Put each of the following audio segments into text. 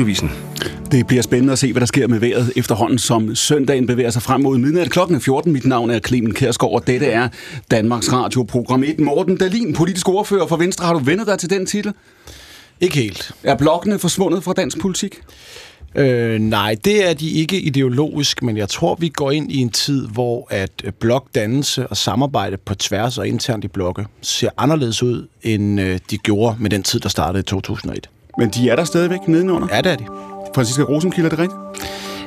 Avisen. Det bliver spændende at se, hvad der sker med vejret efterhånden, som søndagen bevæger sig frem mod midnat klokken 14. Mit navn er Clemen Kærsgaard, og dette er Danmarks Radio Program 1. Morten Dalin, politisk ordfører for Venstre. Har du vendt dig til den titel? Ikke helt. Er blokkene forsvundet fra dansk politik? Øh, nej, det er de ikke ideologisk, men jeg tror, vi går ind i en tid, hvor at blokdannelse og samarbejde på tværs og internt i blokke ser anderledes ud, end øh, de gjorde med den tid, der startede i 2001. Men de er der stadigvæk nedenunder? Ja, det er de. Franziska Rosenkilde, er det rigtigt?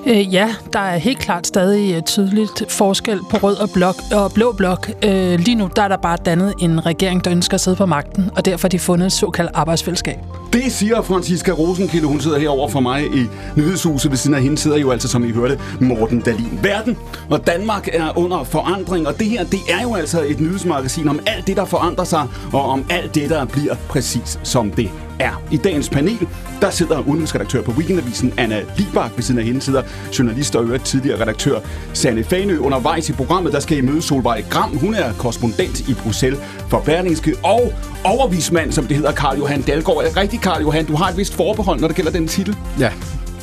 Øh, ja, der er helt klart stadig øh, tydeligt forskel på rød og, blok, og blå blok. Øh, lige nu der er der bare dannet en regering, der ønsker at sidde på magten, og derfor har de fundet et såkaldt arbejdsfællesskab. Det siger Franziska Rosenkilde. Hun sidder herovre for mig i nyhedshuset. Ved siden af hende sidder jo altså, som I hørte, Morten Dalin. Verden og Danmark er under forandring, og det her, det er jo altså et nyhedsmagasin om alt det, der forandrer sig, og om alt det, der bliver præcis som det er. I dagens panel, der sidder udenrigsredaktør på Weekendavisen Anna Libak. Ved siden af hende sidder journalist og øvrigt tidligere redaktør Sanne Fanø. Undervejs i programmet, der skal I møde Solvej Gram. Hun er korrespondent i Bruxelles for Berlingske. Og overvismand, som det hedder, Karl Johan Dalgaard. Er det rigtigt, Karl Johan? Du har et vist forbehold, når det gælder den titel. Ja.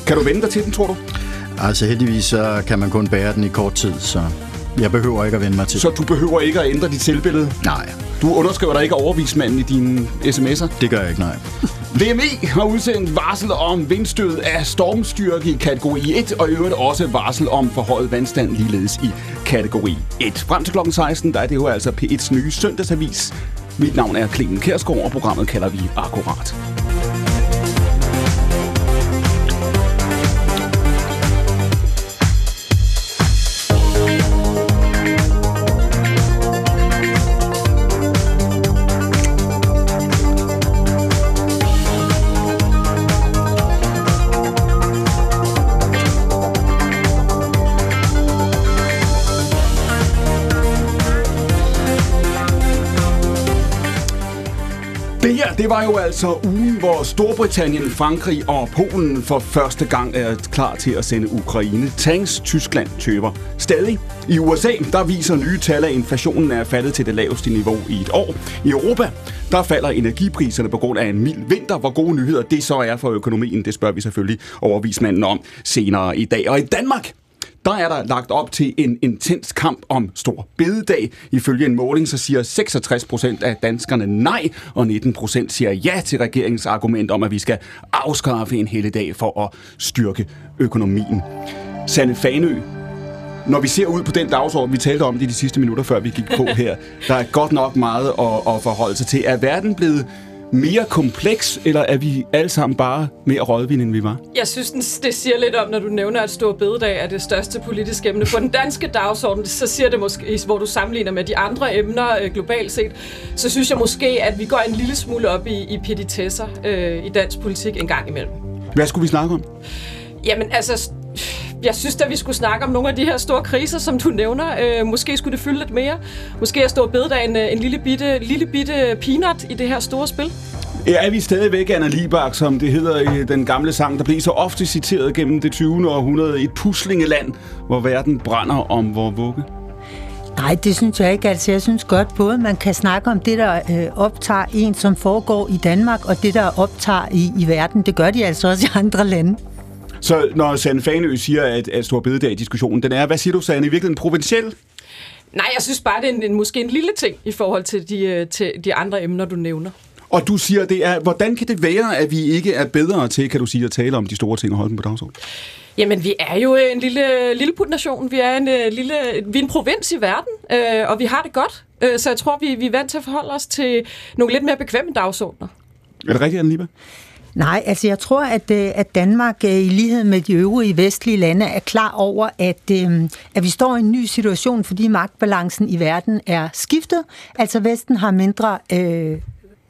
Kan du vende dig til den, tror du? Altså heldigvis så kan man kun bære den i kort tid, så jeg behøver ikke at vende mig til Så du behøver ikke at ændre dit selvbillede? Nej, Du underskriver dig ikke overvismanden i dine sms'er? det gør jeg ikke, nej. DME har udsendt varsel om vindstød af stormstyrke i kategori 1, og i øvrigt også varsel om forhøjet vandstand ligeledes i kategori 1. Frem til kl. 16, der er det jo altså P1's nye søndagsavis. Mit navn er Clemen Kærsgaard, og programmet kalder vi Akkurat. Det var jo altså ugen, hvor Storbritannien, Frankrig og Polen for første gang er klar til at sende Ukraine. Tanks Tyskland tøver stadig. I USA, der viser nye tal, at inflationen er faldet til det laveste niveau i et år. I Europa, der falder energipriserne på grund af en mild vinter. Hvor gode nyheder det så er for økonomien, det spørger vi selvfølgelig overvismanden om senere i dag. Og i Danmark, der er der lagt op til en intens kamp om stor bededag. Ifølge en måling, så siger 66 procent af danskerne nej, og 19 procent siger ja til regeringens argument om, at vi skal afskaffe en hele dag for at styrke økonomien. Sanne Fanø, når vi ser ud på den dagsorden, vi talte om det i de sidste minutter, før vi gik på her, der er godt nok meget at, at forholde sig til. Er verden blevet mere kompleks, eller er vi alle sammen bare mere rådvinde, end vi var? Jeg synes, det siger lidt om, når du nævner, at Stor Bededag er det største politiske emne på den danske dagsorden, så siger det måske, hvor du sammenligner med de andre emner øh, globalt set, så synes jeg måske, at vi går en lille smule op i, i petitesser øh, i dansk politik en gang imellem. Hvad skulle vi snakke om? Jamen altså, jeg synes da, vi skulle snakke om nogle af de her store kriser, som du nævner. Øh, måske skulle det fylde lidt mere. Måske er Stor Bededag en, øh, en lille bitte, lille bitte peanut i det her store spil. Er vi stadigvæk Anna Libak, som det hedder i den gamle sang, der blev så ofte citeret gennem det 20. århundrede, et puslingeland, hvor verden brænder om vor vugge? Nej, det synes jeg ikke. Altså, jeg synes godt, både man kan snakke om det, der øh, optager en, som foregår i Danmark, og det, der optager i, i verden. Det gør de altså også i andre lande. Så når Sanne Fanø siger, at, at Stor Bededag-diskussionen, den er, hvad siger du, Sanne, i virkeligheden provinciel? Nej, jeg synes bare, det er en, en, måske en lille ting i forhold til de, øh, til de andre emner, du nævner. Og du siger, det er, hvordan kan det være, at vi ikke er bedre til, kan du sige, at tale om de store ting og holde dem på dagsordenen? Jamen, vi er jo en lille, lille nation. Vi er en, øh, lille, vi er en provins i verden, øh, og vi har det godt. Øh, så jeg tror, vi, vi er vant til at forholde os til nogle lidt mere bekvemme dagsordner. Er det rigtigt, Anne Libak? Nej, altså jeg tror, at, øh, at Danmark øh, i lighed med de øvrige vestlige lande er klar over, at, øh, at vi står i en ny situation, fordi magtbalancen i verden er skiftet. Altså Vesten har mindre øh,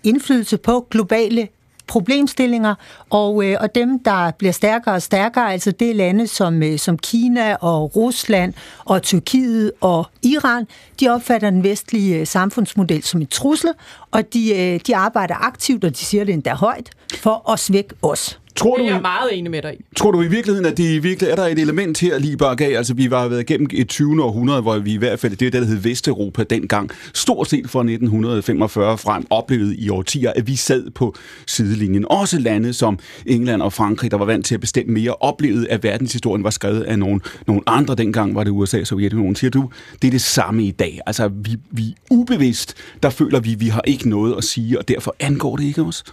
indflydelse på globale problemstillinger, og, øh, og dem, der bliver stærkere og stærkere, altså det er lande som, øh, som Kina og Rusland og Tyrkiet og Iran, de opfatter den vestlige øh, samfundsmodel som en trussel, og de, øh, de arbejder aktivt, og de siger det endda højt, for at svække os. Tror Det du, er jeg meget enig med dig i. tror du i virkeligheden, at det virkelig er der et element her lige bare gav? Altså, vi var været igennem et 20. århundrede, hvor vi i hvert fald, det er det, der hed Vesteuropa dengang, stort set fra 1945 frem, oplevede i årtier, at vi sad på sidelinjen. Også lande som England og Frankrig, der var vant til at bestemme mere, oplevede, at verdenshistorien var skrevet af nogle, nogle andre. Dengang var det USA og Sovjetunionen. Siger du, det er det samme i dag? Altså, vi, vi ubevidst, der føler vi, vi har ikke noget at sige, og derfor angår det ikke os?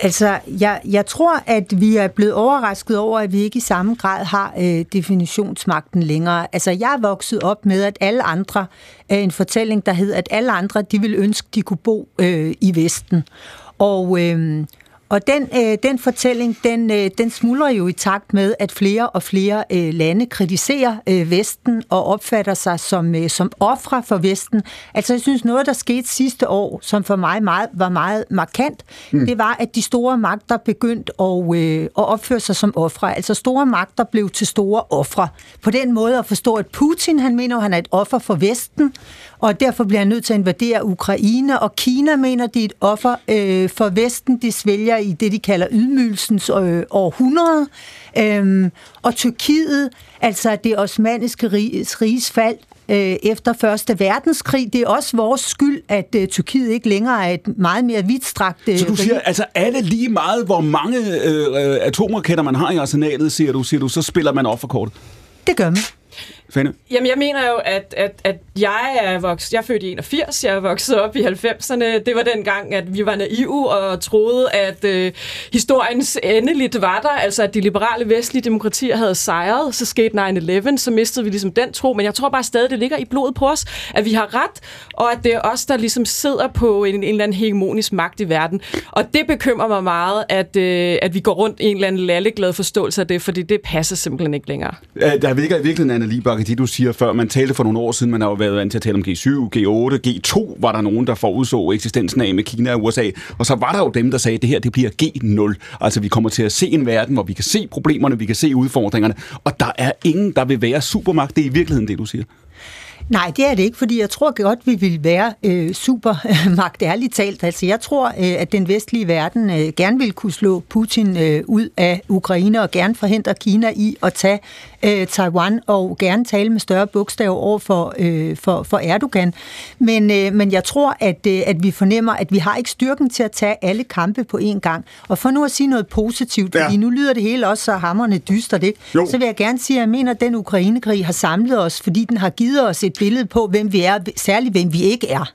Altså, jeg, jeg tror, at vi er blevet overrasket over, at vi ikke i samme grad har øh, definitionsmagten længere. Altså, jeg er vokset op med, at alle andre, øh, en fortælling, der hed, at alle andre, de ville ønske, de kunne bo øh, i Vesten. Og, øh, og den, øh, den fortælling, den, øh, den smuldrer jo i takt med, at flere og flere øh, lande kritiserer øh, Vesten og opfatter sig som, øh, som ofre for Vesten. Altså jeg synes, noget, der skete sidste år, som for mig meget, var meget markant, mm. det var, at de store magter begyndte at, øh, at opføre sig som ofre. Altså store magter blev til store ofre. På den måde at forstå, at Putin, han mener, at han er et offer for Vesten, og derfor bliver han nødt til at invadere Ukraine, og Kina mener, de er et offer øh, for Vesten. De svælger i det, de kalder ydmygelsens øh, århundrede. Øhm, og Tyrkiet, altså det osmaniske riges, riges fald, øh, efter Første Verdenskrig. Det er også vores skyld, at øh, Tyrkiet ikke længere er et meget mere vidtstrakt øh, Så du siger, altså alle lige meget, hvor mange øh, øh, atomraketter man har i arsenalet, siger du, siger du, så spiller man offerkortet. Det gør man. Fanny? Jamen, jeg mener jo, at, at, at jeg er vokset... Jeg er født i 81, jeg er vokset op i 90'erne. Det var den gang, at vi var naive og troede, at øh, historiens endeligt var der. Altså, at de liberale vestlige demokratier havde sejret. Så skete 9-11, så mistede vi ligesom den tro. Men jeg tror bare stadig, det ligger i blodet på os, at vi har ret, og at det er os, der ligesom sidder på en, en eller anden hegemonisk magt i verden. Og det bekymrer mig meget, at, øh, at vi går rundt i en eller anden lalleglad forståelse af det, fordi det passer simpelthen ikke længere. Der ligger i virkeligheden, Anna Libak, Bakke, det du siger før. Man talte for nogle år siden, man har jo været vant til at tale om G7, G8, G2 var der nogen, der forudså eksistensen af med Kina og USA. Og så var der jo dem, der sagde, at det her det bliver G0. Altså vi kommer til at se en verden, hvor vi kan se problemerne, vi kan se udfordringerne. Og der er ingen, der vil være supermagt. Det er i virkeligheden det, du siger. Nej, det er det ikke, fordi jeg tror godt, vi vil være øh, supermagt, ærligt talt. Altså, jeg tror, øh, at den vestlige verden øh, gerne vil kunne slå Putin øh, ud af Ukraine og gerne forhindre Kina i at tage øh, Taiwan og gerne tale med større bogstaver over for, øh, for, for Erdogan. Men, øh, men jeg tror, at, øh, at vi fornemmer, at vi har ikke styrken til at tage alle kampe på én gang. Og for nu at sige noget positivt, Ja. fordi nu lyder det hele også så hammerne dystert, ikke? Jo. så vil jeg gerne sige, at jeg mener, at den Ukrainekrig har samlet os, fordi den har givet os et billede på, hvem vi er, særligt hvem vi ikke er.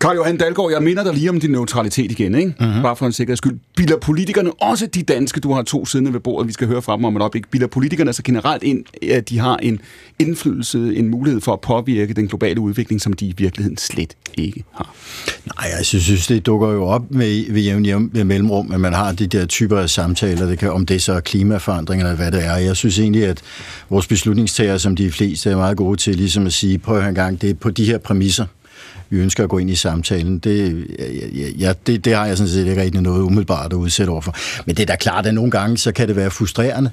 Karl Johan Dalgaard, jeg minder dig lige om din neutralitet igen, ikke? Mm-hmm. Bare for en sikkerheds skyld. Bilder politikerne, også de danske, du har to siddende ved bordet, vi skal høre fra dem om et øjeblik, bilder politikerne så generelt ind, at de har en indflydelse, en mulighed for at påvirke den globale udvikling, som de i virkeligheden slet ikke har? Nej, altså, jeg synes, det dukker jo op med, ved jævn jævn med mellemrum, at man har de der typer af samtaler, det kan, om det så er klimaforandringer eller hvad det er. Jeg synes egentlig, at vores beslutningstager, som de fleste er meget gode til, ligesom at sige, prøv en gang, det er på de her præmisser, vi ønsker at gå ind i samtalen. Det, ja, ja, det, det har jeg sådan set ikke rigtig noget umiddelbart at udsætte overfor. Men det er da klart, at nogle gange, så kan det være frustrerende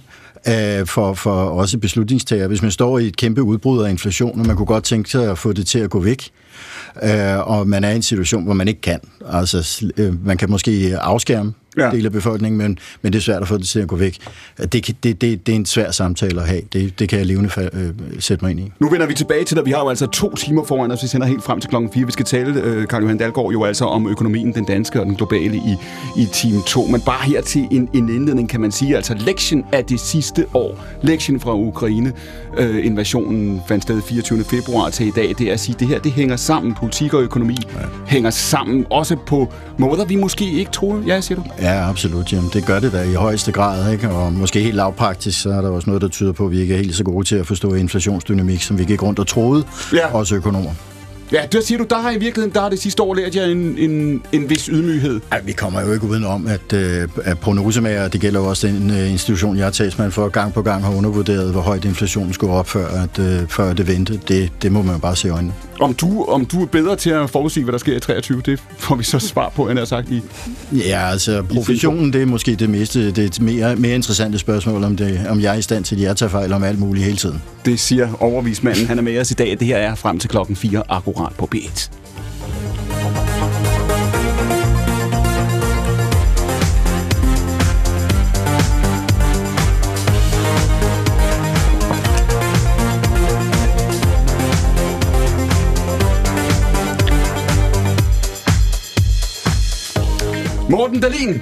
øh, for, for også beslutningstager. Hvis man står i et kæmpe udbrud af inflation, og man kunne godt tænke sig at få det til at gå væk, øh, og man er i en situation, hvor man ikke kan. Altså, øh, man kan måske afskærme Ja. del af befolkningen, men, men det er svært at få det til at gå væk. Det, det, det, det er en svær samtale at have. Det, det kan jeg levende øh, sætte mig ind i. Nu vender vi tilbage til det. Vi har jo altså to timer foran os. Vi sender helt frem til klokken 4. Vi skal tale, øh, Karl Johan Dahlgaard, jo altså om økonomien, den danske og den globale i, i time 2. Men bare her til en, en indledning, kan man sige, altså lektien af det sidste år. Lektien fra Ukraine. Øh, invasionen fandt sted 24. februar til i dag. Det er at sige, det her det hænger sammen. Politik og økonomi ja. hænger sammen. Også på måder, vi måske ikke troede. Ja, siger du? Ja, absolut. Jamen, det gør det da i højeste grad, ikke? og måske helt lavpraktisk, så er der også noget, der tyder på, at vi ikke er helt så gode til at forstå inflationsdynamik, som vi gik rundt og troede, Ja. også økonomer. Ja, der siger du, der har i virkeligheden, der har det sidste år lært jer en, en, en vis ydmyghed. Ej, vi kommer jo ikke udenom, at, øh, at prognosemager, det gælder jo også den øh, institution, jeg er talsmand for, gang på gang har undervurderet, hvor højt inflationen skulle op, før, at, øh, før det vendte. Det, det må man jo bare se i øjnene. Om du, om du er bedre til at forudsige, hvad der sker i 23, det får vi så svar på, end jeg har sagt i. Ja, altså professionen, det er måske det meste, det er et mere, mere interessante spørgsmål, om, det, om jeg er i stand til at tage fejl om alt muligt hele tiden. Det siger overvismanden. Han er med os i dag. Det her er frem til klokken 4 akkurat Moral på B1. Morten Dalin.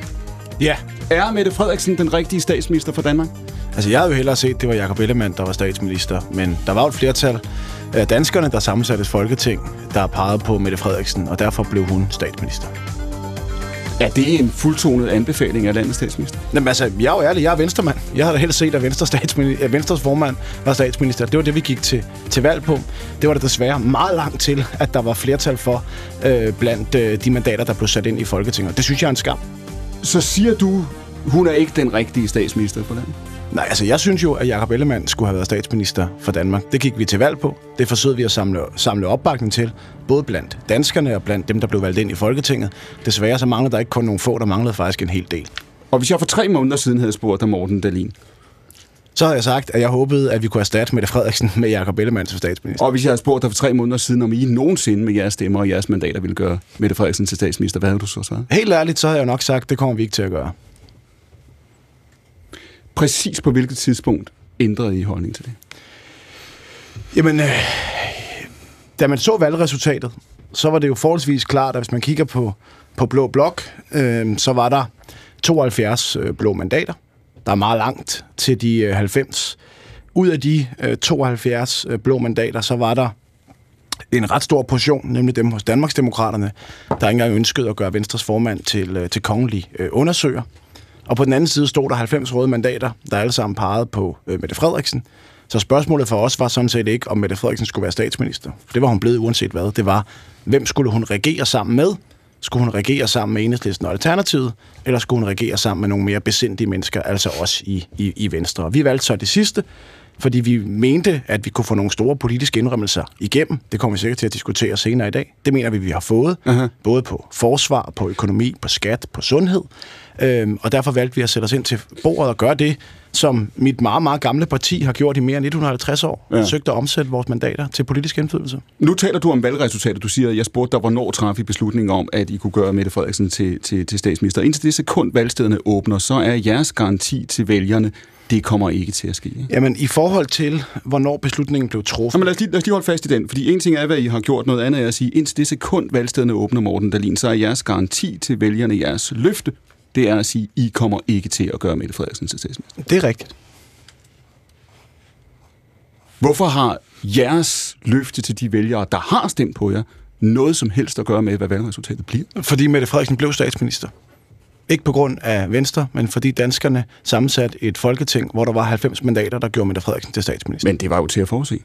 Ja. Er Mette Frederiksen den rigtige statsminister for Danmark? Altså, jeg havde jo hellere set, det var Jacob Ellemann, der var statsminister. Men der var jo et flertal af danskerne, der sammensatte et folketing, der pegede på Mette Frederiksen, og derfor blev hun statsminister. Er det en fuldtonet anbefaling af landets statsminister? Jamen altså, jeg er jo ærlig, jeg er venstremand. Jeg havde da helst set, at Venstre statsminister, Venstres formand var statsminister. Det var det, vi gik til, til valg på. Det var der desværre meget langt til, at der var flertal for øh, blandt øh, de mandater, der blev sat ind i Folketinget. Det synes jeg er en skam. Så siger du, hun er ikke den rigtige statsminister for landet? Nej, altså jeg synes jo, at Jacob Ellemann skulle have været statsminister for Danmark. Det gik vi til valg på. Det forsøgte vi at samle, samle opbakning til, både blandt danskerne og blandt dem, der blev valgt ind i Folketinget. Desværre så manglede der ikke kun nogle få, der manglede faktisk en hel del. Og hvis jeg for tre måneder siden havde spurgt dig, Morten Dahlin, Så har jeg sagt, at jeg håbede, at vi kunne erstatte Mette Frederiksen med Jacob Ellemann som statsminister. og hvis jeg havde spurgt dig for tre måneder siden, om I nogensinde med jeres stemmer og jeres mandater ville gøre Mette Frederiksen til statsminister, hvad havde du så svaret? Helt ærligt, så har jeg nok sagt, at det kommer vi ikke til at gøre. Præcis på hvilket tidspunkt ændrede I holdning til det? Jamen, øh, da man så valgresultatet, så var det jo forholdsvis klart, at hvis man kigger på, på Blå Blok, øh, så var der 72 øh, blå mandater. Der er meget langt til de øh, 90. Ud af de øh, 72 øh, blå mandater, så var der en ret stor portion, nemlig dem hos Danmarksdemokraterne, der ikke engang ønskede at gøre Venstres formand til, øh, til kongelig øh, undersøger. Og på den anden side stod der 90 røde mandater, der alle sammen pegede på øh, Mette Frederiksen. Så spørgsmålet for os var sådan set ikke, om Mette Frederiksen skulle være statsminister. Det var hun blevet uanset hvad. Det var, hvem skulle hun regere sammen med? Skulle hun regere sammen med Enhedslisten og Alternativet, eller skulle hun regere sammen med nogle mere besindige mennesker, altså os i, i, i Venstre? Og vi valgte så det sidste, fordi vi mente, at vi kunne få nogle store politiske indrømmelser igennem. Det kommer vi sikkert til at diskutere senere i dag. Det mener vi, vi har fået, uh-huh. både på forsvar, på økonomi, på skat, på sundhed. Øhm, og derfor valgte vi at sætte os ind til bordet og gøre det, som mit meget, meget gamle parti har gjort i mere end 150 år. Ja. Søgte at omsætte vores mandater til politisk indflydelse. Nu taler du om valgresultatet. Du siger, at jeg spurgte dig, hvornår traf I beslutningen om, at I kunne gøre Mette Frederiksen til, til, til statsminister. Indtil det sekund, valgstederne åbner, så er jeres garanti til vælgerne, det kommer ikke til at ske. Ikke? Jamen, i forhold til, hvornår beslutningen blev truffet... Jamen, lad, os lige, lad os lige holde fast i den, fordi en ting er, hvad I har gjort, noget andet er at sige, indtil det sekund, valgstederne åbner, Morten Dahlin, så er jeres garanti til vælgerne, jeres løfte, det er at sige, I kommer ikke til at gøre Mette Frederiksen til statsminister. Det er rigtigt. Hvorfor har jeres løfte til de vælgere, der har stemt på jer, noget som helst at gøre med, hvad valgresultatet bliver? Fordi Mette Frederiksen blev statsminister. Ikke på grund af Venstre, men fordi danskerne sammensat et folketing, hvor der var 90 mandater, der gjorde Mette Frederiksen til statsminister. Men det var jo til at forudse.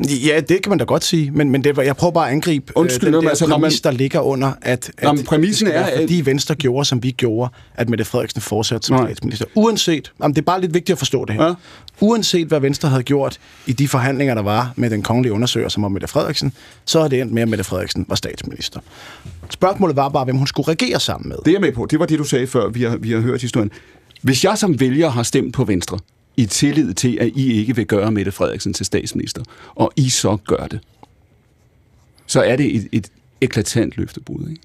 Ja, det kan man da godt sige, men, men det var, jeg prøver bare at angribe Undskyld, øh, den der altså, præmis, man- der ligger under, at, at Nå, men præmissen det er, være, at- fordi Venstre gjorde, som vi gjorde, at Mette Frederiksen fortsatte som statsminister. Uanset, jamen, det er bare lidt vigtigt at forstå det her. Ja. Uanset hvad Venstre havde gjort i de forhandlinger, der var med den kongelige undersøger, som var Mette Frederiksen, så er det endt med, at Mette Frederiksen var statsminister. Spørgsmålet var bare, hvem hun skulle regere sammen med. Det er jeg med på. Det var det, du sagde før, vi har, vi har hørt historien. Hvis jeg som vælger har stemt på Venstre, i tillid til, at I ikke vil gøre Mette Frederiksen til statsminister, og I så gør det, så er det et, et eklatant løftebrud, ikke?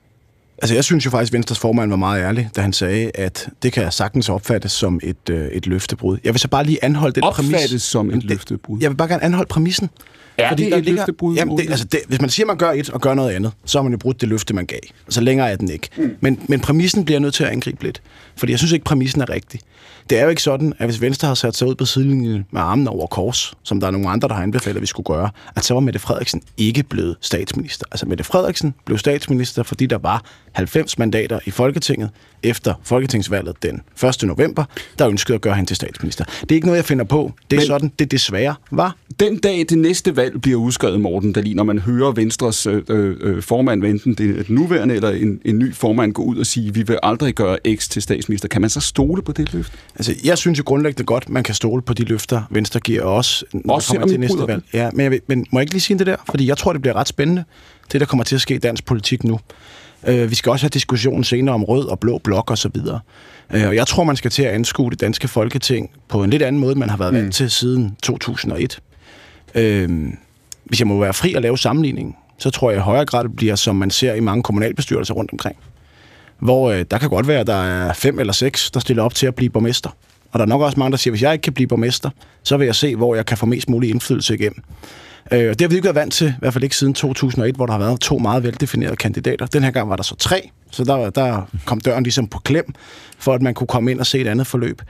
Altså, jeg synes jo faktisk, at Venstres formand var meget ærlig, da han sagde, at det kan sagtens opfattes som et, øh, et løftebrud. Jeg vil så bare lige anholde den præmis. Opfattes som et det- løftebrud. Jeg vil bare gerne anholde præmissen. Er det der et løftebrud, Jamen, det, altså det, hvis man siger, at man gør et og gør noget andet, så har man jo brudt det løfte, man gav. Så længere er den ikke. Mm. Men, men præmissen bliver jeg nødt til at angribe lidt. Fordi jeg synes ikke, præmissen er rigtig. Det er jo ikke sådan, at hvis Venstre har sat sig ud på sidelinjen med armene over kors, som der er nogle andre, der har anbefalet, at vi skulle gøre, at så var Mette Frederiksen ikke blevet statsminister. Altså Mette Frederiksen blev statsminister, fordi der var 90 mandater i Folketinget efter Folketingsvalget den 1. november, der ønskede at gøre hende til statsminister. Det er ikke noget, jeg finder på. Det er Men- sådan, det desværre var. Den dag det næste valg bliver udskrevet, Morten Dahlin, når man hører Venstres øh, øh, formand, enten det er nuværende eller en, en ny formand, gå ud og sige, vi vil aldrig gøre X til statsminister, kan man så stole på det løfte? Altså, jeg synes jo grundlæggende godt, man kan stole på de løfter, Venstre giver os, når Også kommer til næste valg. Ja, men, jeg vil, men må jeg ikke lige sige det der? Fordi jeg tror, det bliver ret spændende, det der kommer til at ske i dansk politik nu. Øh, vi skal også have diskussionen senere om rød og blå blok og så videre. Øh, og jeg tror, man skal til at anskue det danske folketing på en lidt anden måde, end man har været vant til siden 2001. Øh, hvis jeg må være fri at lave sammenligning, så tror jeg i højere grad, det bliver, som man ser i mange kommunalbestyrelser rundt omkring. Hvor øh, der kan godt være, at der er fem eller seks, der stiller op til at blive borgmester. Og der er nok også mange, der siger, hvis jeg ikke kan blive borgmester, så vil jeg se, hvor jeg kan få mest mulig indflydelse igennem. Øh, og det har vi ikke været vant til, i hvert fald ikke siden 2001, hvor der har været to meget veldefinerede kandidater. Den her gang var der så tre, så der, der kom døren ligesom på klem, for at man kunne komme ind og se et andet forløb.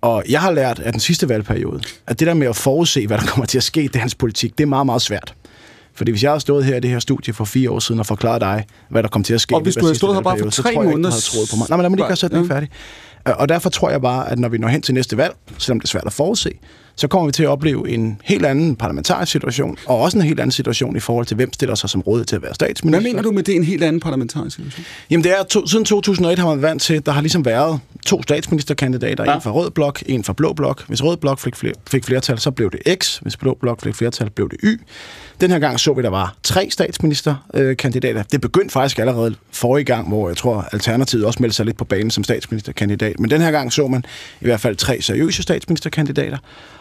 Og jeg har lært af den sidste valgperiode, at det der med at forudse, hvad der kommer til at ske i dansk politik, det er meget, meget svært. Fordi hvis jeg havde stået her i det her studie for fire år siden og forklaret dig, hvad der kom til at ske... Og hvis du havde stået her bare for tre måneder... Så tror jeg ikke, på mig. Nej, men lad mig lige gøre sætningen ja. færdig. Og derfor tror jeg bare, at når vi når hen til næste valg, selvom det er svært at forudse, så kommer vi til at opleve en helt anden parlamentarisk situation, og også en helt anden situation i forhold til, hvem stiller sig som råd til at være statsminister. Hvad mener du med det, en helt anden parlamentarisk situation? Jamen det er, to, siden 2001 har man vant til, der har ligesom været to statsministerkandidater, ja. en fra Rød Blok, en fra Blå Blok. Hvis Rød Blok fik, flere, fik flertal, så blev det X. Hvis Blå Blok fik flertal, blev det Y. Den her gang så vi, at der var tre statsministerkandidater. Det begyndte faktisk allerede forrige gang, hvor jeg tror, Alternativet også meldte sig lidt på banen som statsministerkandidat. Men den her gang så man i hvert fald tre seriøse statsministerkandidater.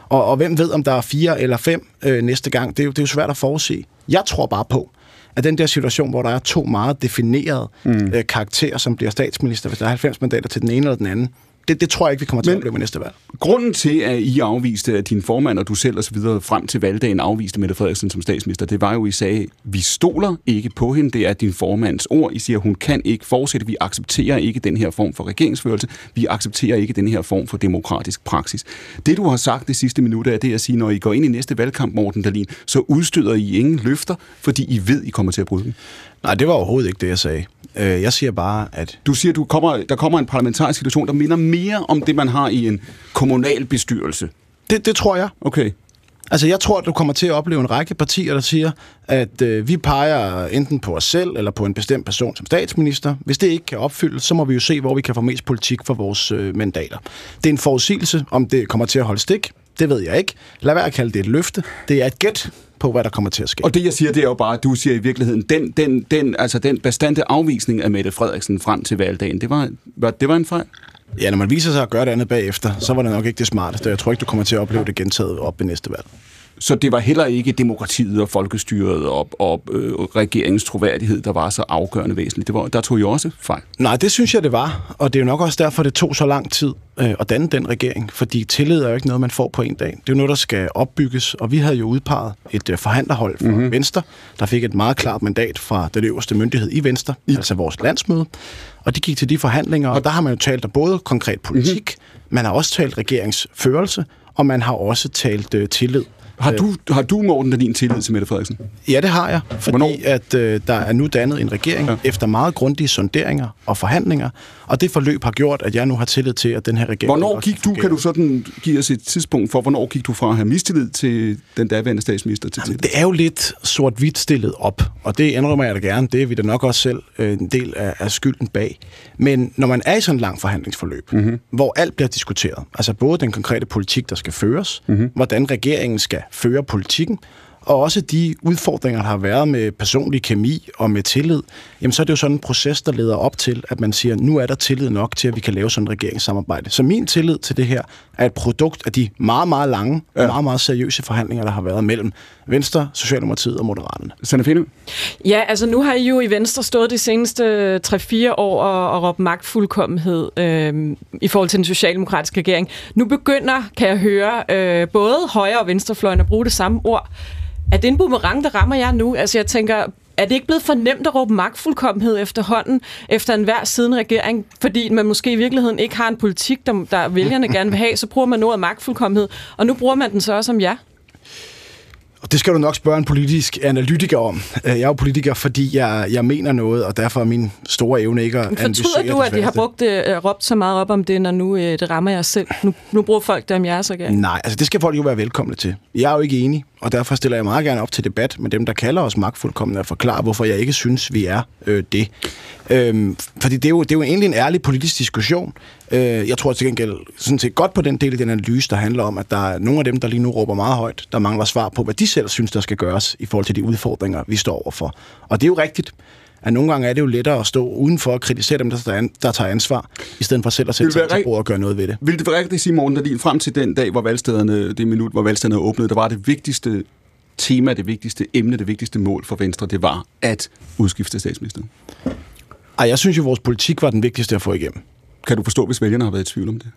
Og, og hvem ved, om der er fire eller fem øh, næste gang, det er, jo, det er jo svært at forudse. Jeg tror bare på, at den der situation, hvor der er to meget definerede mm. øh, karakterer, som bliver statsminister, hvis der er 90 mandater til den ene eller den anden, det, det tror jeg ikke, vi kommer til Men, at opleve med næste valg. Grunden til, at I afviste, at din formand og du selv osv. frem til valgdagen afviste Mette Frederiksen som statsminister, det var jo, I sagde, vi stoler ikke på hende. Det er din formands ord. I siger, hun kan ikke fortsætte. Vi accepterer ikke den her form for regeringsførelse. Vi accepterer ikke den her form for demokratisk praksis. Det, du har sagt det sidste minut, er det at sige, når I går ind i næste valgkamp, Morten Dahlin, så udstøder I ingen løfter, fordi I ved, I kommer til at bryde dem. Nej, det var overhovedet ikke det, jeg sagde. Øh, jeg siger bare, at... Du siger, du kommer, der kommer en parlamentarisk situation, der minder mere om det, man har i en kommunal bestyrelse. Det, det tror jeg. Okay. Altså, jeg tror, at du kommer til at opleve en række partier, der siger, at øh, vi peger enten på os selv eller på en bestemt person som statsminister. Hvis det ikke kan opfyldes, så må vi jo se, hvor vi kan få mest politik for vores øh, mandater. Det er en forudsigelse, om det kommer til at holde stik. Det ved jeg ikke. Lad være at kalde det et løfte. Det er et gæt på, hvad der kommer til at ske. Og det, jeg siger, det er jo bare, at du siger i virkeligheden, den, den, den, altså den bestandte afvisning af Mette Frederiksen frem til valgdagen, det var, det var en fejl? Ja, når man viser sig at gøre det andet bagefter, så var det nok ikke det smarteste. Jeg tror ikke, du kommer til at opleve det gentaget op i næste valg. Så det var heller ikke demokratiet og folkestyret og, og øh, regeringens troværdighed, der var så afgørende væsentligt. Det var, der tog jo også fejl. Nej, det synes jeg, det var. Og det er jo nok også derfor, det tog så lang tid øh, at danne den regering. Fordi tillid er jo ikke noget, man får på en dag. Det er jo noget, der skal opbygges. Og vi havde jo udpeget et øh, forhandlerhold fra mm-hmm. Venstre, der fik et meget klart mandat fra den øverste myndighed i Venstre, I. altså vores landsmøde. Og de gik til de forhandlinger, og der har man jo talt om både konkret politik, mm-hmm. man har også talt regeringsførelse, og man har også talt øh, tillid. Har du, har du Morten, der din tillid til Mette Frederiksen? Ja, det har jeg. Fordi Hvornår? at øh, der er nu dannet en regering ja. efter meget grundige sonderinger og forhandlinger, og det forløb har gjort, at jeg nu har tillid til, at den her regering... Hvornår gik du, kan du sådan give os et tidspunkt for, hvornår gik du fra at have mistillid til den daværende statsminister til Jamen, Det er jo lidt sort-hvidt stillet op, og det indrømmer jeg da gerne. Det er vi da nok også selv øh, en del af, af skylden bag. Men når man er i sådan en lang forhandlingsforløb, mm-hmm. hvor alt bliver diskuteret, altså både den konkrete politik, der skal føres, mm-hmm. hvordan regeringen skal føre politikken, og også de udfordringer, der har været med personlig kemi og med tillid, jamen så er det jo sådan en proces, der leder op til, at man siger, nu er der tillid nok til, at vi kan lave sådan en regeringssamarbejde. Så min tillid til det her er et produkt af de meget, meget lange ja. og meget, meget seriøse forhandlinger, der har været mellem Venstre, Socialdemokratiet og Moderaterne. Sanne Ja, altså nu har I jo i Venstre stået de seneste 3-4 år og, og råbt magtfuldkommenhed øh, i forhold til den socialdemokratiske regering. Nu begynder, kan jeg høre, øh, både højre- og venstrefløjen at bruge det samme ord. Er det en boomerang, der rammer jer nu? Altså jeg tænker, er det ikke blevet for nemt at råbe magtfuldkommenhed efterhånden, efter enhver siden regering, fordi man måske i virkeligheden ikke har en politik, der, der vælgerne gerne vil have, så bruger man ordet magtfuldkommenhed, og nu bruger man den så også om jer? Og det skal du nok spørge en politisk analytiker om. Øh, jeg er jo politiker, fordi jeg, jeg mener noget, og derfor er min store evne ikke at Fortryder du, at de har brugt uh, råbt så meget op om det, når nu uh, det rammer jer selv? Nu, nu bruger folk det om jeres regering. Nej, altså det skal folk jo være velkomne til. Jeg er jo ikke enig, og derfor stiller jeg meget gerne op til debat med dem, der kalder os magtfuldkommende, og forklare, hvorfor jeg ikke synes, vi er øh, det. Øhm, fordi det er, jo, det er jo egentlig en ærlig politisk diskussion. Øh, jeg tror til gengæld sådan set godt på den del af den analyse, der handler om, at der er nogle af dem, der lige nu råber meget højt, der mangler svar på, hvad de selv synes, der skal gøres i forhold til de udfordringer, vi står overfor. Og det er jo rigtigt at nogle gange er det jo lettere at stå udenfor og kritisere dem, der, der tager ansvar, i stedet for selv at sætte sig til bordet og gøre noget ved det. Vil det være rigtigt, Simon, at frem til den dag, hvor valgstederne, det minut, hvor valgstederne åbnede, der var det vigtigste tema, det vigtigste emne, det vigtigste mål for Venstre, det var at udskifte statsministeren? Ej, jeg synes jo, vores politik var den vigtigste at få igennem. Kan du forstå, hvis vælgerne har været i tvivl om det?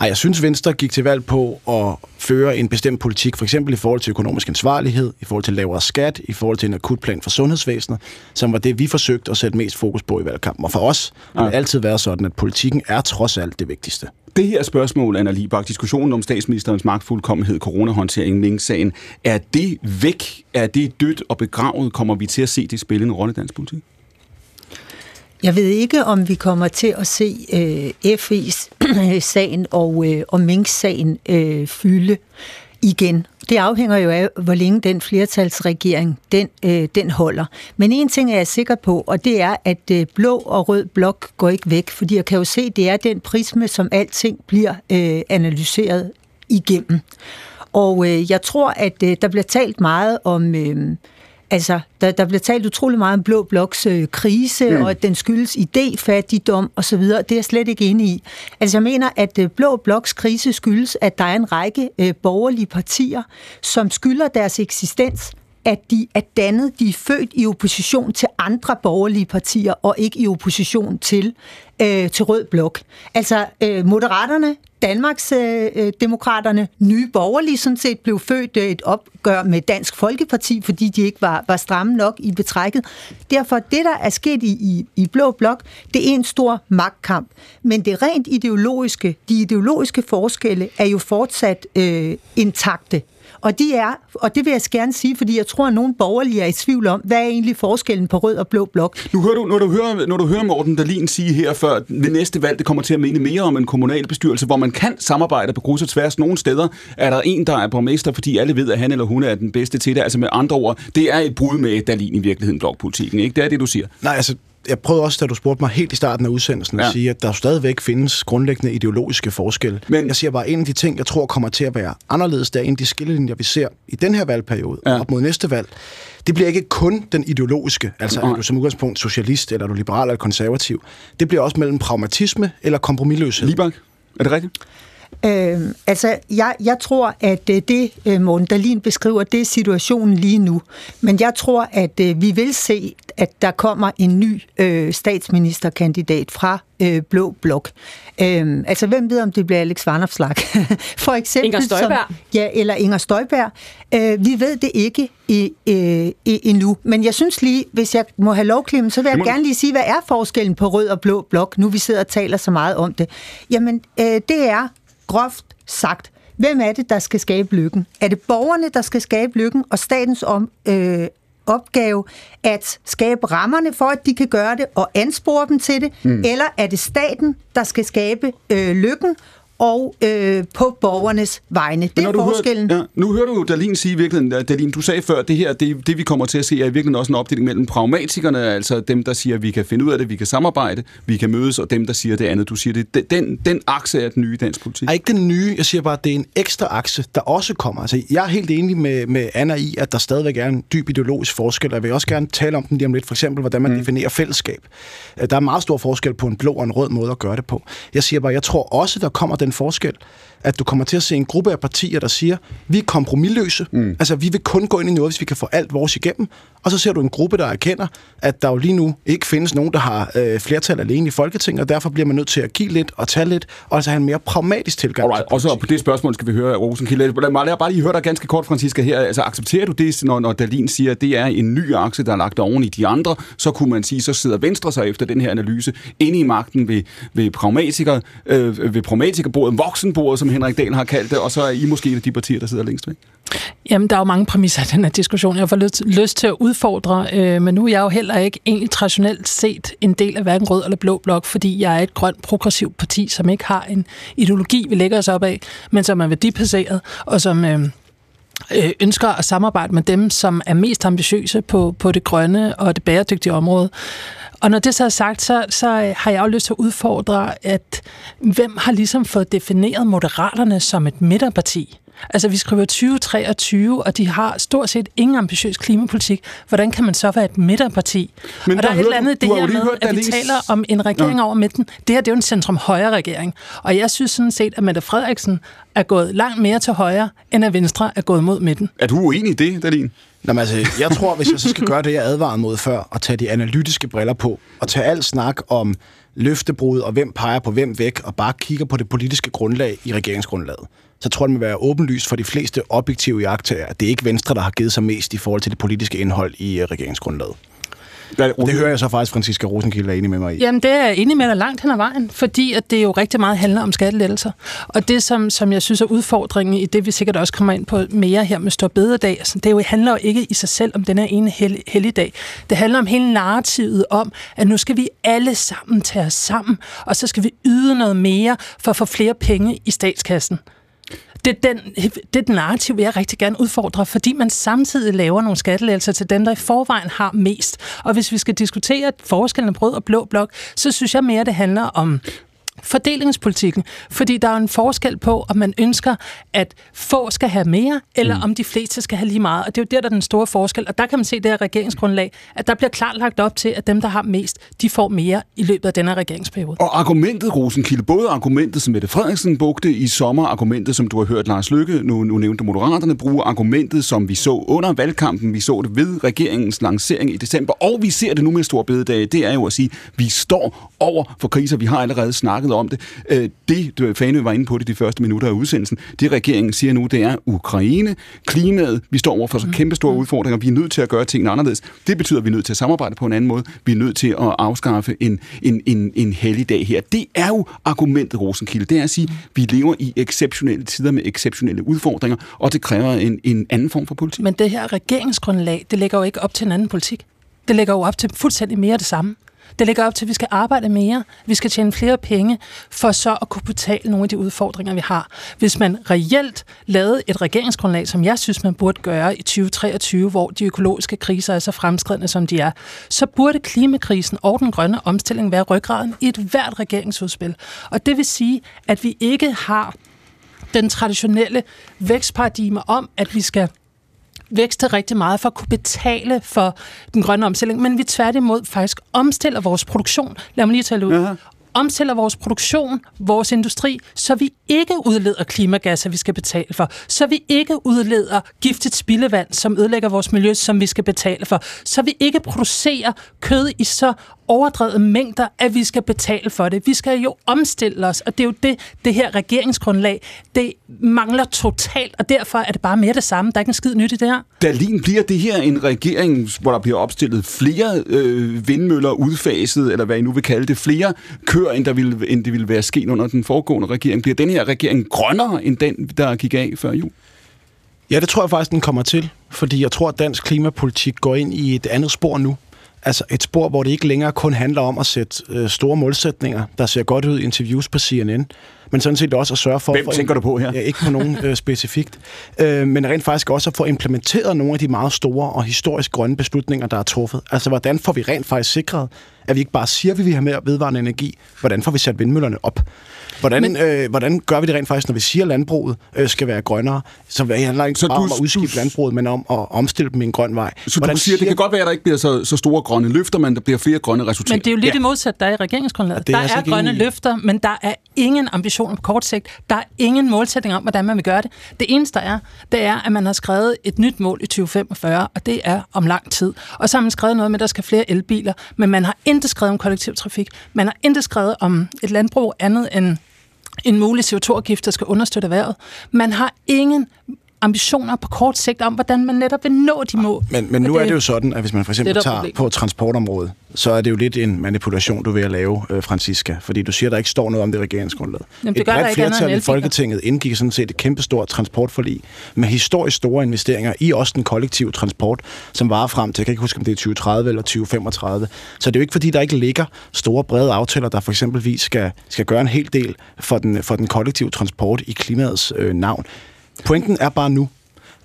Ej, jeg synes, Venstre gik til valg på at føre en bestemt politik, for eksempel i forhold til økonomisk ansvarlighed, i forhold til lavere skat, i forhold til en akutplan for sundhedsvæsenet, som var det, vi forsøgte at sætte mest fokus på i valgkampen. Og for os har det altid været sådan, at politikken er trods alt det vigtigste. Det her spørgsmål, Anna Libak, diskussionen om statsministerens magtfuldkommenhed, coronahåndtering, Mink-sagen, er det væk? Er det dødt og begravet? Kommer vi til at se det spille en rolle i dansk politik? Jeg ved ikke, om vi kommer til at se øh, FE's-sagen og, øh, og Minks-sagen øh, fylde igen. Det afhænger jo af, hvor længe den flertalsregering den, øh, den holder. Men en ting er jeg sikker på, og det er, at øh, blå og rød blok går ikke væk, fordi jeg kan jo se, det er den prisme, som alting bliver øh, analyseret igennem. Og øh, jeg tror, at øh, der bliver talt meget om... Øh, Altså, der, der bliver talt utrolig meget om Blå Bloks øh, krise, mm. og at den skyldes idéfattigdom osv. Det er jeg slet ikke enig i. Altså, jeg mener, at øh, Blå Bloks krise skyldes, at der er en række øh, borgerlige partier, som skylder deres eksistens at de er dannet, de er født i opposition til andre borgerlige partier, og ikke i opposition til, øh, til Rød Blok. Altså, øh, Moderaterne, Danmarks øh, øh, Demokraterne, Nye Borgerlige sådan set blev født øh, et opgør med Dansk Folkeparti, fordi de ikke var, var stramme nok i betrækket. Derfor, det der er sket i, i, i Blå Blok, det er en stor magtkamp. Men det rent ideologiske, de ideologiske forskelle er jo fortsat øh, intakte. Og, de er, og det vil jeg gerne sige, fordi jeg tror, at nogle borgerlige er i tvivl om, hvad er egentlig forskellen på rød og blå blok. Nu hører du, når, du hører, når du hører Morten Dahlin sige her før, at det næste valg det kommer til at mene mere om en kommunalbestyrelse, hvor man kan samarbejde på kryds og tværs. Nogle steder er der en, der er borgmester, fordi alle ved, at han eller hun er den bedste til det. Altså med andre ord, det er et brud med Dahlin i virkeligheden, blokpolitikken. Ikke? Det er det, du siger. Nej, altså jeg prøvede også, da du spurgte mig helt i starten af udsendelsen, at ja. sige, at der stadigvæk findes grundlæggende ideologiske forskelle. Men jeg siger bare, en af de ting, jeg tror kommer til at være anderledes, der er en af de skillelinjer, vi ser i den her valgperiode, ja. op mod næste valg, det bliver ikke kun den ideologiske, altså er du som udgangspunkt socialist, eller er du liberal eller konservativ. Det bliver også mellem pragmatisme eller kompromilløshed. Libak, er det rigtigt? Øh, altså, jeg, jeg tror, at øh, det, øh, Morten Dahlin beskriver, det er situationen lige nu. Men jeg tror, at øh, vi vil se, at der kommer en ny øh, statsministerkandidat fra øh, Blå Blok. Øh, altså, hvem ved, om det bliver Alex Vanopslag? For eksempel. Inger Støjberg. Som, ja, eller Inger Støjberg. Øh, vi ved det ikke i, øh, i, endnu. Men jeg synes lige, hvis jeg må have lov, Clem, så vil jeg må... gerne lige sige, hvad er forskellen på Rød og Blå Blok, nu vi sidder og taler så meget om det? Jamen, øh, det er groft sagt, hvem er det, der skal skabe lykken? Er det borgerne, der skal skabe lykken, og statens om, øh, opgave at skabe rammerne for, at de kan gøre det, og anspore dem til det? Mm. Eller er det staten, der skal skabe øh, lykken og øh, på borgernes vegne. Det er forskellen. Hører, ja, nu hører du jo Dalin sige i virkeligheden, Dalin, du sagde før, at det her, det, det vi kommer til at se, er i virkeligheden også en opdeling mellem pragmatikerne, altså dem, der siger, at vi kan finde ud af det, vi kan samarbejde, vi kan mødes, og dem, der siger det andet. Du siger, det, den, den akse er den nye dansk politik. Er ikke den nye, jeg siger bare, at det er en ekstra akse, der også kommer. Altså, jeg er helt enig med, med Anna i, at der stadigvæk er en dyb ideologisk forskel, og jeg vil også gerne tale om den lige om lidt, for eksempel, hvordan man mm. definerer fællesskab. Der er meget stor forskel på en blå og en rød måde at gøre det på. Jeg siger bare, jeg tror også, der kommer den forskel, at du kommer til at se en gruppe af partier, der siger, vi er kompromilløse, mm. altså vi vil kun gå ind i noget, hvis vi kan få alt vores igennem, og så ser du en gruppe, der erkender, at der jo lige nu ikke findes nogen, der har øh, flertal alene i Folketinget, og derfor bliver man nødt til at give lidt og tage lidt, og altså have en mere pragmatisk tilgang. Alright, og så på det spørgsmål skal vi høre Rosenkilde. Lad mig bare lige høre dig ganske kort, Franziska, her. Altså, accepterer du det, når, når Dalin siger, at det er en ny akse, der er lagt oven i de andre, så kunne man sige, så sidder Venstre sig efter den her analyse inde i magten ved, ved pragmatiker, øh, ved pragmatikerbordet, voksenbordet, som Henrik Dahl har kaldt det, og så er I måske et af de partier, der sidder længst væk. Jamen, der er jo mange præmisser i den her diskussion. Jeg får lyst, lyst til at udfordre, øh, men nu er jeg jo heller ikke egentlig traditionelt set en del af hverken rød eller blå blok, fordi jeg er et grønt progressivt parti, som ikke har en ideologi, vi lægger os op af, men som er værdibaseret, og som... Øh, øh, Øh, ønsker at samarbejde med dem, som er mest ambitiøse på, på det grønne og det bæredygtige område. Og når det så er sagt, så, så øh, har jeg jo lyst til at udfordre, at hvem har ligesom fået defineret Moderaterne som et midterparti? Altså, vi skriver 2023, og de har stort set ingen ambitiøs klimapolitik. Hvordan kan man så være et midterparti? Men og der er et eller andet det her med, at vi taler om en regering ja. over midten. Det her, det er jo en centrum-højre regering. Og jeg synes sådan set, at Mette Frederiksen er gået langt mere til højre, end at Venstre er gået mod midten. Er du uenig i det, Dalin? Nå, men altså, jeg tror, hvis jeg så skal gøre det, jeg advarede mod før, og tage de analytiske briller på, og tage alt snak om løftebrud, og hvem peger på hvem væk, og bare kigger på det politiske grundlag i regeringsgrundlaget, så tror jeg, det må være åbenlyst for de fleste objektive jagttager, at det er ikke Venstre, der har givet sig mest i forhold til det politiske indhold i øh, regeringsgrundlaget. Det hører jeg så faktisk, Franziska Rosenkilde er enig med mig i. Jamen, det er jeg enig med dig langt hen ad vejen, fordi at det jo rigtig meget handler om skattelettelser. Og det, som, som jeg synes er udfordringen i det, vi sikkert også kommer ind på mere her med Stor Bededag, altså, det jo handler jo ikke i sig selv om den her ene hel, helligdag. Det handler om hele narrativet om, at nu skal vi alle sammen tage os sammen, og så skal vi yde noget mere for at få flere penge i statskassen det er, den, det er den narrativ, jeg rigtig gerne udfordrer, fordi man samtidig laver nogle skattelægelser til dem, der i forvejen har mest. Og hvis vi skal diskutere forskellen på rød og blå blok, så synes jeg mere, det handler om fordelingspolitikken, fordi der er en forskel på, om man ønsker, at få skal have mere, eller mm. om de fleste skal have lige meget. Og det er jo der, der er den store forskel. Og der kan man se det her regeringsgrundlag, at der bliver klart lagt op til, at dem, der har mest, de får mere i løbet af denne regeringsperiode. Og argumentet, Rosenkilde, både argumentet, som Mette Frederiksen brugte i sommer, argumentet, som du har hørt Lars Lykke, nu, nu nævnte Moderaterne, bruge argumentet, som vi så under valgkampen, vi så det ved regeringens lancering i december, og vi ser det nu med stor bededag, det er jo at sige, at vi står over for kriser. Vi har allerede snakket snakket om det. Øh, det, Fane var inde på det de første minutter af udsendelsen, det regeringen siger nu, det er Ukraine, klimaet, vi står over for så mm. kæmpe store udfordringer, vi er nødt til at gøre tingene anderledes. Det betyder, at vi er nødt til at samarbejde på en anden måde. Vi er nødt til at afskaffe en, en, en, en helligdag her. Det er jo argumentet, Rosenkilde. Det er at sige, at vi lever i exceptionelle tider med exceptionelle udfordringer, og det kræver en, en anden form for politik. Men det her regeringsgrundlag, det lægger jo ikke op til en anden politik. Det lægger jo op til fuldstændig mere det samme. Det ligger op til, at vi skal arbejde mere, vi skal tjene flere penge, for så at kunne betale nogle af de udfordringer, vi har. Hvis man reelt lavede et regeringsgrundlag, som jeg synes, man burde gøre i 2023, hvor de økologiske kriser er så fremskridende, som de er, så burde klimakrisen og den grønne omstilling være ryggraden i et hvert regeringsudspil. Og det vil sige, at vi ikke har den traditionelle vækstparadigme om, at vi skal vækste rigtig meget for at kunne betale for den grønne omstilling, men vi tværtimod faktisk omstiller vores produktion. Lad mig lige tale ud. Aha omstiller vores produktion, vores industri, så vi ikke udleder klimagasser, vi skal betale for, så vi ikke udleder giftigt spildevand, som ødelægger vores miljø, som vi skal betale for, så vi ikke producerer kød i så overdrevet mængder, at vi skal betale for det. Vi skal jo omstille os, og det er jo det, det her regeringsgrundlag, det mangler totalt, og derfor er det bare mere det samme. Der er ikke en skid nyt i det her. Berlin bliver det her en regering, hvor der bliver opstillet flere øh, vindmøller udfaset, eller hvad I nu vil kalde det, flere køer, end, der ville, end det ville være sket under den foregående regering? Bliver den her regering grønnere end den, der gik af før jul? Ja, det tror jeg faktisk, den kommer til, fordi jeg tror, at dansk klimapolitik går ind i et andet spor nu. Altså et spor, hvor det ikke længere kun handler om at sætte øh, store målsætninger, der ser godt ud i interviews på CNN, men sådan set også at sørge for... Hvem for tænker du på her? Ja, ikke på nogen øh, specifikt. Øh, men rent faktisk også at få implementeret nogle af de meget store og historisk grønne beslutninger, der er truffet. Altså, hvordan får vi rent faktisk sikret, at vi ikke bare siger, at vi vil have mere vedvarende energi? Hvordan får vi sat vindmøllerne op? Hvordan, Men, øh, hvordan gør vi det rent faktisk, når vi siger, at landbruget øh, skal være grønnere? Så det handler ikke så bare du, om at udskifte landbruget, men om at omstille dem i en grøn vej. Så hvordan du siger, siger, det kan godt være, at der ikke bliver så, så store grønne løfter, men der bliver flere grønne resultater. Men det er jo lidt ja. det modsatte, der er i regeringsgrundlaget. Ja, er der er grønne løfter, men der er ingen ambitioner på kort sigt. Der er ingen målsætning om, hvordan man vil gøre det. Det eneste, der er, det er, at man har skrevet et nyt mål i 2045, og det er om lang tid. Og så har man skrevet noget med, at der skal flere elbiler, men man har intet skrevet om kollektivtrafik. Man har intet skrevet om et landbrug andet end en mulig CO2-afgift, der skal understøtte erhvervet. Man har ingen ambitioner på kort sigt om, hvordan man netop vil nå de mål. Men, men nu det, er det jo sådan, at hvis man for eksempel tager problem. på transportområdet, så er det jo lidt en manipulation, du vil at lave, øh, Francisca, fordi du siger, der ikke står noget om det regeringsgrundlaget. Jamen, det et bredt flertal i Folketinget indgik sådan set et kæmpestort transportforlig med historisk store investeringer i også den kollektive transport, som varer frem til, jeg kan ikke huske, om det er 2030 eller 2035. Så det er jo ikke, fordi der ikke ligger store, brede aftaler, der for eksempelvis skal, skal gøre en hel del for den, for den kollektive transport i klimaets øh, navn. Pointen er bare nu,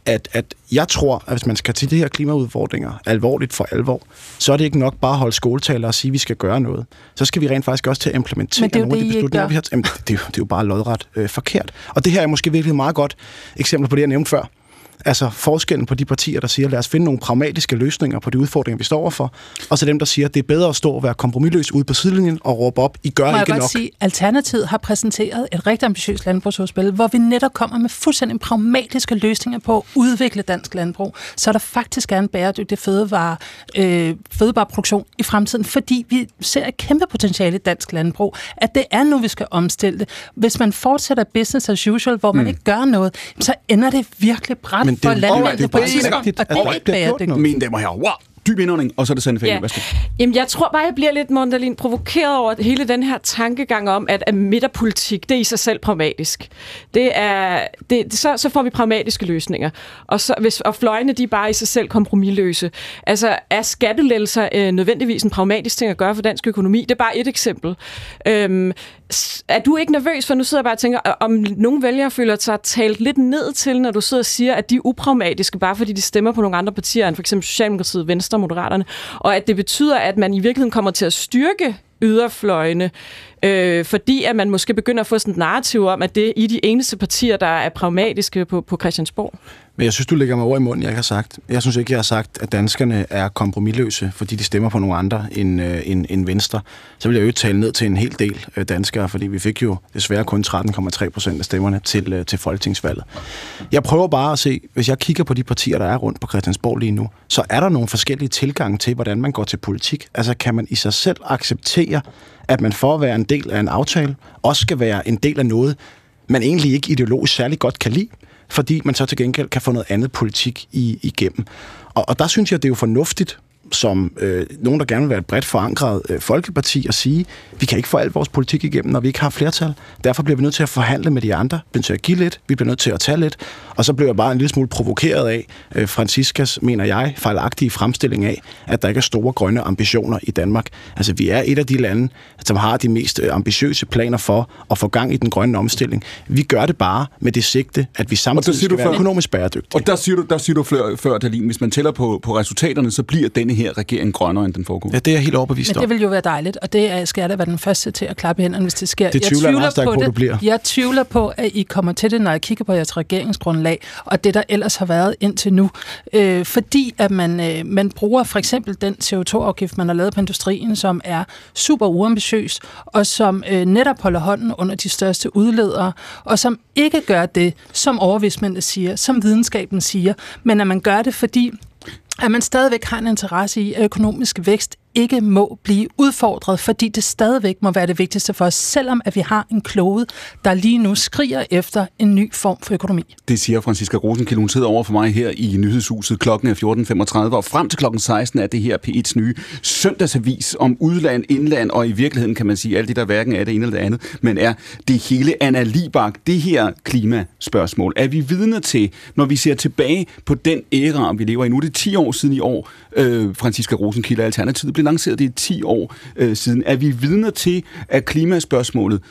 at, at jeg tror, at hvis man skal til de her klimaudfordringer alvorligt for alvor, så er det ikke nok bare at holde skoletaler og sige, at vi skal gøre noget. Så skal vi rent faktisk også til at implementere nogle det, af de beslutninger, vi har Jamen, det, er jo, det er jo bare lodret øh, forkert. Og det her er måske virkelig et meget godt eksempel på det, jeg nævnte før. Altså forskellen på de partier, der siger, lad os finde nogle pragmatiske løsninger på de udfordringer, vi står overfor, og så dem, der siger, det er bedre at stå og være kompromilløs ude på sidelinjen og råbe op, I gør Må jeg ikke godt nok. sige, Alternativet har præsenteret et rigtig ambitiøst landbrugsudspil, hvor vi netop kommer med fuldstændig pragmatiske løsninger på at udvikle dansk landbrug, så der faktisk er en bæredygtig fødevare, øh, fødevareproduktion i fremtiden, fordi vi ser et kæmpe potentiale i dansk landbrug, at det er nu, vi skal omstille det. Hvis man fortsætter business as usual, hvor man Mm. ikke gør noget, så ender det virkelig bræt Men det er det er på et bare rigtigt, og det er ikke bæredygtigt. Mine damer og herrer, wow, dyb indånding, og så er det Sande Fane. Ja. Jamen, jeg tror bare, jeg bliver lidt, Mondalin, provokeret over hele den her tankegang om, at, at midterpolitik, det er i sig selv pragmatisk. Det er, det, så, så får vi pragmatiske løsninger. Og, så, hvis, og fløjene, de er bare i sig selv kompromilløse. Altså, er skattelettelser øh, nødvendigvis en pragmatisk ting at gøre for dansk økonomi? Det er bare et eksempel. Øhm, er du ikke nervøs, for nu sidder jeg bare og tænker, om nogle vælgere føler sig talt lidt ned til, når du sidder og siger, at de er upragmatiske, bare fordi de stemmer på nogle andre partier, end for eksempel Socialdemokratiet, Venstre og Moderaterne, og at det betyder, at man i virkeligheden kommer til at styrke yderfløjene, øh, fordi at man måske begynder at få sådan et narrativ om, at det er I de eneste partier, der er pragmatiske på, på Christiansborg. Men jeg synes, du lægger mig over i munden, jeg ikke har sagt. Jeg synes ikke, jeg har sagt, at danskerne er kompromilløse, fordi de stemmer på nogle andre end, øh, end, end Venstre. Så vil jeg jo tale ned til en hel del øh, danskere, fordi vi fik jo desværre kun 13,3 procent af stemmerne til, øh, til folketingsvalget. Jeg prøver bare at se, hvis jeg kigger på de partier, der er rundt på Christiansborg lige nu, så er der nogle forskellige tilgange til, hvordan man går til politik. Altså kan man i sig selv acceptere, at man for at være en del af en aftale, også skal være en del af noget, man egentlig ikke ideologisk særlig godt kan lide, fordi man så til gengæld kan få noget andet politik i, igennem. Og, og der synes jeg, det er jo fornuftigt, som øh, nogen, der gerne vil være et bredt forankret øh, folkeparti, at sige, vi kan ikke få al vores politik igennem, når vi ikke har flertal. Derfor bliver vi nødt til at forhandle med de andre, vi bliver nødt til at give lidt, vi bliver nødt til at tage lidt, og så blev jeg bare en lille smule provokeret af øh, Franciscas, mener jeg, fejlagtige fremstilling af, at der ikke er store grønne ambitioner i Danmark. Altså, vi er et af de lande, som har de mest øh, ambitiøse planer for at få gang i den grønne omstilling. Vi gør det bare med det sigte, at vi samtidig skal du være før- økonomisk bæredygtige. Og der siger du, der siger du før, før Dalin, hvis man tæller på, på resultaterne, så bliver denne her regering grønnere end den foregående. Ja, det er jeg helt overbevist Men om. det vil jo være dejligt, og det er, skal jeg da være den første til at klappe i hænderne, hvis det sker. Det tvivler jeg meget stærkt på, det. du bliver. Jeg tvivler på, at I kommer til det, når jeg kigger på jeres regeringsgrundlag, og det, der ellers har været indtil nu. Øh, fordi at man, øh, man bruger for eksempel den CO2-afgift, man har lavet på industrien, som er super uambitiøs, og som øh, netop holder hånden under de største udledere, og som ikke gør det, som overvismændene siger, som videnskaben siger, men at man gør det, fordi at man stadigvæk har en interesse i, at økonomisk vækst ikke må blive udfordret, fordi det stadigvæk må være det vigtigste for os, selvom at vi har en klode, der lige nu skriger efter en ny form for økonomi. Det siger Franziska Rosenkilde. Hun sidder over for mig her i nyhedshuset. Klokken er 14.35, og frem til klokken 16 er det her P1's nye søndagsavis om udland, indland, og i virkeligheden kan man sige alt det, der hverken er det ene eller det andet, men er det hele Anna Libak, det her klimaspørgsmål. Er vi vidner til, når vi ser tilbage på den æra, vi lever i nu, er det 10 år siden i år, øh, Franziska Rosenkilde Alternativet blev lanceret, det i 10 år øh, siden. Er vi vidner til, at klimaspørgsmålet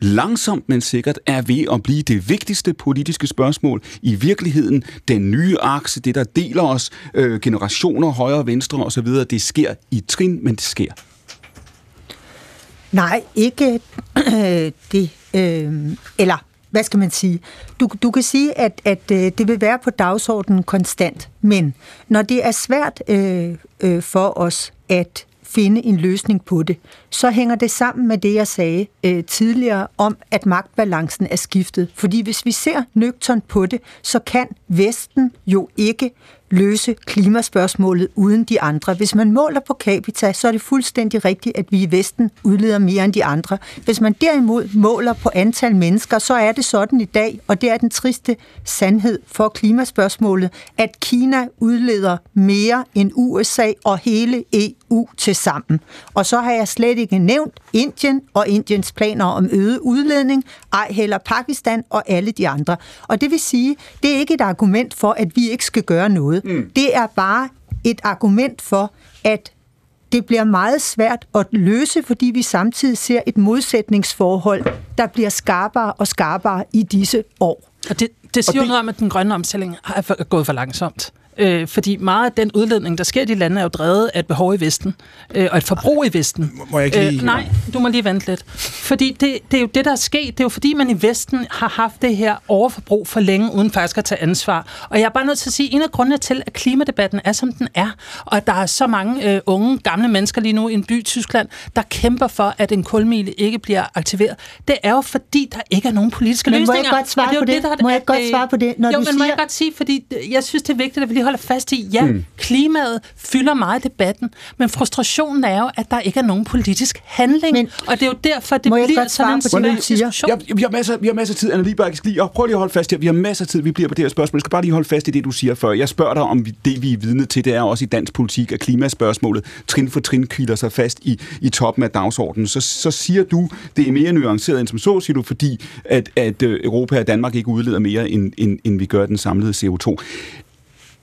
langsomt, men sikkert er ved at blive det vigtigste politiske spørgsmål i virkeligheden. Den nye akse, det der deler os, øh, generationer, højre og venstre osv., det sker i trin, men det sker. Nej, ikke øh, det. Øh, eller, hvad skal man sige? Du, du kan sige, at, at øh, det vil være på dagsordenen konstant, men når det er svært øh, øh, for os at finde en løsning på det, så hænger det sammen med det, jeg sagde øh, tidligere om, at magtbalancen er skiftet. Fordi hvis vi ser nøgtern på det, så kan Vesten jo ikke løse klimaspørgsmålet uden de andre. Hvis man måler på capita, så er det fuldstændig rigtigt, at vi i Vesten udleder mere end de andre. Hvis man derimod måler på antal mennesker, så er det sådan i dag, og det er den triste sandhed for klimaspørgsmålet, at Kina udleder mere end USA og hele EU til sammen. Og så har jeg slet ikke nævnt Indien og Indiens planer om øget udledning, ej heller Pakistan og alle de andre. Og det vil sige, det er ikke et argument for, at vi ikke skal gøre noget. Mm. Det er bare et argument for, at det bliver meget svært at løse, fordi vi samtidig ser et modsætningsforhold, der bliver skarpere og skarpere i disse år. Og det, det siger Og det- noget om, at den grønne omstilling er gået for langsomt. Øh, fordi meget af den udledning, der sker i de lande, er jo drevet af et behov i Vesten, øh, og et forbrug i Vesten. Må jeg ikke lige... Øh, nej, du må lige vente lidt. Fordi det, det er jo det, der er sket. Det er jo fordi, man i Vesten har haft det her overforbrug for længe, uden faktisk at tage ansvar. Og jeg er bare nødt til at sige, at en af grundene til, at klimadebatten er, som den er, og at der er så mange øh, unge, gamle mennesker lige nu i en by i Tyskland, der kæmper for, at en kulmile ikke bliver aktiveret, det er jo fordi, der ikke er nogen politiske Men må løsninger. jeg godt svare Og det er på jo det? der, Må jeg godt svare på det? Når jo, du men må siger- jeg godt sige, fordi jeg synes, det er vigtigt, at vi lige holder fast i, ja, mm. klimaet fylder meget debatten, men frustrationen er jo, at der ikke er nogen politisk handling, Men- og det er jo derfor, det bliver godt sådan en svær diskussion. Ja, vi, har masser, vi har masser af tid, Anna Lieberg. Jeg skal lige, og prøv lige at holde fast her. Vi har masser af tid, vi bliver på det her spørgsmål. Jeg skal bare lige holde fast i det, du siger før. Jeg spørger dig, om vi, det, vi er vidne til, det er også i dansk politik, at klimaspørgsmålet trin for trin kviler sig fast i, i toppen af dagsordenen. Så, så siger du, det er mere nuanceret end som så, siger du, fordi at, at øh, Europa og Danmark ikke udleder mere, end, end, end vi gør den samlede CO2.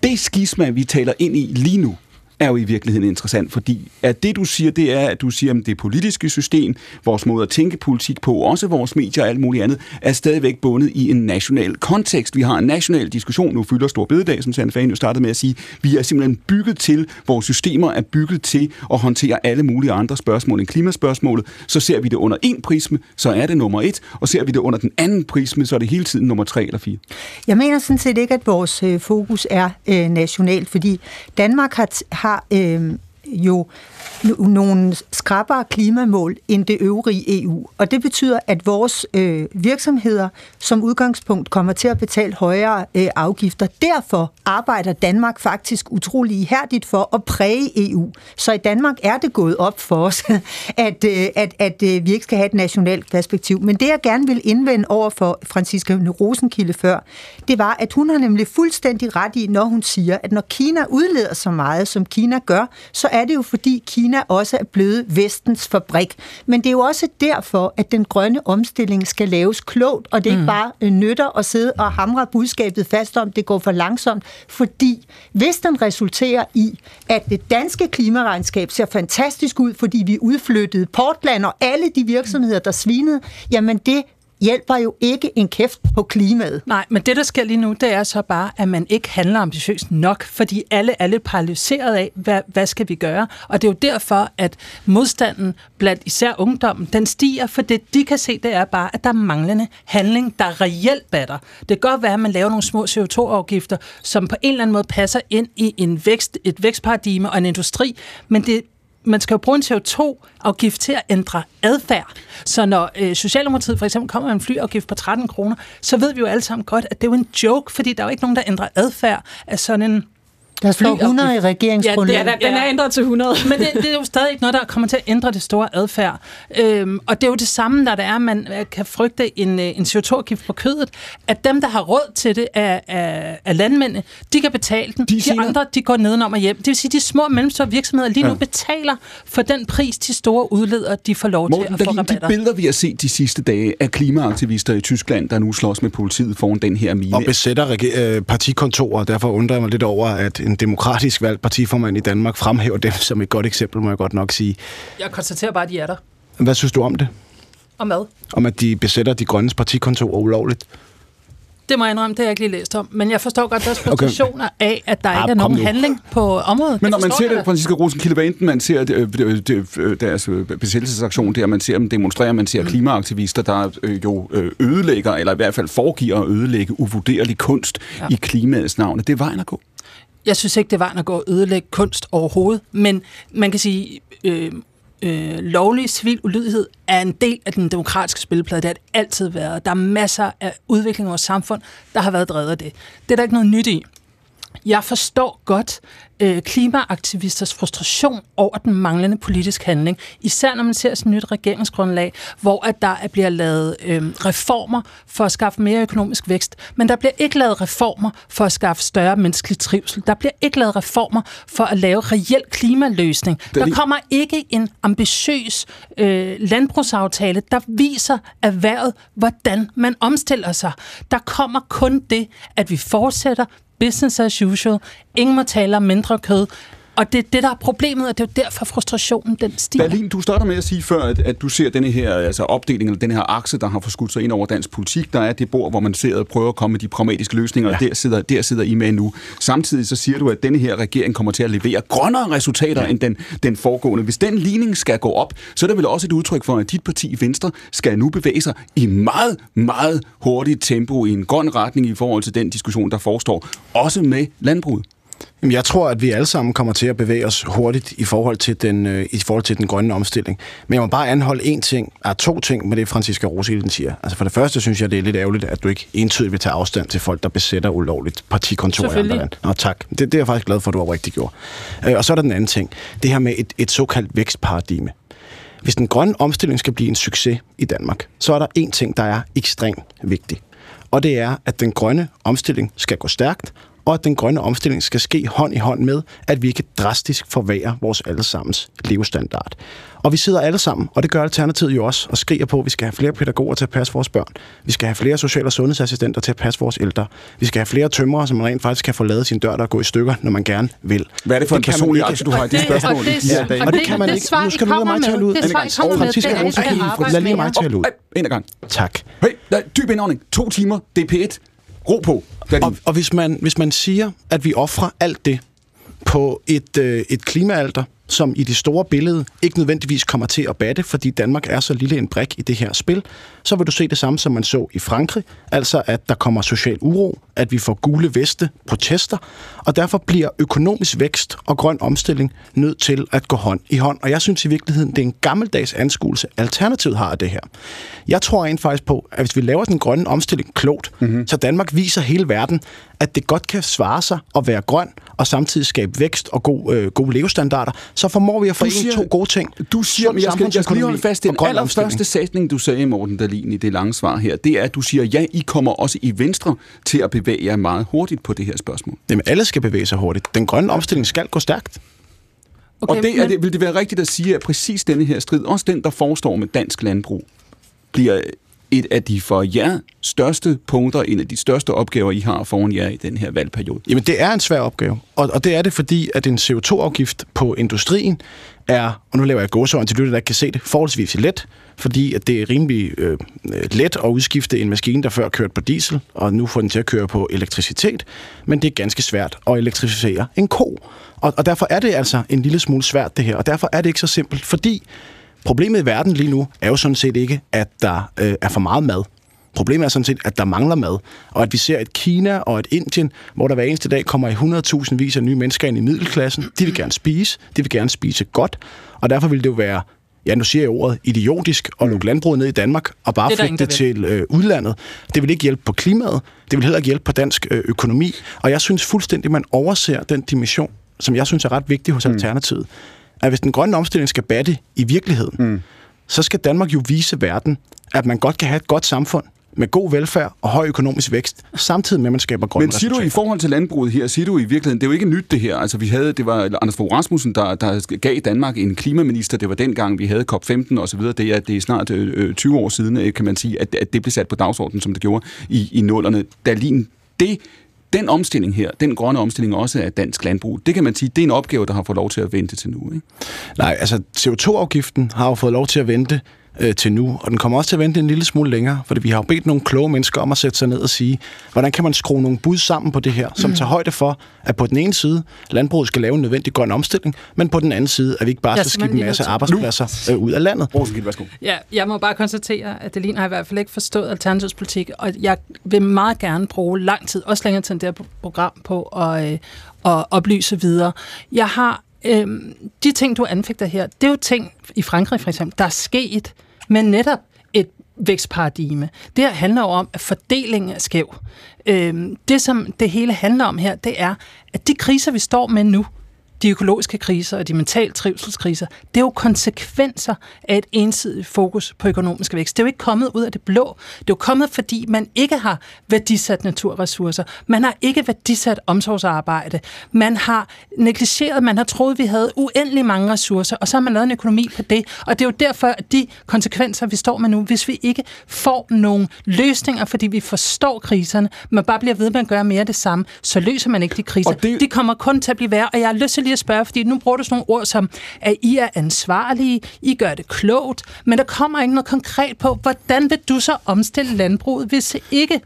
Det skisma, vi taler ind i lige nu, er jo i virkeligheden interessant, fordi at det, du siger, det er, at du siger, at det politiske system, vores måde at tænke politik på, også vores medier og alt muligt andet, er stadigvæk bundet i en national kontekst. Vi har en national diskussion, nu fylder Stor Bededag, som Sande Fagen jo startede med at sige, vi er simpelthen bygget til, vores systemer er bygget til at håndtere alle mulige andre spørgsmål end klimaspørgsmålet. Så ser vi det under en prisme, så er det nummer et, og ser vi det under den anden prisme, så er det hele tiden nummer tre eller fire. Jeg mener sådan set ikke, at vores øh, fokus er øh, nationalt, fordi Danmark har, t- har øh, jo nogle skrappere klimamål end det øvrige EU. Og det betyder, at vores øh, virksomheder som udgangspunkt kommer til at betale højere øh, afgifter. Derfor arbejder Danmark faktisk utrolig ihærdigt for at præge EU. Så i Danmark er det gået op for os, at, øh, at, at øh, vi ikke skal have et nationalt perspektiv. Men det, jeg gerne vil indvende over for Franziska Rosenkilde før, det var, at hun har nemlig fuldstændig ret i, når hun siger, at når Kina udleder så meget, som Kina gør, så er det jo fordi Kina også er blevet vestens fabrik. Men det er jo også derfor, at den grønne omstilling skal laves klogt, og det ikke bare øh, nytter at sidde og hamre budskabet fast om, det går for langsomt, fordi hvis den resulterer i, at det danske klimaregnskab ser fantastisk ud, fordi vi udflyttede Portland og alle de virksomheder, der svinede, jamen det hjælper jo ikke en kæft på klimaet. Nej, men det, der sker lige nu, det er så bare, at man ikke handler ambitiøst nok, fordi alle er lidt paralyseret af, hvad, hvad skal vi gøre? Og det er jo derfor, at modstanden blandt især ungdommen, den stiger, for det de kan se, det er bare, at der er manglende handling, der reelt batter. Det kan godt være, at man laver nogle små CO2-afgifter, som på en eller anden måde passer ind i en vækst, et vækstparadigme og en industri, men det man skal jo bruge en CO2-afgift til at ændre adfærd. Så når øh, Socialdemokratiet for eksempel kommer med en flyafgift på 13 kroner, så ved vi jo alle sammen godt, at det er jo en joke, fordi der er jo ikke nogen, der ændrer adfærd af sådan en der står 100 i regeringsgrundlaget. Ja, den, den er ændret til 100. men det, det er jo stadig ikke noget, der kommer til at ændre det store adfærd. Øhm, og det er jo det samme, når det er, at man øh, kan frygte en, øh, en CO2-afgift på kødet, at dem, der har råd til det af, af, af landmændene, de kan betale den. De De, andre, de går nedenom og hjem. Det vil sige, at de små og mellemstore virksomheder lige nu betaler for den pris, de store udledere, de får lov Morten, til at få Dahlin, de rabatter. billeder, vi har set de sidste dage af klimaaktivister i Tyskland, der nu slås med politiet foran den her mine. og besætter øh, partikontorer. Derfor undrer jeg mig lidt over, at en demokratisk valgt partiformand i Danmark fremhæver dem som et godt eksempel, må jeg godt nok sige. Jeg konstaterer bare, at de er der. Hvad synes du om det? Og mad. Om at de besætter de grønnes partikontorer ulovligt? Det må jeg indrømme, det har jeg ikke lige læst om. Men jeg forstår godt deres frustrationer okay. af, at der Ah, ikke er nogen nu. handling på området. Men når Det man ser det, da. Franziska Rosenkilde, hvad enten man ser det, øh, det, øh, deres øh, besættelsesaktion der, man ser dem demonstrere, man ser Mm. klimaaktivister, der øh, jo øh, ødelægger, eller i hvert fald foregiver at ødelægge uvurderlig kunst ja. i klimaets navn. Det er vejen at gå. Jeg synes ikke, det var at gå og ødelægge kunst overhovedet, men man kan sige, øh, øh, lovlig civil ulydighed er en del af den demokratiske spilleplade. Det har det altid været. Der er masser af udvikling i vores samfund, der har været drevet af det. Det er der ikke noget nyt i. Jeg forstår godt øh, klimaaktivisters frustration over den manglende politisk handling. Især når man ser sådan et nyt regeringsgrundlag, hvor at der bliver lavet øh, reformer for at skaffe mere økonomisk vækst. Men der bliver ikke lavet reformer for at skaffe større menneskelig trivsel. Der bliver ikke lavet reformer for at lave reel klimaløsning. er Der kommer ikke en ambitiøs øh, landbrugsaftale, der viser erhvervet, hvordan man omstiller sig. Der kommer kun det, at vi fortsætter business as usual. Ingen må tale om mindre kød. Og det er det, der er problemet, og det er jo derfor frustrationen den stiger. Berlin, du starter med at sige før, at, at du ser denne her altså opdeling, eller den her akse, der har forskudt sig ind over dansk politik. Der er det bord, hvor man sidder og prøver at komme med de pragmatiske løsninger, ja. og der sidder, der sidder I med nu. Samtidig så siger du, at denne her regering kommer til at levere grønnere resultater ja. end den, den foregående. Hvis den ligning skal gå op, så er det vel også et udtryk for, at dit parti Venstre skal nu bevæge sig i meget, meget hurtigt tempo i en grøn retning i forhold til den diskussion, der forestår, også med landbruget. Jeg tror, at vi alle sammen kommer til at bevæge os hurtigt i forhold til den, øh, i forhold til den grønne omstilling. Men jeg må bare anholde en ting, er to ting med det, Franziska Rosilden siger. Altså for det første synes jeg, det er lidt ærgerligt, at du ikke entydigt vil tage afstand til folk, der besætter ulovligt partikontor i andre land. Nå, tak. Det, det er jeg faktisk glad for, at du har rigtig gjort. Øh, og så er der den anden ting. Det her med et, et såkaldt vækstparadigme. Hvis den grønne omstilling skal blive en succes i Danmark, så er der en ting, der er ekstremt vigtig. Og det er, at den grønne omstilling skal gå stærkt, og at den grønne omstilling skal ske hånd i hånd med, at vi ikke drastisk forværer vores allesammens levestandard. Og vi sidder alle sammen, og det gør Alternativet jo også, og skriger på, at vi skal have flere pædagoger til at passe vores børn. Vi skal have flere social- og sundhedsassistenter til at passe vores ældre. Vi skal have flere tømrere, som man rent faktisk kan få lavet sin dør, der går i stykker, når man gerne vil. Hvad er det for det en personlig aktie, du har i de spørgsmål? Og det, og det, og det kan man ikke. Nu skal du lade mig at ud. Det svar, I kommer med, det er, Lad lige mig til at ud. En gang. Tak. Hey, dyb indånding. To timer. DP1. Ro på. Og, og hvis, man, hvis man siger, at vi offrer alt det på et, øh, et klimaalter, som i det store billede ikke nødvendigvis kommer til at batte, fordi Danmark er så lille en brik i det her spil, så vil du se det samme, som man så i Frankrig, altså at der kommer social uro, at vi får gule veste, protester, og derfor bliver økonomisk vækst og grøn omstilling nødt til at gå hånd i hånd. Og jeg synes i virkeligheden, det er en gammeldags anskuelse, alternativet har af det her. Jeg tror rent faktisk på, at hvis vi laver den grønne omstilling klogt, mm-hmm. så Danmark viser hele verden, at det godt kan svare sig at være grøn, og samtidig skabe vækst og god, øh, gode levestandarder, så formår vi at forene to gode ting. Du siger, men jeg skal, jeg skal lige holde fast, den allerførste sætning, du sagde, Morten Dahlin, i det lange svar her, det er, at du siger, ja, I kommer også i Venstre til at bevæge jer meget hurtigt på det her spørgsmål. Jamen, alle skal bevæge sig hurtigt. Den grønne omstilling skal gå stærkt. Okay, og det, er det, vil det være rigtigt at sige, at præcis denne her strid, også den, der forestår med dansk landbrug, bliver et af de for jer største punkter, en af de største opgaver, I har foran jer i den her valgperiode? Jamen, det er en svær opgave. Og, og det er det, fordi at en CO2-afgift på industrien er, og nu laver jeg gåsøjne til lytter, der ikke kan se det, forholdsvis let, fordi at det er rimelig øh, let at udskifte en maskine, der før kørte på diesel, og nu får den til at køre på elektricitet, men det er ganske svært at elektrificere en ko. Og, og derfor er det altså en lille smule svært, det her, og derfor er det ikke så simpelt, fordi Problemet i verden lige nu er jo sådan set ikke, at der øh, er for meget mad. Problemet er sådan set, at der mangler mad, og at vi ser et Kina og et Indien, hvor der hver eneste dag kommer i 100.000 vis af nye mennesker ind i middelklassen. De vil gerne spise, de vil gerne spise godt, og derfor vil det jo være ja, nu siger jeg ordet, idiotisk at lukke landbruget ned i Danmark og bare flytte det til øh, udlandet. Det vil ikke hjælpe på klimaet, det vil heller ikke hjælpe på dansk øh, økonomi, og jeg synes fuldstændig, man overser den dimension, som jeg synes er ret vigtig hos mm. At hvis den grønne omstilling skal batte i virkeligheden, mm. så skal Danmark jo vise verden, at man godt kan have et godt samfund med god velfærd og høj økonomisk vækst, samtidig med, at man skaber grønne Men siger du i forhold til landbruget her, siger du i virkeligheden, det er jo ikke nyt det her. Altså vi havde, det var Anders Fogh Rasmussen, der, der gav Danmark en klimaminister. Det var dengang, vi havde COP15 og så videre. Det er, det er snart øh, 20 år siden, øh, kan man sige, at, at det blev sat på dagsordenen, som det gjorde i, i nullerne. lige det den omstilling her, den grønne omstilling også af dansk landbrug, det kan man sige, det er en opgave, der har fået lov til at vente til nu. Ikke? Nej, altså CO2-afgiften har jo fået lov til at vente øh, til nu. Og den kommer også til at vente en lille smule længere, fordi vi har jo bedt nogle kloge mennesker om at sætte sig ned og sige, hvordan kan man skrue nogle bud sammen på det her, som mm. tager højde for, at på den ene side, landbruget skal lave en nødvendig grøn omstilling, men på den anden side, at vi ikke bare skal skifte en masse arbejdspladser øh, ud af landet. Ja, jeg må bare konstatere, at Delin har i hvert fald ikke forstået Alternativets politik, og jeg vil meget gerne bruge lang tid, også længere tid end det her program, på at, øh, at oplyse videre. Jeg har Øhm, de ting, du anfægter her, det er jo ting i Frankrig for eksempel, der er sket med netop et vækstparadigme. Det her handler jo om, at fordelingen er skæv. Øhm, det, som det hele handler om her, det er, at de kriser, vi står med nu, de økologiske kriser og de mentale trivselskriser, det er jo konsekvenser af et ensidigt fokus på økonomisk vækst. Det er jo ikke kommet ud af det blå. Det er jo kommet, fordi man ikke har værdisat naturressourcer. Man har ikke værdisat omsorgsarbejde. Man har negligeret, man har troet, vi havde uendelig mange ressourcer, og så har man lavet en økonomi på det. Og det er jo derfor, at de konsekvenser, vi står med nu, hvis vi ikke får nogle løsninger, fordi vi forstår kriserne, men bare bliver ved med at gøre mere af det samme, så løser man ikke de kriser. Og det... De kommer kun til at blive værre, og jeg har lyst til til lige at spørge, fordi nu bruger du sådan nogle ord som, at I er ansvarlige, I gør det klogt, men der kommer ikke noget konkret på, hvordan vil du så omstille landbruget, hvis ikke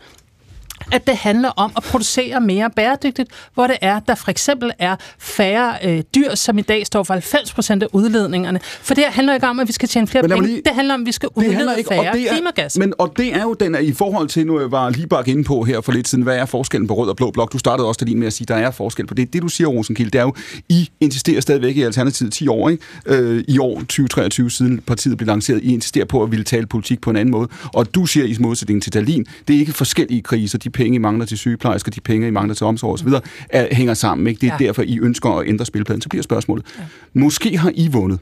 at det handler om at producere mere bæredygtigt, hvor det er, der for eksempel er færre øh, dyr, som i dag står for 90 procent af udledningerne. For det her handler ikke om, at vi skal tjene flere penge. Lige, det handler om, at vi skal udlede ikke, færre det er, klimagas. Men, og det er jo den, i forhold til, nu jeg var lige bare inde på her for lidt siden, hvad er forskellen på rød og blå blok? Du startede også lige med at sige, at der er forskel på det. Det, du siger, Rosenkilde, det er jo, I insisterer stadigvæk i Alternativet 10 år, ikke? Øh, i år 2023, siden partiet blev lanceret. I insisterer på at ville tale politik på en anden måde. Og du siger i modsætning til Dalin, det er ikke forskellige kriser, de penge, I mangler til sygeplejersker, de penge, I mangler til omsorg osv., er, hænger sammen. Ikke? Det er ja. derfor, I ønsker at ændre spilpladen. Så bliver spørgsmålet. Ja. Måske har I vundet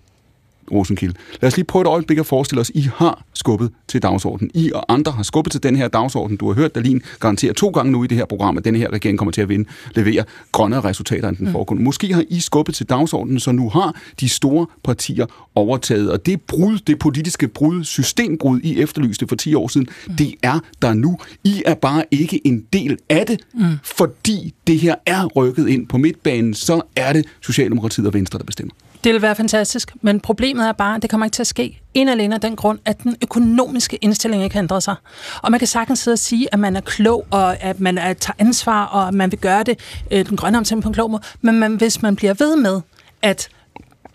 Rosenkilde. Lad os lige prøve et øjeblik at forestille os, I har skubbet til dagsordenen. I og andre har skubbet til den her dagsorden. Du har hørt Dalin garantere to gange nu i det her program, at den her regering kommer til at vinde, levere grønnere resultater end den mm. foregående. Måske har I skubbet til dagsordenen, så nu har de store partier overtaget. Og det brud, det politiske brud, systembrud, I efterlyste for 10 år siden, mm. det er der nu. I er bare ikke en del af det, mm. fordi det her er rykket ind på midtbanen, så er det Socialdemokratiet og Venstre, der bestemmer. Det vil være fantastisk, men problemet er bare, at det kommer ikke til at ske. En alene af den grund, at den økonomiske indstilling ikke ændrer sig. Og man kan sagtens sidde og sige, at man er klog, og at man er, tager ansvar, og at man vil gøre det, øh, den grønne omstilling på en klog måde. Men man, hvis man bliver ved med at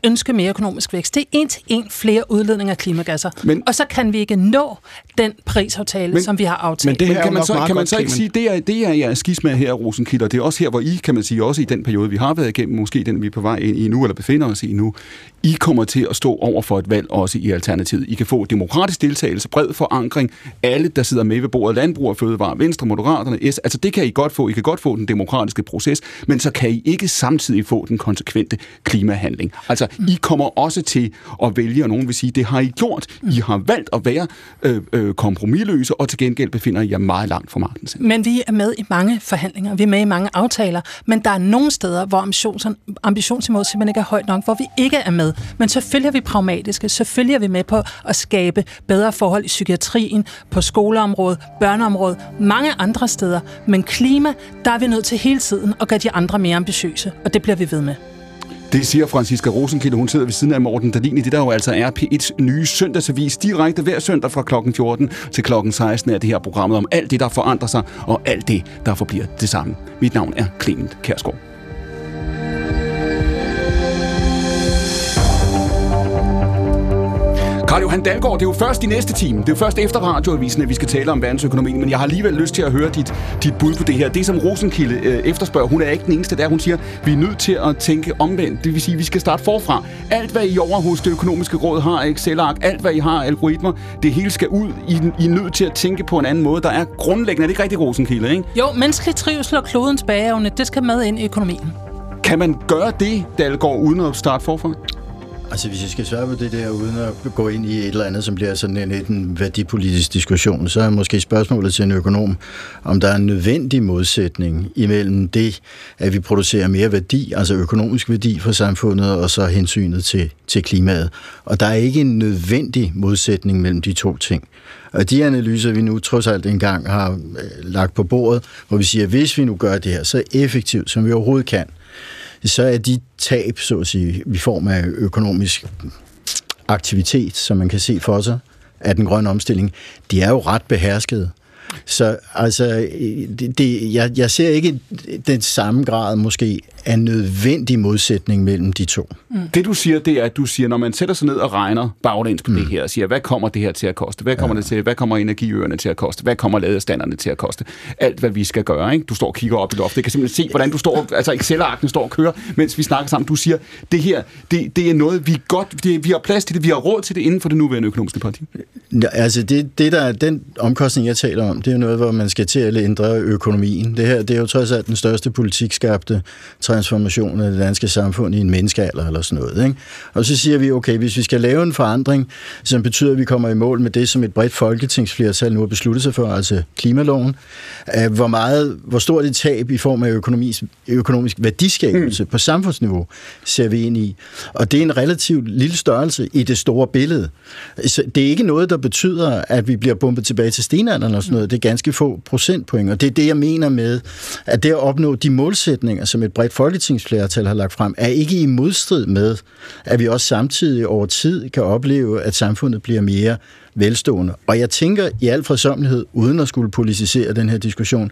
ønske mere økonomisk vækst. Det er en til en flere udledninger af klimagasser. Men, og så kan vi ikke nå den prisaftale, men, som vi har aftalt. Men det her men kan man, så, kan man så ikke sige, det er, det er jeres skisma her, Rosenkilder. Det er også her, hvor I, kan man sige, også i den periode, vi har været igennem, måske den, vi er på vej ind i nu, eller befinder os i nu, I kommer til at stå over for et valg også i Alternativet. I kan få demokratisk deltagelse, bred forankring, alle, der sidder med ved bordet, landbrug og fødevare, Venstre, Moderaterne, S, altså det kan I godt få. I kan godt få den demokratiske proces, men så kan I ikke samtidig få den konsekvente klimahandling. Altså, i kommer også til at vælge, og nogen vil sige, det har I gjort. I har valgt at være øh, øh, kompromilløse, og til gengæld befinder I jer meget langt fra magten. Men vi er med i mange forhandlinger, vi er med i mange aftaler, men der er nogle steder, hvor ambitionsniveauet simpelthen ikke er højt nok, hvor vi ikke er med. Men selvfølgelig er vi pragmatiske, selvfølgelig er vi med på at skabe bedre forhold i psykiatrien, på skoleområdet, børneområdet, mange andre steder. Men klima, der er vi nødt til hele tiden at gøre de andre mere ambitiøse, og det bliver vi ved med. Det siger Franziska Rosenkilde. Hun sidder ved siden af Morten Dalin i det, der jo altså er P1's nye søndagsavis. Direkte hver søndag fra klokken 14 til klokken 16 er det her programmet om alt det, der forandrer sig, og alt det, der forbliver det samme. Mit navn er Clement Kærsgaard. Karl Johan Dalgaard, det er jo først i næste time. Det er jo først efter radioavisen, at vi skal tale om verdensøkonomien, men jeg har alligevel lyst til at høre dit, dit bud på det her. Det, som Rosenkilde øh, efterspørger, hun er ikke den eneste der. Hun siger, vi er nødt til at tænke omvendt. Det vil sige, vi skal starte forfra. Alt, hvad I over hos det økonomiske råd har Excel-ark, alt, hvad I har algoritmer, det hele skal ud. I, I er nødt til at tænke på en anden måde, der er grundlæggende. Er det ikke rigtig Rosenkilde, ikke? Jo, menneskelig trivsel og klodens bageevne, det skal med ind i økonomien. Kan man gøre det, Dalgaard, uden at starte forfra? Altså, hvis jeg skal svare på det der, uden at gå ind i et eller andet, som bliver sådan en, en værdipolitisk diskussion, så er måske spørgsmålet til en økonom, om der er en nødvendig modsætning imellem det, at vi producerer mere værdi, altså økonomisk værdi for samfundet, og så hensynet til, til klimaet. Og der er ikke en nødvendig modsætning mellem de to ting. Og de analyser, vi nu trods alt engang har øh, lagt på bordet, hvor vi siger, at hvis vi nu gør det her så effektivt, som vi overhovedet kan, så er de tab, så at sige, i form af økonomisk aktivitet, som man kan se for sig, af den grønne omstilling, de er jo ret beherskede. Så altså, det, det, jeg, jeg ser ikke den samme grad måske af nødvendig modsætning mellem de to. Mm. Det du siger, det er, at du siger, når man sætter sig ned og regner baglæns på mm. det her, og siger, hvad kommer det her til at koste? Hvad kommer ja. det til? Hvad kommer energiøerne til at koste? Hvad kommer ladestanderne til at koste? Alt, hvad vi skal gøre, ikke? Du står og kigger op i loftet. Jeg kan simpelthen se, hvordan du står, altså Excel-arkene står og kører, mens vi snakker sammen. Du siger, det her, det, det er noget, vi godt, det, vi har plads til det, vi har råd til det inden for det nuværende økonomiske parti. Ja, altså, det, det der, den omkostning, jeg taler om, det er jo noget, hvor man skal til at ændre økonomien. Det her, det er jo trods alt den største politikskabte transformation af det danske samfund i en menneskealder eller sådan noget. Ikke? Og så siger vi, okay, hvis vi skal lave en forandring, som betyder, at vi kommer i mål med det, som et bredt folketingsflertal nu har besluttet sig for, altså klimaloven, øh, hvor, meget, hvor stort et tab i form af økonomisk, økonomisk værdiskabelse mm. på samfundsniveau ser vi ind i. Og det er en relativt lille størrelse i det store billede. Så det er ikke noget, der betyder, at vi bliver bumpet tilbage til stenalderen eller sådan noget. Det er ganske få procentpoint, og det er det, jeg mener med, at det at opnå de målsætninger, som et bredt folketingsflertal har lagt frem, er ikke i modstrid med, at vi også samtidig over tid kan opleve, at samfundet bliver mere velstående. Og jeg tænker i al fredsomlighed, uden at skulle politisere den her diskussion,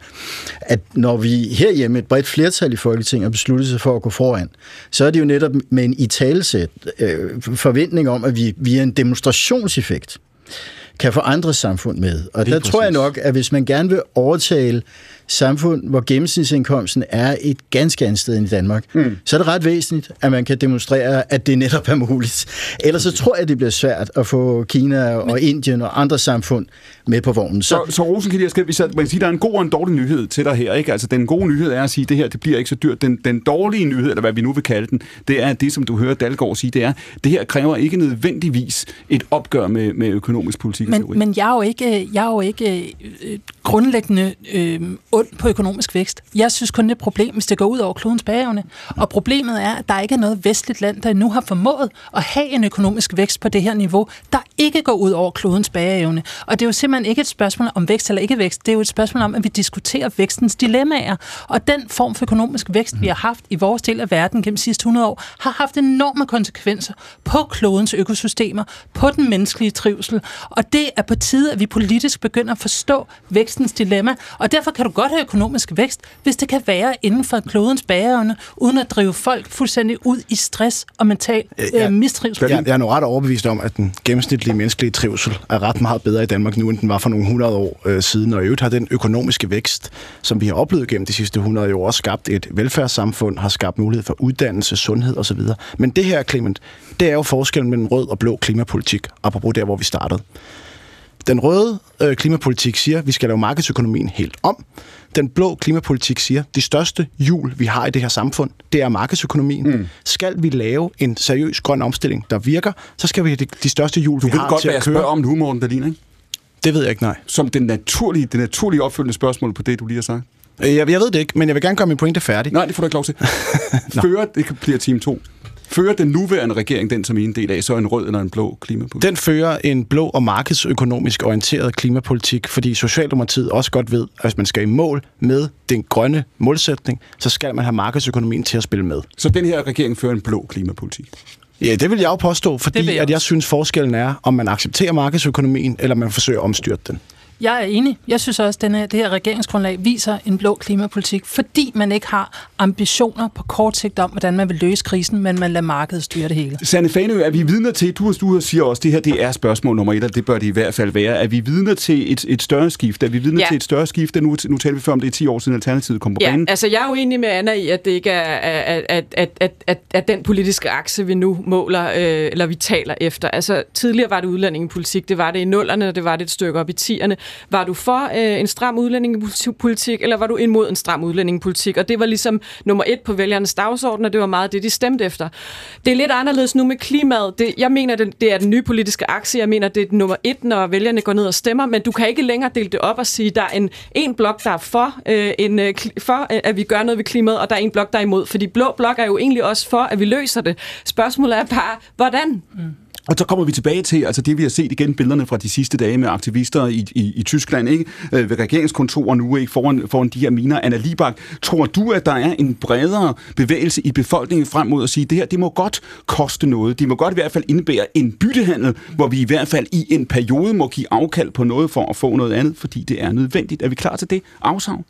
at når vi herhjemme, et bredt flertal i Folketinget, har besluttet sig for at gå foran, så er det jo netop med en italesæt øh, forventning om, at vi via en demonstrationseffekt kan få andre samfund med. Og Lige der præcis. tror jeg nok, at hvis man gerne vil overtale samfund, hvor gennemsnitsindkomsten er et ganske andet sted end i Danmark, mm. så er det ret væsentligt, at man kan demonstrere, at det netop er muligt. Ellers så tror jeg, det bliver svært at få Kina og Men... Indien og andre samfund med på vognen. Så, så, så Rosenkilde, jeg skal, vi man kan sige, der er en god og en dårlig nyhed til dig her. Ikke? Altså, den gode nyhed er at sige, at det her det bliver ikke så dyrt. Den, den dårlige nyhed, eller hvad vi nu vil kalde den, det er det, som du hører Dalgaard sige, det er, det her kræver ikke nødvendigvis et opgør med, med økonomisk politik. Men, men jeg er jo ikke, jeg er jo ikke øh, grundlæggende øh, ond på økonomisk vækst. Jeg synes kun, det er et problem, hvis det går ud over klodens bageevne. Og problemet er, at der ikke er noget vestligt land, der nu har formået at have en økonomisk vækst på det her niveau, der ikke går ud over klodens bageevne. Og det er jo simpelthen ikke et spørgsmål om vækst eller ikke vækst. Det er jo et spørgsmål om, at vi diskuterer vækstens dilemmaer. Og den form for økonomisk vækst, vi har haft i vores del af verden gennem de sidste 100 år, har haft enorme konsekvenser på klodens økosystemer, på den menneskelige trivsel. Og det er på tide, at vi politisk begynder at forstå vækstens dilemma. Og derfor kan du godt have økonomisk vækst, hvis det kan være inden for klodens bageevne, uden at drive folk fuldstændig ud i stress og mental øh, mistrivsel. Jeg, jeg er nu ret overbevist om, at den gennemsnitlige menneskelige trivsel er ret meget bedre i Danmark nu, end den var for nogle 100 år øh, siden. Og i øvrigt har den økonomiske vækst, som vi har oplevet gennem de sidste 100 år, også skabt et velfærdssamfund, har skabt mulighed for uddannelse, sundhed osv. Men det her, Clement, det er jo forskellen mellem rød og blå klimapolitik, apropos der, hvor vi startede. Den røde øh, klimapolitik siger, at vi skal lave markedsøkonomien helt om. Den blå klimapolitik siger, at de største hjul, vi har i det her samfund, det er markedsøkonomien. Mm. Skal vi lave en seriøs grøn omstilling, der virker, så skal vi have de, de største hjul, du vi har godt, til at køre. Du ved godt, hvad jeg spørger om nu, Morten Berlin, ikke? Det ved jeg ikke, nej. Som den naturlige, det naturlige opfølgende spørgsmål på det, du lige har sagt. Øh, jeg, jeg ved det ikke, men jeg vil gerne gøre min pointe færdig. Nej, det får du ikke lov til. Før det bliver time 2. Fører den nuværende regering den som en del af, så en rød eller en blå klimapolitik? Den fører en blå og markedsøkonomisk orienteret klimapolitik, fordi Socialdemokratiet også godt ved, at hvis man skal i mål med den grønne målsætning, så skal man have markedsøkonomien til at spille med. Så den her regering fører en blå klimapolitik? Ja, det vil jeg jo påstå, fordi jeg at jeg synes, forskellen er, om man accepterer markedsøkonomien, eller man forsøger at omstyrte den. Jeg er enig. Jeg synes også, at det her regeringsgrundlag viser en blå klimapolitik, fordi man ikke har ambitioner på kort sigt om, hvordan man vil løse krisen, men man lader markedet styre det hele. Sanne Fanø, er vi vidner til, du, du siger også, at det her det er spørgsmål nummer et, og det bør det i hvert fald være. Er vi vidner til et, et større skift? Er vi vidner ja. til et større skift? Nu, nu taler vi før om det er 10 år siden Alternativet kom på ja, banen. altså jeg er jo enig med Anna i, at det ikke er at, at, at, at, at, at den politiske akse, vi nu måler, øh, eller vi taler efter. Altså tidligere var det udlændingepolitik, det var det i nullerne, det var det et stykke op i tierne. Var du for øh, en stram udlændingepolitik, eller var du imod en stram udlændingepolitik? Og det var ligesom nummer et på vælgernes dagsorden, og det var meget det, de stemte efter. Det er lidt anderledes nu med klimaet. Det, jeg mener, det, det er den nye politiske akse. Jeg mener, det er nummer et, når vælgerne går ned og stemmer, men du kan ikke længere dele det op og sige, der er en, en blok, der er for, øh, en, øh, for øh, at vi gør noget ved klimaet, og der er en blok, der er imod. Fordi blå blok er jo egentlig også for, at vi løser det. Spørgsmålet er bare, hvordan? Mm. Og så kommer vi tilbage til altså det, vi har set igen billederne fra de sidste dage med aktivister i, i, i Tyskland, ikke? Øh, ved regeringskontorer nu, ikke? Foran, foran de her miner. Anna Libak, tror du, at der er en bredere bevægelse i befolkningen frem mod at sige, at det her, det må godt koste noget. Det må godt i hvert fald indebære en byttehandel, hvor vi i hvert fald i en periode må give afkald på noget for at få noget andet, fordi det er nødvendigt. Er vi klar til det afsavn?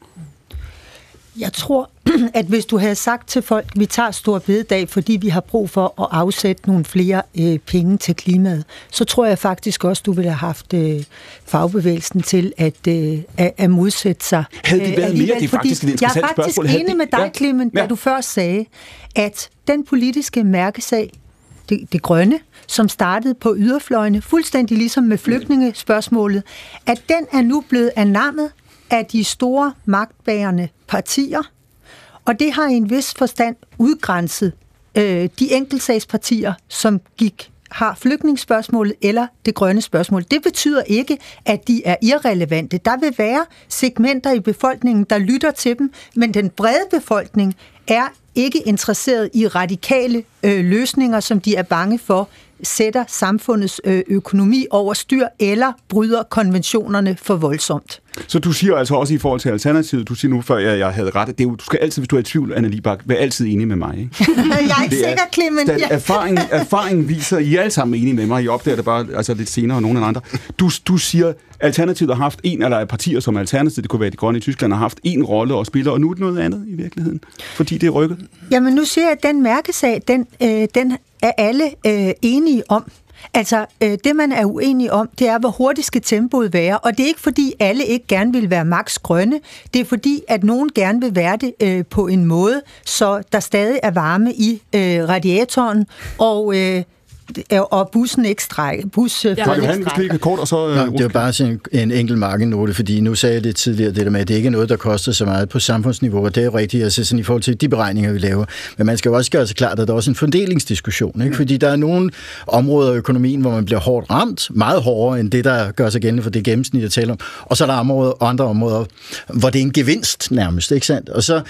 Jeg tror, at hvis du havde sagt til folk, at vi tager stor bededag, fordi vi har brug for at afsætte nogle flere øh, penge til klimaet, så tror jeg faktisk også, du ville have haft øh, fagbevægelsen til at, øh, at, at modsætte sig. Havde det været mere? Det er faktisk et interessant. Jeg er faktisk spørgsmål. enig med dig, Clement, ja. da du før sagde, at den politiske mærkesag, det, det grønne, som startede på yderfløjene, fuldstændig ligesom med flygtningespørgsmålet, at den er nu blevet anammet af de store magtbærende partier, og det har i en vis forstand udgrænset øh, de enkeltsagspartier, som gik har flygtningsspørgsmålet eller det grønne spørgsmål. Det betyder ikke, at de er irrelevante. Der vil være segmenter i befolkningen, der lytter til dem, men den brede befolkning er ikke interesseret i radikale øh, løsninger, som de er bange for sætter samfundets øh, økonomi over styr eller bryder konventionerne for voldsomt. Så du siger altså også i forhold til Alternativet, du siger nu før, jeg, jeg havde ret, det er jo, du skal altid, hvis du er i tvivl, Anna Libak, være altid enig med mig. Ikke? jeg er ikke er- sikker, Clement. Ja. erfaring, erfaring viser, I er alle sammen enige med mig, I opdager det bare altså lidt senere end nogen af andre. Du, du siger, Alternativet har haft en, eller partier som Alternativet, det kunne være de grønne i Tyskland, har haft en rolle og spiller, og nu er det noget andet i virkeligheden, fordi det er rykket. Jamen nu siger jeg, at den mærkesag, den, øh, den er alle øh, enige om. Altså, øh, det man er uenig om, det er, hvor hurtigt skal tempoet være. Og det er ikke fordi, alle ikke gerne vil være max grønne. Det er fordi, at nogen gerne vil være det øh, på en måde, så der stadig er varme i øh, radiatoren, og, øh, og bussen ikke strækker. Bus, øh, Ja, Kan ikke du have en strækker. lige kort, og så... øh, Nå, det var bare sådan en, en enkelt markednote, fordi nu sagde jeg det tidligere, det der med, at det ikke er noget, der koster så meget på samfundsniveau, og det er jo rigtigt, altså sådan i forhold til de beregninger, vi laver. Men man skal jo også gøre sig klart, at der er også en fordelingsdiskussion, ikke? fordi der er nogle områder af økonomien, hvor man bliver hårdt ramt, meget hårdere end det, der gør sig gældende for det gennemsnit, jeg taler om. Og så er der områder, andre områder, hvor det er en gevinst nærmest, ikke sandt? Og så,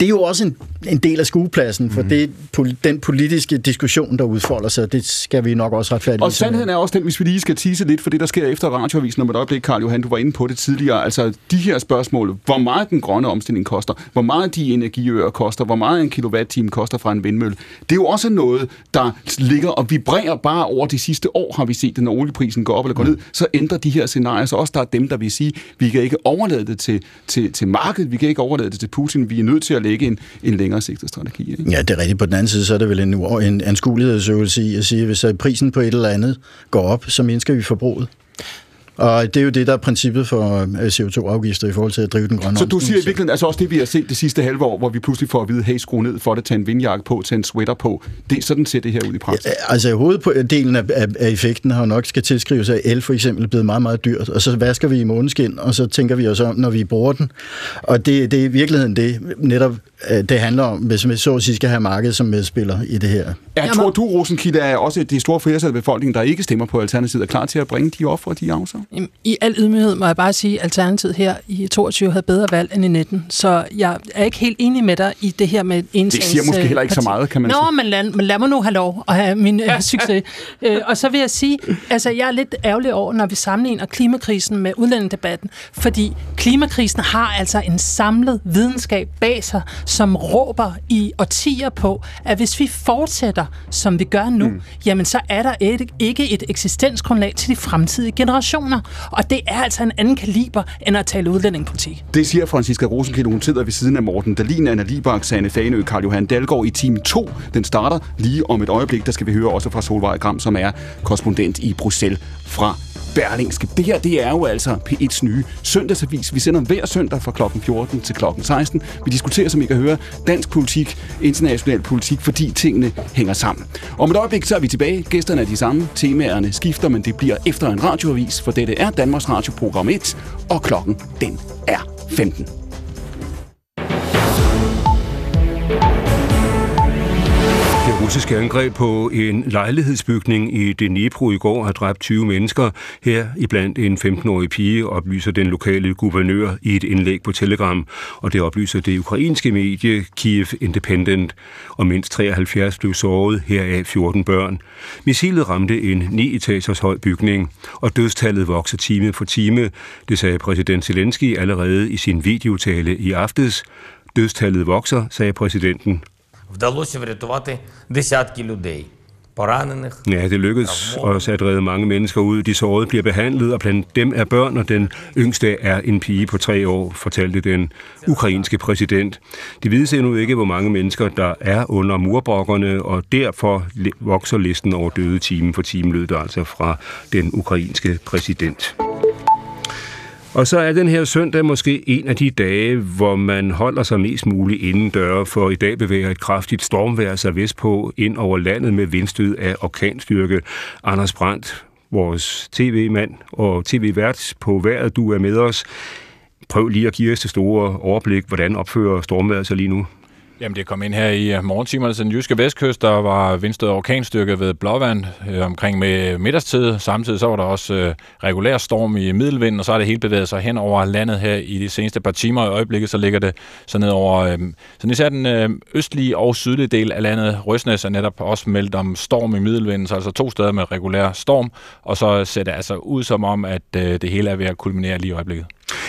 det er jo også en, en del af skuepladsen for det, pol- den politiske diskussion, der udfolder sig, det skal vi nok også retfærdigt Og sandheden er også den, hvis vi lige skal tease lidt for det, der sker efter radioavisen om et øjeblik, Karl Johan, du var inde på det tidligere. Altså de her spørgsmål, hvor meget den grønne omstilling koster, hvor meget de energiøer koster, hvor meget en kilowatt-time koster fra en vindmølle. Det er jo også noget, der ligger og vibrerer bare over de sidste år, har vi set, at når olieprisen går op eller går ned, så ændrer de her scenarier. Så også der er dem, der vil sige, vi kan ikke overlade det til, til, til markedet, vi kan ikke overlade det til Putin, vi er nødt til at lægge en, en længere sigtet strategi. Ikke? Ja, det er rigtigt. På den anden side, så er det vel en, en anskuelighedsøvelse i at sige, at hvis øh, prisen på et eller andet går op, så mindsker vi forbruget. Og det er jo det, der er princippet for øh, CO2-afgifter i forhold til at drive den grønne Så du siger i virkeligheden, altså også det, vi har set det sidste halve år, hvor vi pludselig får at vide, hey, skru ned for det, tag en vindjakke på, tag en sweater på. Det, sådan ser det her ud i praksis. Ja, Altså hoveddelen af, af, af effekten har nok skal tilskrives af el for eksempel blevet meget, meget dyrt, og så vasker vi i måneskin, og så tænker vi os om, når vi bruger den. Og det, det er i virkeligheden det, netop det handler om, hvis vi så at sige skal have markedet som medspiller i det her. Ja, tror du, Rosenkilde, er også det store flertal af befolkningen, der ikke stemmer på Alternativet, er klar til at bringe de ofre, de afsag? Jamen, I al ydmyghed må jeg bare sige, at Alternativet her i 22 havde bedre valg end i 19. Så jeg er ikke helt enig med dig i det her med ensags... Det siger måske heller ikke så meget, kan man Nå, sige. men lad, men lad mig nu have lov at have min øh, succes. Øh, og så vil jeg sige, altså jeg er lidt ærgerlig over, når vi sammenligner klimakrisen med udlændingedebatten, fordi klimakrisen har altså en samlet videnskab bag sig, som råber i årtier på, at hvis vi fortsætter, som vi gør nu, mm. jamen så er der et, ikke et eksistensgrundlag til de fremtidige generationer. Og det er altså en anden kaliber, end at tale udlændingepolitik. Det siger Franziska Rosenkilde, hun sidder ved siden af Morten Dalin, Anna Libak, Sanne Fanø, Karl Johan Dalgaard i time 2. Den starter lige om et øjeblik. Der skal vi høre også fra Solvej Gram, som er korrespondent i Bruxelles fra Berlingske. Det her, det er jo altså P1's nye søndagsavis. Vi sender hver søndag fra klokken 14 til klokken 16. Vi diskuterer, som I kan høre, dansk politik, international politik, fordi tingene hænger sammen. Om et øjeblik, så er vi tilbage. Gæsterne er de samme, temaerne skifter, men det bliver efter en radioavis, for dette er Danmarks Radio Program 1, og klokken, den er 15. russiske angreb på en lejlighedsbygning i Dnipro i går har dræbt 20 mennesker. Her iblandt en 15-årig pige, oplyser den lokale guvernør i et indlæg på Telegram. Og det oplyser det ukrainske medie Kiev Independent. Og mindst 73 blev såret, heraf 14 børn. Missilet ramte en 9-etagers høj bygning, og dødstallet vokser time for time. Det sagde præsident Zelensky allerede i sin videotale i aftes. Dødstallet vokser, sagde præsidenten Вдалося врятувати десятки людей, поранених. Ja, det lykkedes os at redde mange mennesker ud. De sårede bliver behandlet, og blandt dem er børn, og den yngste er en pige på tre år, fortalte den ukrainske præsident. Det vides endnu ikke, hvor mange mennesker, der er under murbrokkerne, og derfor li- vokser listen over døde time for time, lød det altså fra den ukrainske præsident. Og så er den her søndag måske en af de dage, hvor man holder sig mest muligt indendør, for i dag bevæger et kraftigt stormvejr sig vestpå ind over landet med vindstød af orkanstyrke. Anders Brandt, vores tv-mand og tv-vært på vejret, du er med os. Prøv lige at give os det store overblik, hvordan opfører stormvejret sig lige nu? Jamen, det kom ind her i øh, morgentimerne til den jyske vestkyst. Der var vindstød orkanstyrke ved Blåvand øh, omkring med middagstid. Samtidig så var der også øh, regulær storm i middelvind, og så har det hele bevæget sig hen over landet her i de seneste par timer. I øjeblikket så ligger det så ned over... Øh, så især den øh, østlige og sydlige del af landet. Røsnæs er netop også meldt om storm i middelvinden, så altså to steder med regulær storm. Og så ser det altså ud som om, at øh, det hele er ved at kulminere lige i øjeblikket.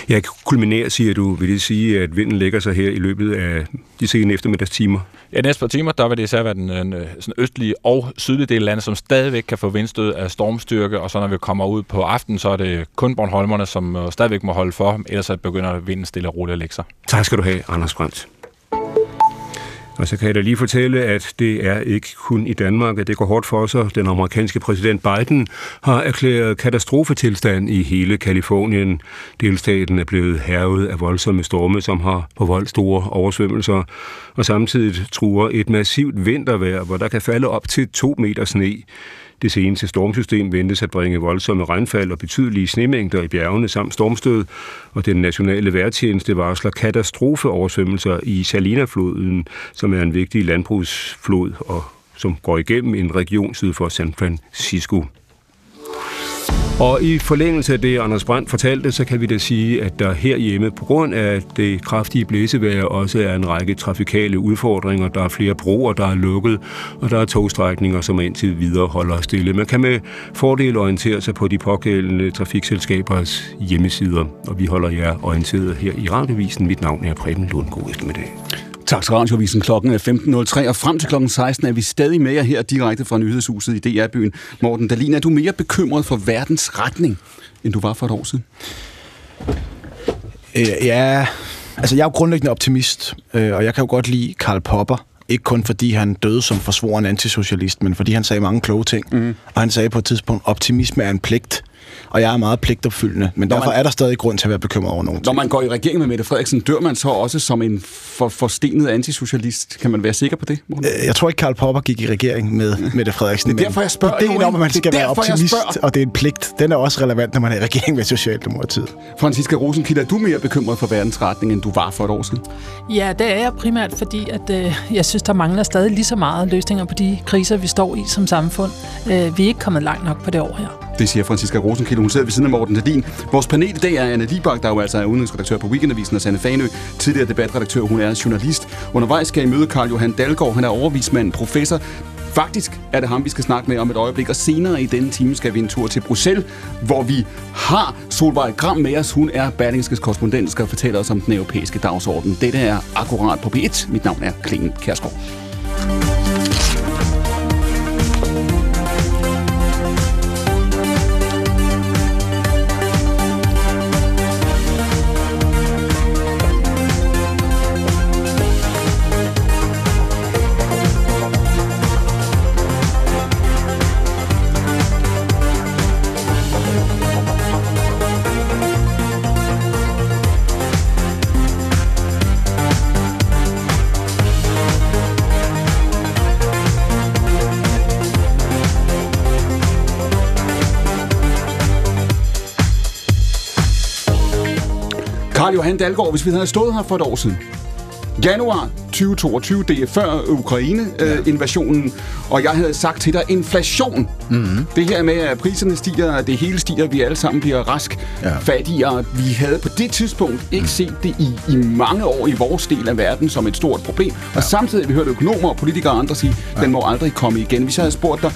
Ja, kulminær, siger du. Vil det sige, at vinden lægger sig her i løbet af de sene eftermiddagstimer? Ja, næste par timer, der vil det især være den, den sådan østlige og sydlige del af landet, som stadigvæk kan få vindstød af stormstyrke, og så når vi kommer ud på aften, så er det kun Bornholmerne, som stadigvæk må holde for, ellers så begynder vinden stille og roligt at lægge sig. Tak skal du have, Anders Brandt. Og så kan jeg da lige fortælle, at det er ikke kun i Danmark, at det går hårdt for sig. Den amerikanske præsident Biden har erklæret katastrofetilstand i hele Kalifornien. Delstaten er blevet hervet af voldsomme storme, som har forvoldt store oversvømmelser. Og samtidig truer et massivt vintervejr, hvor der kan falde op til to meter sne. Det seneste stormsystem ventes at bringe voldsomme regnfald og betydelige snemængder i bjergene samt stormstød, og den nationale vejrtjeneste varsler katastrofeoversvømmelser i Salina-floden, som er en vigtig landbrugsflod og som går igennem en region syd for San Francisco. Og i forlængelse af det, Anders Brandt fortalte, så kan vi da sige, at der herhjemme på grund af det kraftige blæsevejr også er en række trafikale udfordringer. Der er flere broer, der er lukket, og der er togstrækninger, som indtil videre holder stille. Man kan med fordel orientere sig på de pågældende trafikselskabers hjemmesider, og vi holder jer orienteret her i Radiovisen. Mit navn er Preben Lund. God eftermiddag. Tak til Radiovisen. Klokken er 15.03, og frem til klokken 16 er vi stadig med jer her direkte fra nyhedshuset i DR-byen. Morten Dalin, er du mere bekymret for verdens retning, end du var for et år siden? Øh, ja, altså jeg er jo grundlæggende optimist, øh, og jeg kan jo godt lide Karl Popper. Ikke kun fordi han døde som forsvoren antisocialist, men fordi han sagde mange kloge ting. Mm. Og han sagde på et tidspunkt, optimisme er en pligt og jeg er meget pligtopfyldende, men når derfor man, er der stadig grund til at være bekymret over nogen Når man går i regering med Mette Frederiksen, dør man så også som en for, forstenet antisocialist? Kan man være sikker på det? Morten? Øh, jeg tror ikke, Karl Popper gik i regering med Mette Frederiksen. Det er derfor, jeg spørger. Ideen om, at man skal være optimist, og det er en pligt, den er også relevant, når man er i regering med Socialdemokratiet. Franziska Rosenkilde, er du mere bekymret for verdens retning, end du var for et år siden? Ja, det er jeg primært, fordi at, øh, jeg synes, der mangler stadig lige så meget løsninger på de kriser, vi står i som samfund. Øh, vi er ikke kommet langt nok på det år her. Det siger Franziska Rosenkilde. Hun sidder ved siden af Morten Tadin. Vores panel i dag er Anne Libak, der jo altså er udenrigsredaktør på Weekendavisen, og Sanne Fanø, tidligere debatredaktør. Hun er journalist. Undervejs skal I møde Karl Johan Dalgaard. Han er overvismand, professor, Faktisk er det ham, vi skal snakke med om et øjeblik, og senere i denne time skal vi en tur til Bruxelles, hvor vi har Solvej Gram med os. Hun er Berlingskes korrespondent, skal fortælle os om den europæiske dagsorden. Dette er akkurat på B1. Mit navn er Klingen Kærsgaard. Karl Johan Dalgaard, hvis vi havde stået her for et år siden. Januar 2022, det er før Ukraine-invasionen, øh, og jeg havde sagt til dig, inflation. Mm-hmm. Det her med, at priserne stiger, det hele stiger, vi alle sammen bliver rask ja. fattigere. Vi havde på det tidspunkt ikke mm. set det i, i mange år i vores del af verden som et stort problem. Ja. Og samtidig vi hørte økonomer og politikere og andre sige, ja. den må aldrig komme igen. Hvis jeg havde spurgt dig,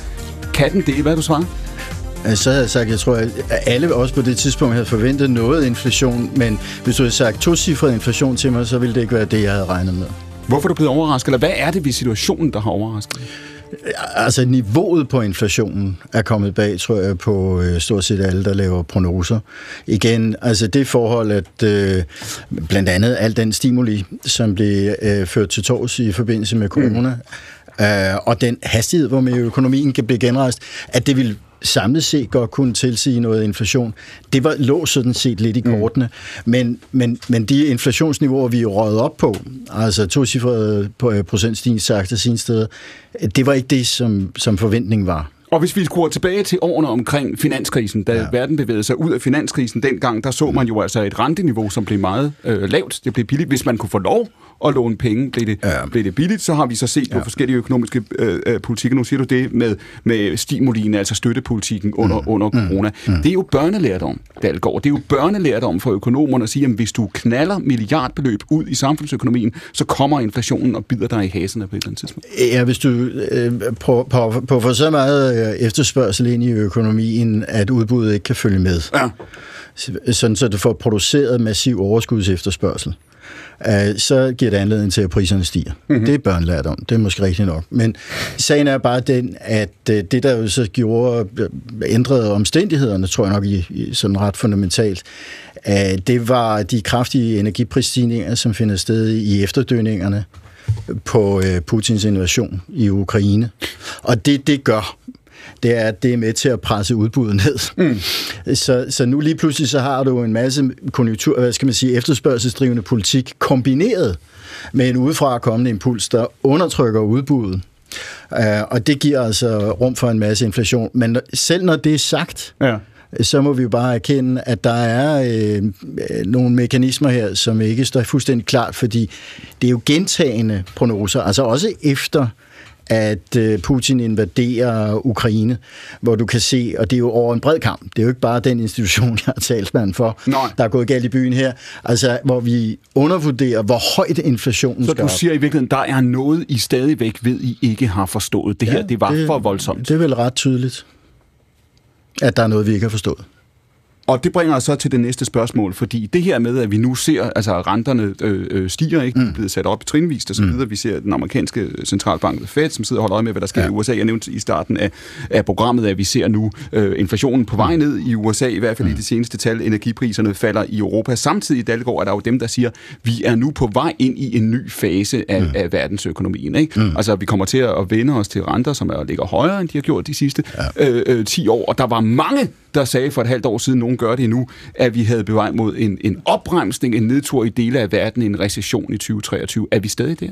kan den det? Hvad du svaret? Så havde jeg sagt, jeg tror, at alle også på det tidspunkt havde forventet noget inflation, men hvis du havde sagt to-cifret inflation til mig, så ville det ikke være det, jeg havde regnet med. Hvorfor er du blevet overrasket, eller hvad er det ved situationen, der har overrasket Altså niveauet på inflationen er kommet bag, tror jeg, på øh, stort set alle, der laver prognoser. Igen, altså det forhold, at øh, blandt andet al den stimuli, som blev øh, ført til tors i forbindelse med corona, mm. øh, og den hastighed, hvor med økonomien kan blive genrejst, at det vil samlet set godt kunne tilsige noget inflation. Det var, lå sådan set lidt i mm. kortene. Mm. Men, men, men de inflationsniveauer, vi røget op på, altså to cifrede øh, procentstigning sagt af sine steder, det var ikke det, som, som forventningen var. Og hvis vi skruer tilbage til årene omkring finanskrisen, da ja. verden bevægede sig ud af finanskrisen dengang, der så man jo altså et renteniveau, som blev meget øh, lavt. Det blev billigt, hvis man kunne få lov at låne penge, blev det, ja. blev det billigt. Så har vi så set ja. på forskellige økonomiske øh, øh, politikker. Nu siger du det med, med stimulien, altså støttepolitikken under, mm. under mm. corona. Mm. Det er jo børnelærdom, Dalgaard. Det er jo børnelærdom for økonomerne at sige, at hvis du knaller milliardbeløb ud i samfundsøkonomien, så kommer inflationen og bider dig i haserne på et eller andet tidspunkt. Ja, hvis du øh, på, på, på for så meget øh, efterspørgsel ind i økonomien, at udbuddet ikke kan følge med. Ja sådan så du får produceret massiv overskudsefterspørgsel, øh, så giver det anledning til, at priserne stiger. Mm-hmm. Det er børnelærdom, det er måske rigtigt nok. Men sagen er bare den, at øh, det, der jo så gjorde øh, ændrede omstændighederne, tror jeg nok i, i sådan ret fundamentalt, øh, det var de kraftige energiprisstigninger, som finder sted i efterdønningerne på øh, Putins invasion i Ukraine. Og det, det gør, det er, at det er med til at presse udbuddet ned. Mm. Så, så nu lige pludselig så har du en masse konjunktur, hvad skal man sige, efterspørgselsdrivende politik kombineret med en udefra kommende impuls, der undertrykker udbuddet. Uh, og det giver altså rum for en masse inflation. Men selv når det er sagt, ja så må vi jo bare erkende, at der er øh, nogle mekanismer her, som ikke står fuldstændig klart, fordi det er jo gentagende prognoser, altså også efter at øh, Putin invaderer Ukraine, hvor du kan se, og det er jo over en bred kamp, det er jo ikke bare den institution, jeg har talsmand for, Nej. der er gået galt i byen her, altså hvor vi undervurderer, hvor højt inflationen Så skal du siger i virkeligheden, der er noget, I stadigvæk ved, I ikke har forstået. Det ja, her, det var det, for voldsomt. Det er vel ret tydeligt at der er noget, vi ikke har forstået. Og det bringer os så til det næste spørgsmål, fordi det her med, at vi nu ser, altså renterne øh, øh stiger, ikke? De er mm. blevet sat op i trinvist og så mm. videre. Vi ser den amerikanske centralbank Fed, som sidder og holder øje med, hvad der sker ja. i USA. Jeg nævnte i starten af, af programmet, at vi ser nu øh, inflationen på vej mm. ned i USA, i hvert fald mm. i det seneste tal. Energipriserne falder i Europa. Samtidig i Dalgaard er der jo dem, der siger, vi er nu på vej ind i en ny fase af, mm. af verdensøkonomien. Ikke? Mm. Altså, vi kommer til at vende os til renter, som er, ligger højere, end de har gjort de sidste ja. øh, øh, 10 år. Og der var mange der sagde for et halvt år siden, nogen gør det endnu, at vi havde bevej mod en, en opbremsning, en nedtur i dele af verden, en recession i 2023. Er vi stadig der?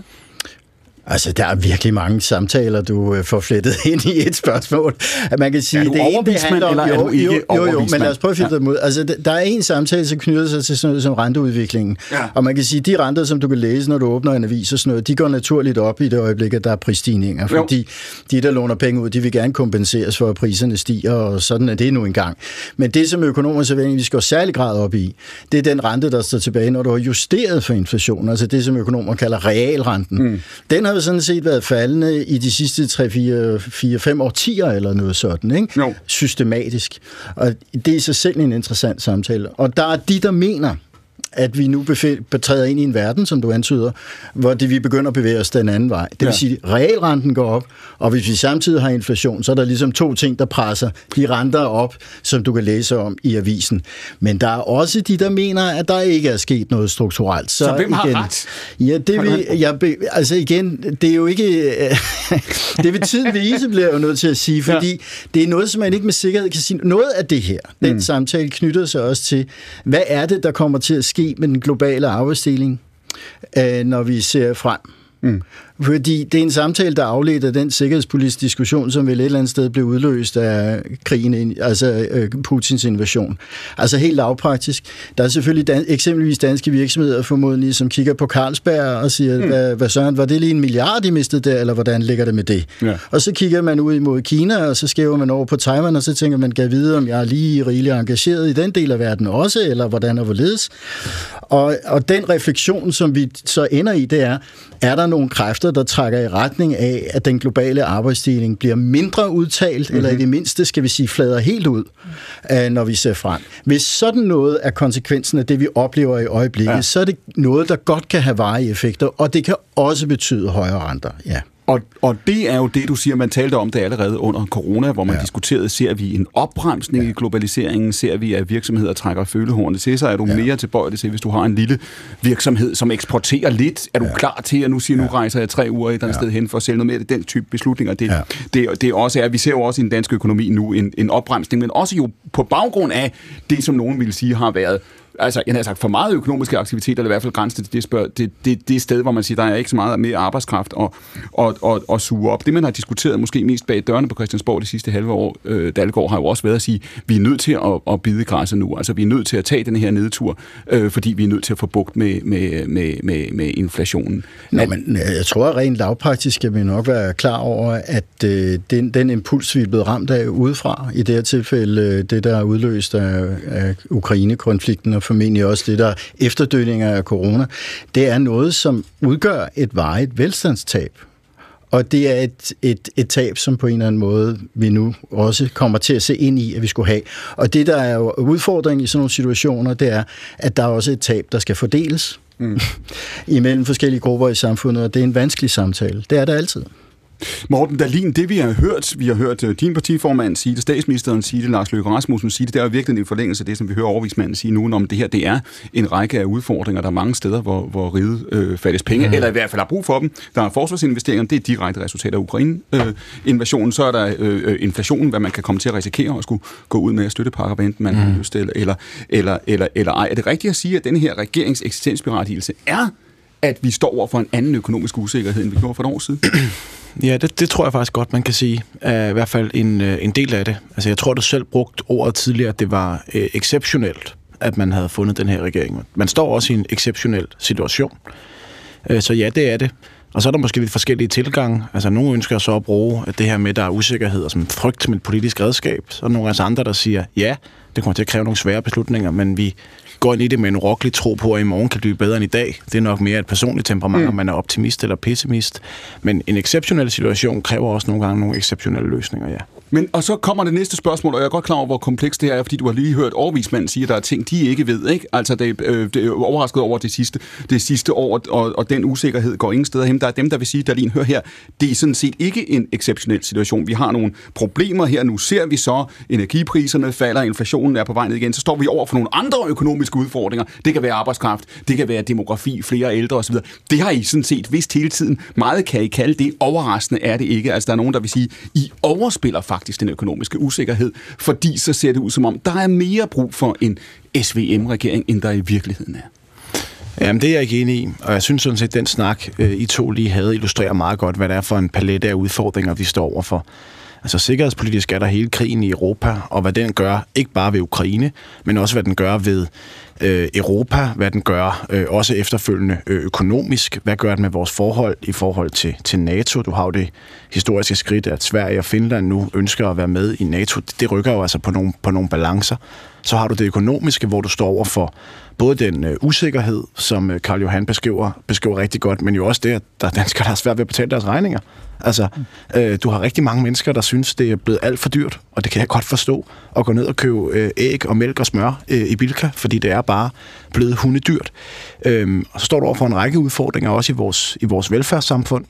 Altså, der er virkelig mange samtaler, du øh, får flettet ind i et spørgsmål. At man kan sige, er du det ene, det handler om, eller er du ikke jo, jo, jo, men lad os prøve at finde ja. ud. Altså, der er en samtale, som knytter sig til sådan noget som renteudviklingen. Ja. Og man kan sige, de renter, som du kan læse, når du åbner en avis og sådan noget, de går naturligt op i det øjeblik, at der er prisstigninger. Fordi jo. de, der låner penge ud, de vil gerne kompenseres for, at priserne stiger, og sådan er det nu engang. Men det, som økonomer så vi skal særlig grad op i, det er den rente, der står tilbage, når du har justeret for inflation. Altså det, som økonomer kalder realrenten. Mm. Den har jo sådan set været faldende i de sidste 3-4-5 årtier eller noget sådan, ikke? Jo. Systematisk. Og det er i sig selv en interessant samtale. Og der er de, der mener, at vi nu betræder ind i en verden, som du antyder, hvor det, vi begynder at bevæge os den anden vej. Det vil ja. sige, at realrenten går op, og hvis vi samtidig har inflation, så er der ligesom to ting, der presser de renter op, som du kan læse om i avisen. Men der er også de, der mener, at der ikke er sket noget strukturelt. Så, så hvem har igen, ret? Ja, det vil, jeg, altså igen, det er jo ikke... det vil tiden vise, bliver jeg jo nødt til at sige, fordi ja. det er noget, som man ikke med sikkerhed kan sige. Noget af det her, den mm. samtale knytter sig også til, hvad er det, der kommer til at ske ske med den globale arbejdsdeling, øh, når vi ser frem. Mm. Fordi det er en samtale, der afledt af den sikkerhedspolitiske diskussion, som vel et eller andet sted blev udløst af krigen, altså øh, Putins invasion. Altså helt lavpraktisk. Der er selvfølgelig dan- eksempelvis danske virksomheder formodentlig, som kigger på Carlsberg og siger, mm. hvad, hvad søren, var det lige en milliard, de mistede der, eller hvordan ligger det med det? Ja. Og så kigger man ud imod Kina, og så skæver man over på Taiwan, og så tænker man, kan vide, om jeg er lige rigeligt engageret i den del af verden også, eller hvordan og hvorledes. Og, og den refleksion, som vi så ender i, det er, er der nogle kræfter, der trækker i retning af, at den globale arbejdsdeling bliver mindre udtalt, mm-hmm. eller i det mindste, skal vi sige, flader helt ud, uh, når vi ser frem. Hvis sådan noget er konsekvensen af det, vi oplever i øjeblikket, ja. så er det noget, der godt kan have varige effekter, og det kan også betyde højere renter. Ja. Og, og det er jo det, du siger, man talte om det allerede under corona, hvor man ja. diskuterede, ser vi en opbremsning ja. i globaliseringen, ser vi, at virksomheder trækker følehornet til sig, er du ja. mere tilbøjelig til, hvis du har en lille virksomhed, som eksporterer lidt, er du ja. klar til, at nu siger, nu rejser jeg tre uger et eller andet ja. sted hen for at sælge noget mere, det den type beslutninger. Det, ja. det, det også er, vi ser jo også i den danske økonomi nu en, en opbremsning, men også jo på baggrund af det, som nogen ville sige har været altså, jeg har sagt, for meget økonomiske aktiviteter, eller i hvert fald grænse til det, spørg, det, det, det sted, hvor man siger, der er ikke så meget mere arbejdskraft at, at, at, at suge op. Det, man har diskuteret måske mest bag dørene på Christiansborg de sidste halve år, øh, Dalgaard, har jo også været at sige, vi er nødt til at, at bide græsset nu. Altså, vi er nødt til at tage den her nedtur, øh, fordi vi er nødt til at få bugt med, med, med, med, med inflationen. Nå, at, men jeg tror, at rent lavpraktisk skal vi nok være klar over, at øh, den, den impuls, vi er blevet ramt af udefra, i det her tilfælde øh, det, der er udløst af, af Ukraine-konflikten og formentlig også det, der efterdønninger af corona, det er noget, som udgør et varigt velstandstab. Og det er et, et, et tab, som på en eller anden måde vi nu også kommer til at se ind i, at vi skulle have. Og det, der er jo udfordringen i sådan nogle situationer, det er, at der er også et tab, der skal fordeles mm. imellem forskellige grupper i samfundet, og det er en vanskelig samtale. Det er der altid. Morten Dalin, det vi har hørt, vi har hørt øh, din partiformand sige det, statsministeren sige det, Lars Løkke Rasmussen sige det, det er jo virkelig en forlængelse af det, som vi hører overvismanden sige nu, om det her, det er en række af udfordringer. Der er mange steder, hvor, hvor riget øh, fattes penge, mm. eller i hvert fald har brug for dem. Der er forsvarsinvesteringer, det er direkte resultat af Ukraine-invasionen. Øh, så er der øh, inflationen, hvad man kan komme til at risikere at skulle gå ud med at støtte pakker, enten man mm. har lyst eller, eller, eller, eller, eller ej. Er det rigtigt at sige, at den her regerings eksistensberettigelse er at vi står over for en anden økonomisk usikkerhed, end vi gjorde for et år siden? Ja, det, det tror jeg faktisk godt, man kan sige. Uh, I hvert fald en, uh, en del af det. Altså, jeg tror, du selv brugt ordet tidligere, at det var uh, exceptionelt, at man havde fundet den her regering. Man står også i en exceptionel situation. Uh, så ja, det er det. Og så er der måske lidt forskellige tilgange. Altså, nogle ønsker så at bruge det her med, at der er usikkerhed og som frygt som et politisk redskab. Så er der nogle af os andre, der siger, ja, det kommer til at kræve nogle svære beslutninger, men vi går ind i det med en urokkelig tro på, at i morgen kan blive bedre end i dag. Det er nok mere et personligt temperament, mm. om man er optimist eller pessimist. Men en exceptionel situation kræver også nogle gange nogle exceptionelle løsninger, ja. Men, og så kommer det næste spørgsmål, og jeg er godt klar over, hvor komplekst det er, fordi du har lige hørt overvismanden sige, at der er ting, de ikke ved. Ikke? Altså, det, øh, det er overrasket over det sidste, det sidste år, og, og den usikkerhed går ingen steder hen. Der er dem, der vil sige, Darlene, hør her, det er sådan set ikke en exceptionel situation. Vi har nogle problemer her. Nu ser vi så, energipriserne falder, inflationen er på vej ned igen. Så står vi over for nogle andre økonomiske udfordringer. Det kan være arbejdskraft, det kan være demografi, flere ældre osv. Det har I sådan set vidst hele tiden. Meget kan I kalde det. Overraskende er det ikke. Altså, der er nogen, der vil sige, I overspiller faktisk faktisk den økonomiske usikkerhed, fordi så ser det ud som om, der er mere brug for en SVM-regering, end der i virkeligheden er. Jamen, det er jeg ikke enig i, og jeg synes sådan set, at den snak, øh, I to lige havde, illustrerer meget godt, hvad det er for en palette af udfordringer, vi står overfor. Altså sikkerhedspolitisk er der hele krigen i Europa, og hvad den gør, ikke bare ved Ukraine, men også hvad den gør ved øh, Europa, hvad den gør øh, også efterfølgende øh, økonomisk, hvad gør den med vores forhold i forhold til, til NATO. Du har jo det historiske skridt, at Sverige og Finland nu ønsker at være med i NATO. Det, det rykker jo altså på nogle, på nogle balancer. Så har du det økonomiske, hvor du står over for både den øh, usikkerhed, som øh, Karl Johan beskriver, beskriver rigtig godt, men jo også det, at der er danskere, der har svært ved at betale deres regninger. Altså, øh, du har rigtig mange mennesker, der synes, det er blevet alt for dyrt, og det kan jeg godt forstå, at gå ned og købe øh, æg og mælk og smør øh, i Bilka, fordi det er bare blevet hundedyrt. Øh, og så står du over for en række udfordringer også i vores, i vores velfærdssamfund.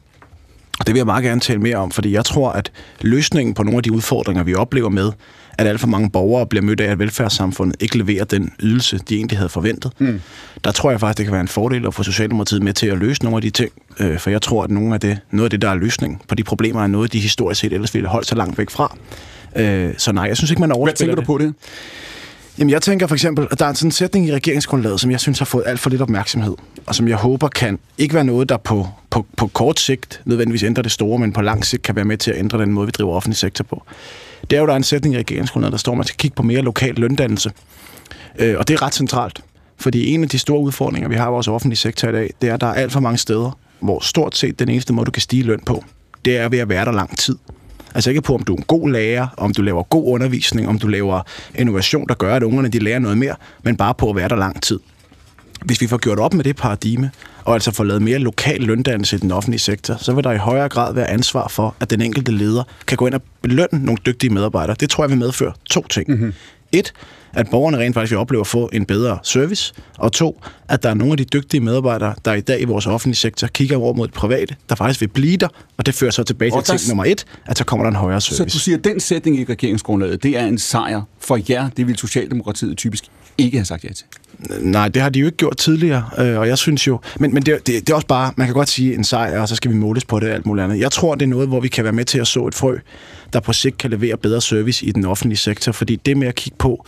Og det vil jeg meget gerne tale mere om, fordi jeg tror, at løsningen på nogle af de udfordringer, vi oplever med, at alt for mange borgere bliver mødt af, at velfærdssamfundet ikke leverer den ydelse, de egentlig havde forventet. Mm. Der tror jeg faktisk, det kan være en fordel at få Socialdemokratiet med til at løse nogle af de ting, øh, for jeg tror, at nogle af det, noget af det, der er løsningen på de problemer, er noget, de historisk set ellers ville holde så langt væk fra. Øh, så nej, jeg synes ikke, man overspiller Hvad tænker du på det? Jamen, jeg tænker for eksempel, at der er en sådan sætning i regeringsgrundlaget, som jeg synes har fået alt for lidt opmærksomhed, og som jeg håber kan ikke være noget, der på, på, på kort sigt nødvendigvis ændrer det store, men på lang sigt kan være med til at ændre den måde, vi driver offentlig sektor på det er jo, der er en sætning i regeringsgrundlaget, der står, at man skal kigge på mere lokal løndannelse. Øh, og det er ret centralt, fordi en af de store udfordringer, vi har i vores offentlige sektor i dag, det er, at der er alt for mange steder, hvor stort set den eneste måde, du kan stige løn på, det er ved at være der lang tid. Altså ikke på, om du er en god lærer, om du laver god undervisning, om du laver innovation, der gør, at ungerne de lærer noget mere, men bare på at være der lang tid. Hvis vi får gjort op med det paradigme, og altså får lavet mere lokal løndannelse i den offentlige sektor, så vil der i højere grad være ansvar for, at den enkelte leder kan gå ind og belønne nogle dygtige medarbejdere. Det tror jeg vil medføre to ting. Mm-hmm. Et, at borgerne rent faktisk vil opleve at få en bedre service, og to, at der er nogle af de dygtige medarbejdere, der i dag i vores offentlige sektor kigger over mod det private, der faktisk vil blive der, og det fører så tilbage til ting nummer et, at så kommer der en højere service. Så du siger, at den sætning i regeringsgrundlaget, det er en sejr for jer, det vil Socialdemokratiet typisk ikke have sagt ja til? Nej, det har de jo ikke gjort tidligere, øh, og jeg synes jo... Men, men det, det, det er også bare, man kan godt sige en sejr, og så skal vi måles på det og alt muligt andet. Jeg tror, det er noget, hvor vi kan være med til at så et frø, der på sigt kan levere bedre service i den offentlige sektor, fordi det med at kigge på,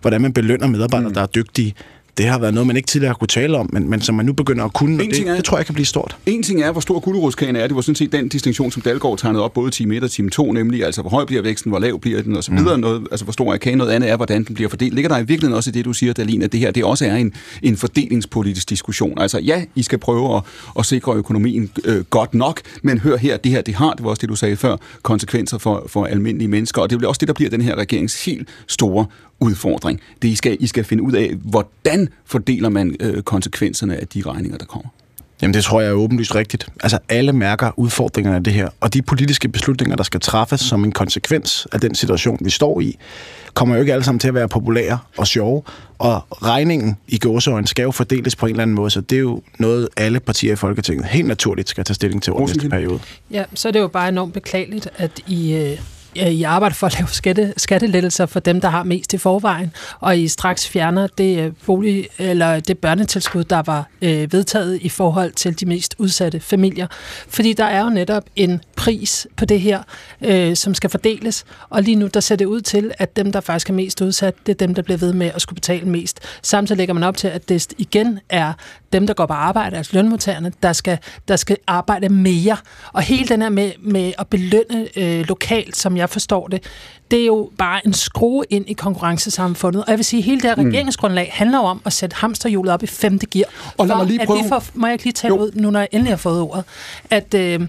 hvordan man belønner medarbejdere, mm. der er dygtige, det har været noget, man ikke tidligere kunne tale om, men, men som man nu begynder at kunne, en det, er, det tror jeg kan blive stort. En ting er, hvor stor guldrodskagen er. Det var sådan set den distinktion, som Dalgaard tegnede op, både time 1 og time 2, nemlig altså, hvor høj bliver væksten, hvor lav bliver den, og så videre. Mm. Noget, altså, hvor stor er kagen, noget andet er, hvordan den bliver fordelt. Ligger der i virkeligheden også i det, du siger, Dalin, at det her det også er en, en fordelingspolitisk diskussion? Altså, ja, I skal prøve at, at sikre økonomien øh, godt nok, men hør her, det her, det har, det var også det, du sagde før, konsekvenser for, for almindelige mennesker, og det bliver også det, der bliver den her regerings helt store udfordring. Det I skal, I skal finde ud af, hvordan fordeler man øh, konsekvenserne af de regninger, der kommer. Jamen, det tror jeg er åbenlyst rigtigt. Altså, alle mærker udfordringerne af det her, og de politiske beslutninger, der skal træffes som en konsekvens af den situation, vi står i, kommer jo ikke alle sammen til at være populære og sjove, og regningen i gåseøjne skal jo fordeles på en eller anden måde, så det er jo noget, alle partier i Folketinget helt naturligt skal tage stilling til over næste periode. Ja, så er det jo bare enormt beklageligt, at I øh, Øh, i arbejder for at lave skatte, skattelettelser for dem, der har mest i forvejen, og I straks fjerner det øh, bolig eller det børnetilskud, der var øh, vedtaget i forhold til de mest udsatte familier. Fordi der er jo netop en pris på det her, øh, som skal fordeles, og lige nu der ser det ud til, at dem, der faktisk er mest udsat, det er dem, der bliver ved med at skulle betale mest. Samtidig lægger man op til, at det igen er dem, der går på arbejde, altså lønmodtagerne, der skal, der skal arbejde mere. Og hele den her med, med at belønne øh, lokalt, som jeg forstår det, det er jo bare en skrue ind i konkurrencesamfundet. Og jeg vil sige, at hele det her mm. regeringsgrundlag handler om at sætte hamsterhjulet op i femte gear. Og lad mig lige prøve... At vi får, må jeg ikke lige tale jo. ud, nu når jeg endelig har fået ordet, at, øh,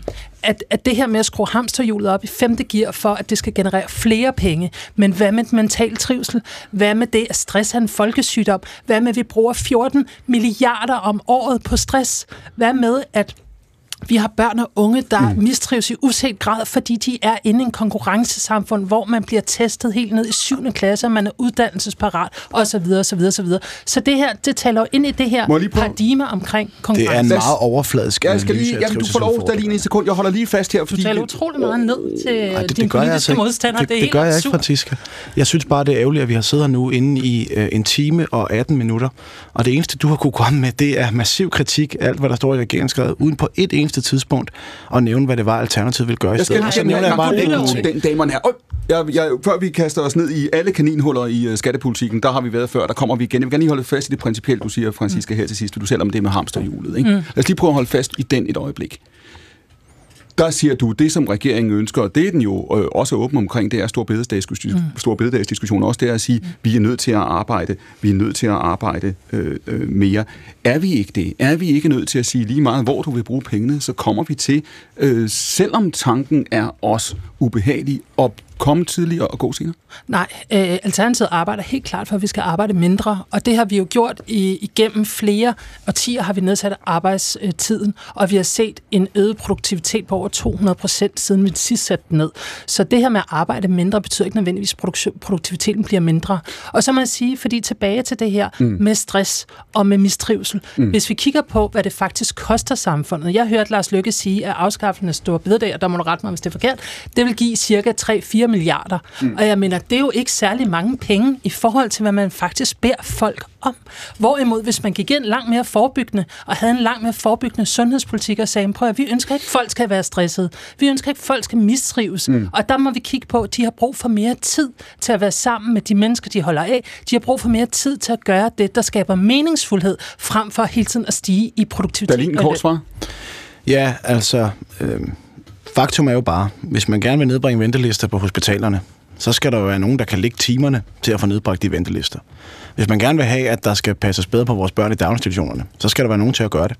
at, at det her med at skrue hamsterhjulet op i femte gear, for at det skal generere flere penge. Men hvad med mental trivsel? Hvad med det, at stress er en folkesygdom? Hvad med, at vi bruger 14 milliarder om året på stress? Hvad med, at vi har børn og unge, der mm. mistrives i uset grad, fordi de er inde i en konkurrencesamfund, hvor man bliver testet helt ned i 7. klasse, og man er uddannelsesparat, osv. osv., osv. Så det her, det taler jo ind i det her paradigme omkring konkurrence. Det er en meget overfladisk jeg skal lige, jamen, du får lov, der lige en sekund. Jeg holder lige fast her. Fordi... Du taler utrolig meget ned til Ej, det, det politiske altså modstander. Det, det, det gør jeg ikke, Francisca. Jeg synes bare, det er ærgerligt, at vi har siddet her nu inde i øh, en time og 18 minutter, og det eneste, du har kunne komme med, det er massiv kritik af alt, hvad der står i regeringsskrevet, uden på et eneste tidspunkt at nævne, hvad det var, Alternativet ville gøre i stedet. Jeg skal lige nævne bare en den damerne her. Jeg, jeg, før vi kaster os ned i alle kaninhuller i uh, skattepolitikken, der har vi været før, der kommer vi igen. Jeg vil gerne lige holde fast i det principielle, du siger, Francisca, her til sidst, du selv om det med hamsterhjulet. Ikke? Mm. Lad os lige prøve at holde fast i den et øjeblik der siger du, det som regeringen ønsker, og det er den jo øh, også åben omkring, det er stor bededagsdiskussion, mm. også, det er at sige, mm. vi er nødt til at arbejde, vi er nødt til at arbejde øh, øh, mere. Er vi ikke det? Er vi ikke nødt til at sige lige meget, hvor du vil bruge pengene, så kommer vi til, øh, selvom tanken er os ubehagelig, at komme tidligere og gå senere? Nej, øh, Alternativet arbejder helt klart for, at vi skal arbejde mindre, og det har vi jo gjort i, igennem flere årtier har vi nedsat arbejdstiden, og vi har set en øget produktivitet på over 200 procent, siden vi sidst satte den ned. Så det her med at arbejde mindre betyder ikke nødvendigvis, at produktiviteten bliver mindre. Og så må jeg sige, fordi tilbage til det her mm. med stress og med mistrivsel, mm. hvis vi kigger på, hvad det faktisk koster samfundet. Jeg hørte Lars Lykke sige, at afskaffelsen af store bededag, og der må du rette mig, hvis det er forkert, det vil give cirka 3-4 milliarder. Mm. Og jeg mener, det er jo ikke særlig mange penge i forhold til, hvad man faktisk beder folk om. Hvorimod, hvis man gik ind langt mere forebyggende, og havde en langt mere forebyggende sundhedspolitik, og sagde, prøv at vi ønsker ikke, at folk skal være stresset. Vi ønsker ikke, at folk skal mistrives. Mm. Og der må vi kigge på, at de har brug for mere tid til at være sammen med de mennesker, de holder af. De har brug for mere tid til at gøre det, der skaber meningsfuldhed, frem for hele tiden at stige i produktivitet. Der er lige en kort svar. Ja, altså... Øh Faktum er jo bare, hvis man gerne vil nedbringe ventelister på hospitalerne, så skal der jo være nogen, der kan lægge timerne til at få nedbragt de ventelister. Hvis man gerne vil have, at der skal passes bedre på vores børn i daginstitutionerne, så skal der være nogen til at gøre det.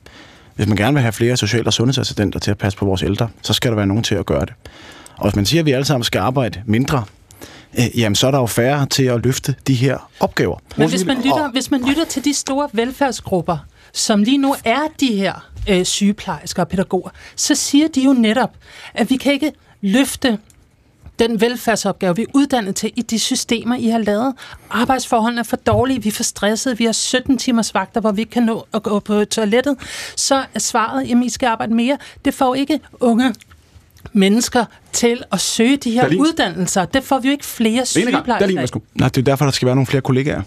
Hvis man gerne vil have flere social- og sundhedsassistenter til at passe på vores ældre, så skal der være nogen til at gøre det. Og hvis man siger, at vi alle sammen skal arbejde mindre, øh, jamen så er der jo færre til at løfte de her opgaver. Men hvis man lytter, hvis man lytter til de store velfærdsgrupper, som lige nu er de her øh, sygeplejersker og pædagoger, så siger de jo netop, at vi kan ikke løfte den velfærdsopgave, vi er uddannet til i de systemer, I har lavet. Arbejdsforholdene er for dårlige, vi er for stressede, vi har 17 timers vagter, hvor vi ikke kan nå at gå på toilettet. Så er svaret, at I skal arbejde mere. Det får ikke unge mennesker til at søge de her Berlin. uddannelser. Det får vi jo ikke flere sygeplejersker. Nej, det er derfor, der skal være nogle flere kollegaer.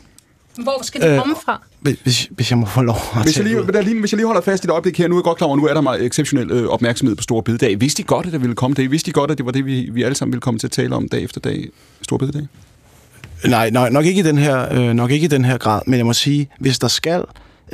Hvor skal det øh, komme fra? Hvis, hvis jeg må få lov at hvis jeg, lige, der, lige, hvis jeg lige holder fast i et øjeblik her, nu er jeg godt klar over, nu er der meget exceptionel øh, opmærksomhed på Store Bededag. Vidste I godt, at det ville komme det? Vidste I godt, at det var det, vi, vi alle sammen ville komme til at tale om dag efter dag? Store Bededag? Nej, nej nok, ikke i den her, øh, nok ikke i den her grad, men jeg må sige, hvis der skal øh,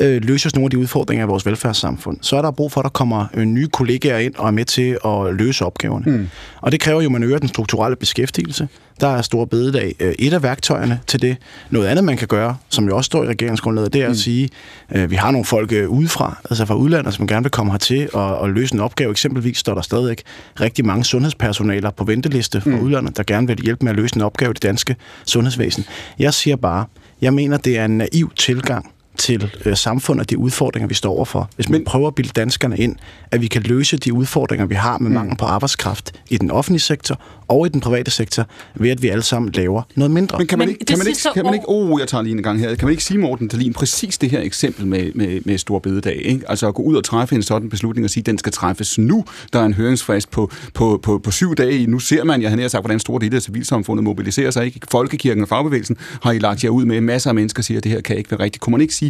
løses nogle af de udfordringer i vores velfærdssamfund, så er der brug for, at der kommer øh, nye kollegaer ind og er med til at løse opgaverne. Mm. Og det kræver jo, at man øger den strukturelle beskæftigelse. Der er stor bededag øh, et af værktøjerne til det. Noget andet, man kan gøre, som jo også står i regeringsgrundlaget, det er mm. at sige, øh, vi har nogle folk øh, udefra, altså fra udlandet, som gerne vil komme hertil og, og løse en opgave. Eksempelvis står der stadigvæk rigtig mange sundhedspersonaler på venteliste fra mm. udlandet, der gerne vil hjælpe med at løse en opgave i det danske sundhedsvæsen. Jeg siger bare, jeg mener, det er en naiv tilgang til øh, samfundet og de udfordringer, vi står overfor. Hvis man Men, prøver at bilde danskerne ind, at vi kan løse de udfordringer, vi har med mm. mangel på arbejdskraft i den offentlige sektor og i den private sektor, ved at vi alle sammen laver noget mindre. Men kan man ikke, kan man ikke, kan man ikke oh, jeg tager lige en gang her, kan man ikke sige, Morten Dahlin, præcis det her eksempel med, med, med Stor Bededag, ikke? altså at gå ud og træffe en sådan beslutning og sige, at den skal træffes nu, der er en høringsfrist på, på, på, på syv dage, nu ser man, jeg har sagt, hvordan store dele af civilsamfundet mobiliserer sig, ikke? Folkekirken og fagbevægelsen har I lagt jer ud med, masser af mennesker siger, at det her kan ikke være rigtigt. Kunne man ikke sige,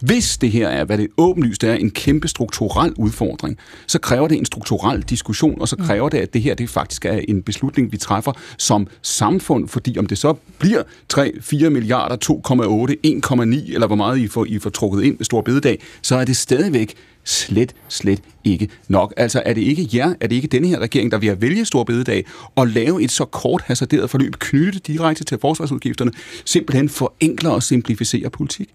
hvis det her er, hvad det åbenlyst er, en kæmpe strukturel udfordring, så kræver det en strukturel diskussion, og så mm. kræver det, at det her det faktisk er en beslutning, vi træffer som samfund, fordi om det så bliver 3, 4 milliarder, 2,8, 1,9, eller hvor meget I får, I får trukket ind med stor bededag, så er det stadigvæk slet, slet ikke nok. Altså er det ikke jer, er det ikke denne her regering, der vil have vælge stor bededag og lave et så kort hasarderet forløb, knytte direkte til forsvarsudgifterne, simpelthen forenkle og simplificere politik?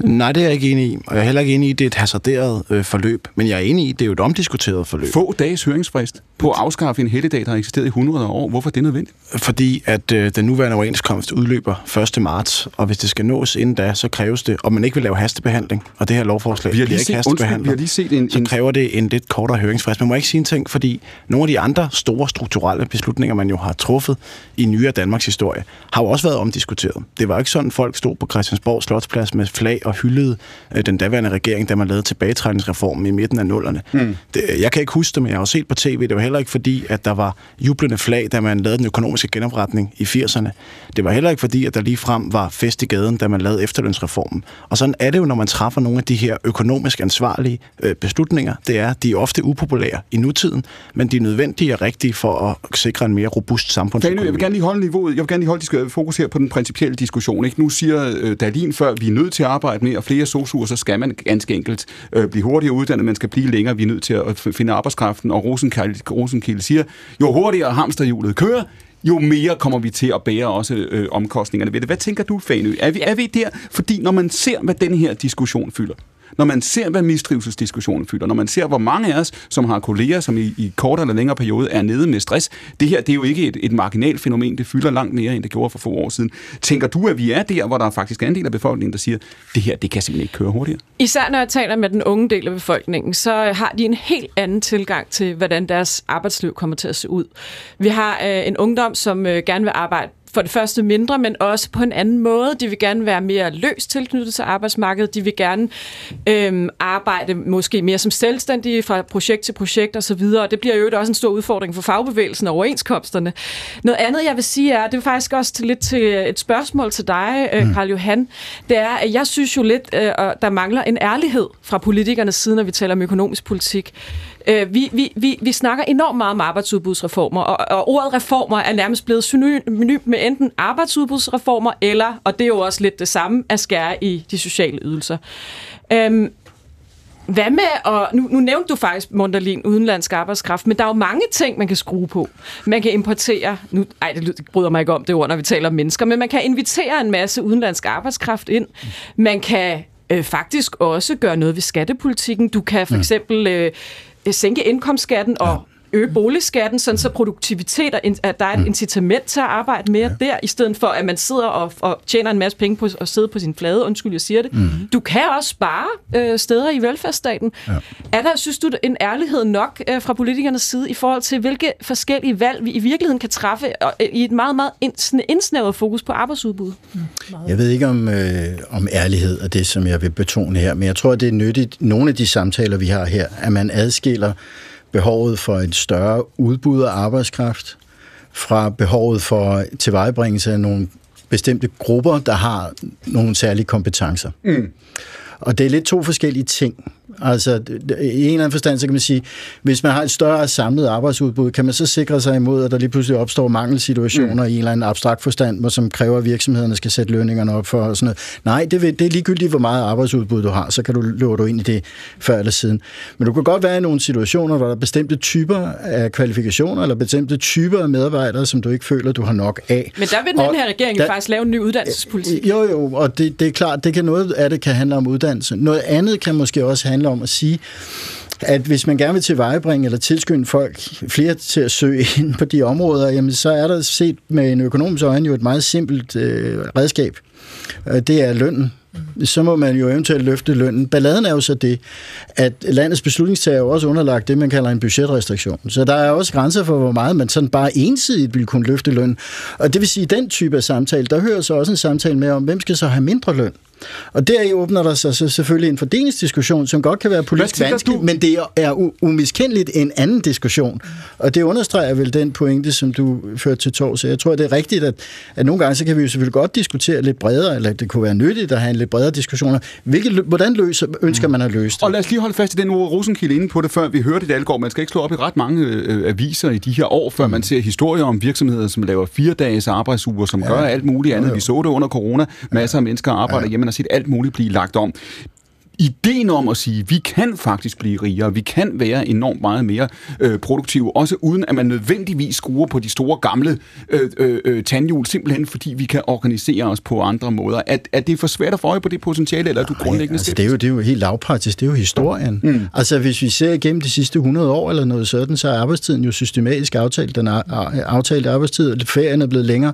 Nej, det er jeg ikke enig i. Og jeg er heller ikke enig i, at det er et hasarderet øh, forløb. Men jeg er enig i, at det er jo et omdiskuteret forløb. Få dages høringsfrist på at afskaffe en helligdag, der har eksisteret i 100 år. Hvorfor er det nødvendigt? Fordi at øh, den nuværende overenskomst udløber 1. marts, og hvis det skal nås inden da, så kræves det, og man ikke vil lave hastebehandling, og det her lovforslag vi har lige bliver set, ikke hastebehandlet, undskyld, vi har lige set en, så kræver det en lidt kortere høringsfrist. Man må ikke sige en ting, fordi nogle af de andre store strukturelle beslutninger, man jo har truffet i nyere Danmarks historie, har jo også været omdiskuteret. Det var ikke sådan, folk stod på Christiansborg Slotsplads med flag og hyldede øh, den daværende regering, da man lavede tilbagetrækningsreformen i midten af nullerne. Mm. Det, jeg kan ikke huske det, men jeg har jo set på tv. Det var heller ikke fordi, at der var jublende flag, da man lavede den økonomiske genopretning i 80'erne. Det var heller ikke fordi, at der lige frem var fest i gaden, da man lavede efterlønsreformen. Og sådan er det jo, når man træffer nogle af de her økonomisk ansvarlige øh, beslutninger. Det er, de er ofte upopulære i nutiden, men de er nødvendige og rigtige for at sikre en mere robust samfundsøkonomi. Jeg vil gerne lige holde niveauet. Jeg vil gerne lige holde fokus her på den principielle diskussion. Ikke? Nu siger øh, Dalin før, at vi er nødt til at arbejde mere, og flere sosuer, så skal man ganske enkelt øh, blive hurtigere uddannet, man skal blive længere, vi er nødt til at finde arbejdskraften, og Rosenkilde siger, jo hurtigere hamsterhjulet kører, jo mere kommer vi til at bære også øh, omkostningerne ved det. Hvad tænker du, Fanø? Er vi, er vi der? Fordi når man ser, hvad den her diskussion fylder, når man ser, hvad mistrivselsdiskussionen fylder, når man ser, hvor mange af os, som har kolleger, som i, i kortere eller længere periode er nede med stress, det her det er jo ikke et, et marginalt fænomen, det fylder langt mere, end det gjorde for få år siden. Tænker du, at vi er der, hvor der faktisk er en del af befolkningen, der siger, det her, det kan simpelthen ikke køre hurtigere? Især når jeg taler med den unge del af befolkningen, så har de en helt anden tilgang til, hvordan deres arbejdsliv kommer til at se ud. Vi har øh, en ungdom, som øh, gerne vil arbejde for det første mindre, men også på en anden måde. De vil gerne være mere løst tilknyttet til arbejdsmarkedet. De vil gerne øhm, arbejde måske mere som selvstændige fra projekt til projekt osv. Og det bliver jo også en stor udfordring for fagbevægelsen og overenskomsterne. Noget andet, jeg vil sige er, det er faktisk også til, lidt til et spørgsmål til dig, øh, mm. Karl Johan, det er, at jeg synes jo lidt, øh, der mangler en ærlighed fra politikernes side, når vi taler om økonomisk politik. Øh, vi, vi, vi, vi snakker enormt meget om arbejdsudbudsreformer, og, og ordet reformer er nærmest blevet synonym med enten arbejdsudbudsreformer, eller, og det er jo også lidt det samme, at skære i de sociale ydelser. Øhm, hvad med, og nu, nu nævnte du faktisk, Mondalin, udenlandsk arbejdskraft, men der er jo mange ting, man kan skrue på. Man kan importere, nu, ej, det bryder mig ikke om det ord, når vi taler om mennesker, men man kan invitere en masse udenlandsk arbejdskraft ind. Man kan øh, faktisk også gøre noget ved skattepolitikken. Du kan for eksempel øh, Øh, sænke indkomstskatten og øge boligskatten, sådan så produktivitet, og at der er et mm. incitament til at arbejde mere ja. der, i stedet for, at man sidder og, og tjener en masse penge på at sidde på sin flade. Undskyld, jeg siger det. Mm. Du kan også spare øh, steder i velfærdsstaten. Ja. Er der, synes du, en ærlighed nok øh, fra politikernes side i forhold til, hvilke forskellige valg vi i virkeligheden kan træffe øh, i et meget, meget indsnævret fokus på arbejdsudbud? Mm. Jeg ved ikke, om, øh, om ærlighed er det, som jeg vil betone her, men jeg tror, det er nyttigt, nogle af de samtaler, vi har her, at man adskiller behovet for et større udbud af arbejdskraft, fra behovet for tilvejebringelse af nogle bestemte grupper, der har nogle særlige kompetencer. Mm. Og det er lidt to forskellige ting. Altså, i en eller anden forstand, så kan man sige, hvis man har et større samlet arbejdsudbud, kan man så sikre sig imod, at der lige pludselig opstår mangelsituationer mm. i en eller anden abstrakt forstand, som kræver, at virksomhederne skal sætte lønningerne op for og sådan noget. Nej, det, vil, det er ligegyldigt, hvor meget arbejdsudbud du har, så kan du løbe du ind i det før eller siden. Men du kan godt være i nogle situationer, hvor der er bestemte typer af kvalifikationer, eller bestemte typer af medarbejdere, som du ikke føler, du har nok af. Men der vil den og her regering der, faktisk lave en ny uddannelsespolitik. Jo, jo, og det, det er klart, det kan noget af det kan handle om uddannelse. Noget andet kan måske også handle om at sige, at hvis man gerne vil tilvejebringe eller tilskynde folk flere til at søge ind på de områder, jamen så er der set med en økonomisk øjne jo et meget simpelt øh, redskab. Det er lønnen. så må man jo eventuelt løfte lønnen. Balladen er jo så det, at landets beslutningstager er også underlagt det, man kalder en budgetrestriktion. Så der er også grænser for, hvor meget man sådan bare ensidigt vil kunne løfte løn. Og det vil sige, at den type af samtale, der hører så også en samtale med om, hvem skal så have mindre løn? Og der åbner der sig så selvfølgelig en fordelingsdiskussion, som godt kan være politisk vanskelig, du? men det er umiskendeligt en anden diskussion. Og det understreger vel den pointe, som du førte til tår. Så jeg tror, det er rigtigt, at, at nogle gange så kan vi jo selvfølgelig godt diskutere lidt bredere, eller det kunne være nyttigt at have en lidt bredere diskussioner. Hvilke, hvordan løser, ønsker man at løse det? Og lad os lige holde fast i den ord, Rosenkilde inde på det, før vi hørte det Dalgaard. Man skal ikke slå op i ret mange øh, aviser i de her år, før mm. man ser historier om virksomheder, som laver fire dages arbejdsuger, som ja. gør alt muligt andet. Ja, vi så det under corona. Masser af mennesker arbejder ja. hjemme har set alt muligt blive lagt om ideen om at sige, at vi kan faktisk blive rigere, vi kan være enormt meget mere øh, produktive, også uden at man nødvendigvis skruer på de store gamle øh, øh, øh tandhjul, simpelthen fordi vi kan organisere os på andre måder. Er, er det for svært at få øje på det potentiale, eller er du grundlæggende altså, det, er jo, det er jo helt lavpraktisk, det er jo historien. Mm. Altså hvis vi ser igennem de sidste 100 år eller noget sådan, så er arbejdstiden jo systematisk aftalt, den er aftalt arbejdstid, og ferien er blevet længere.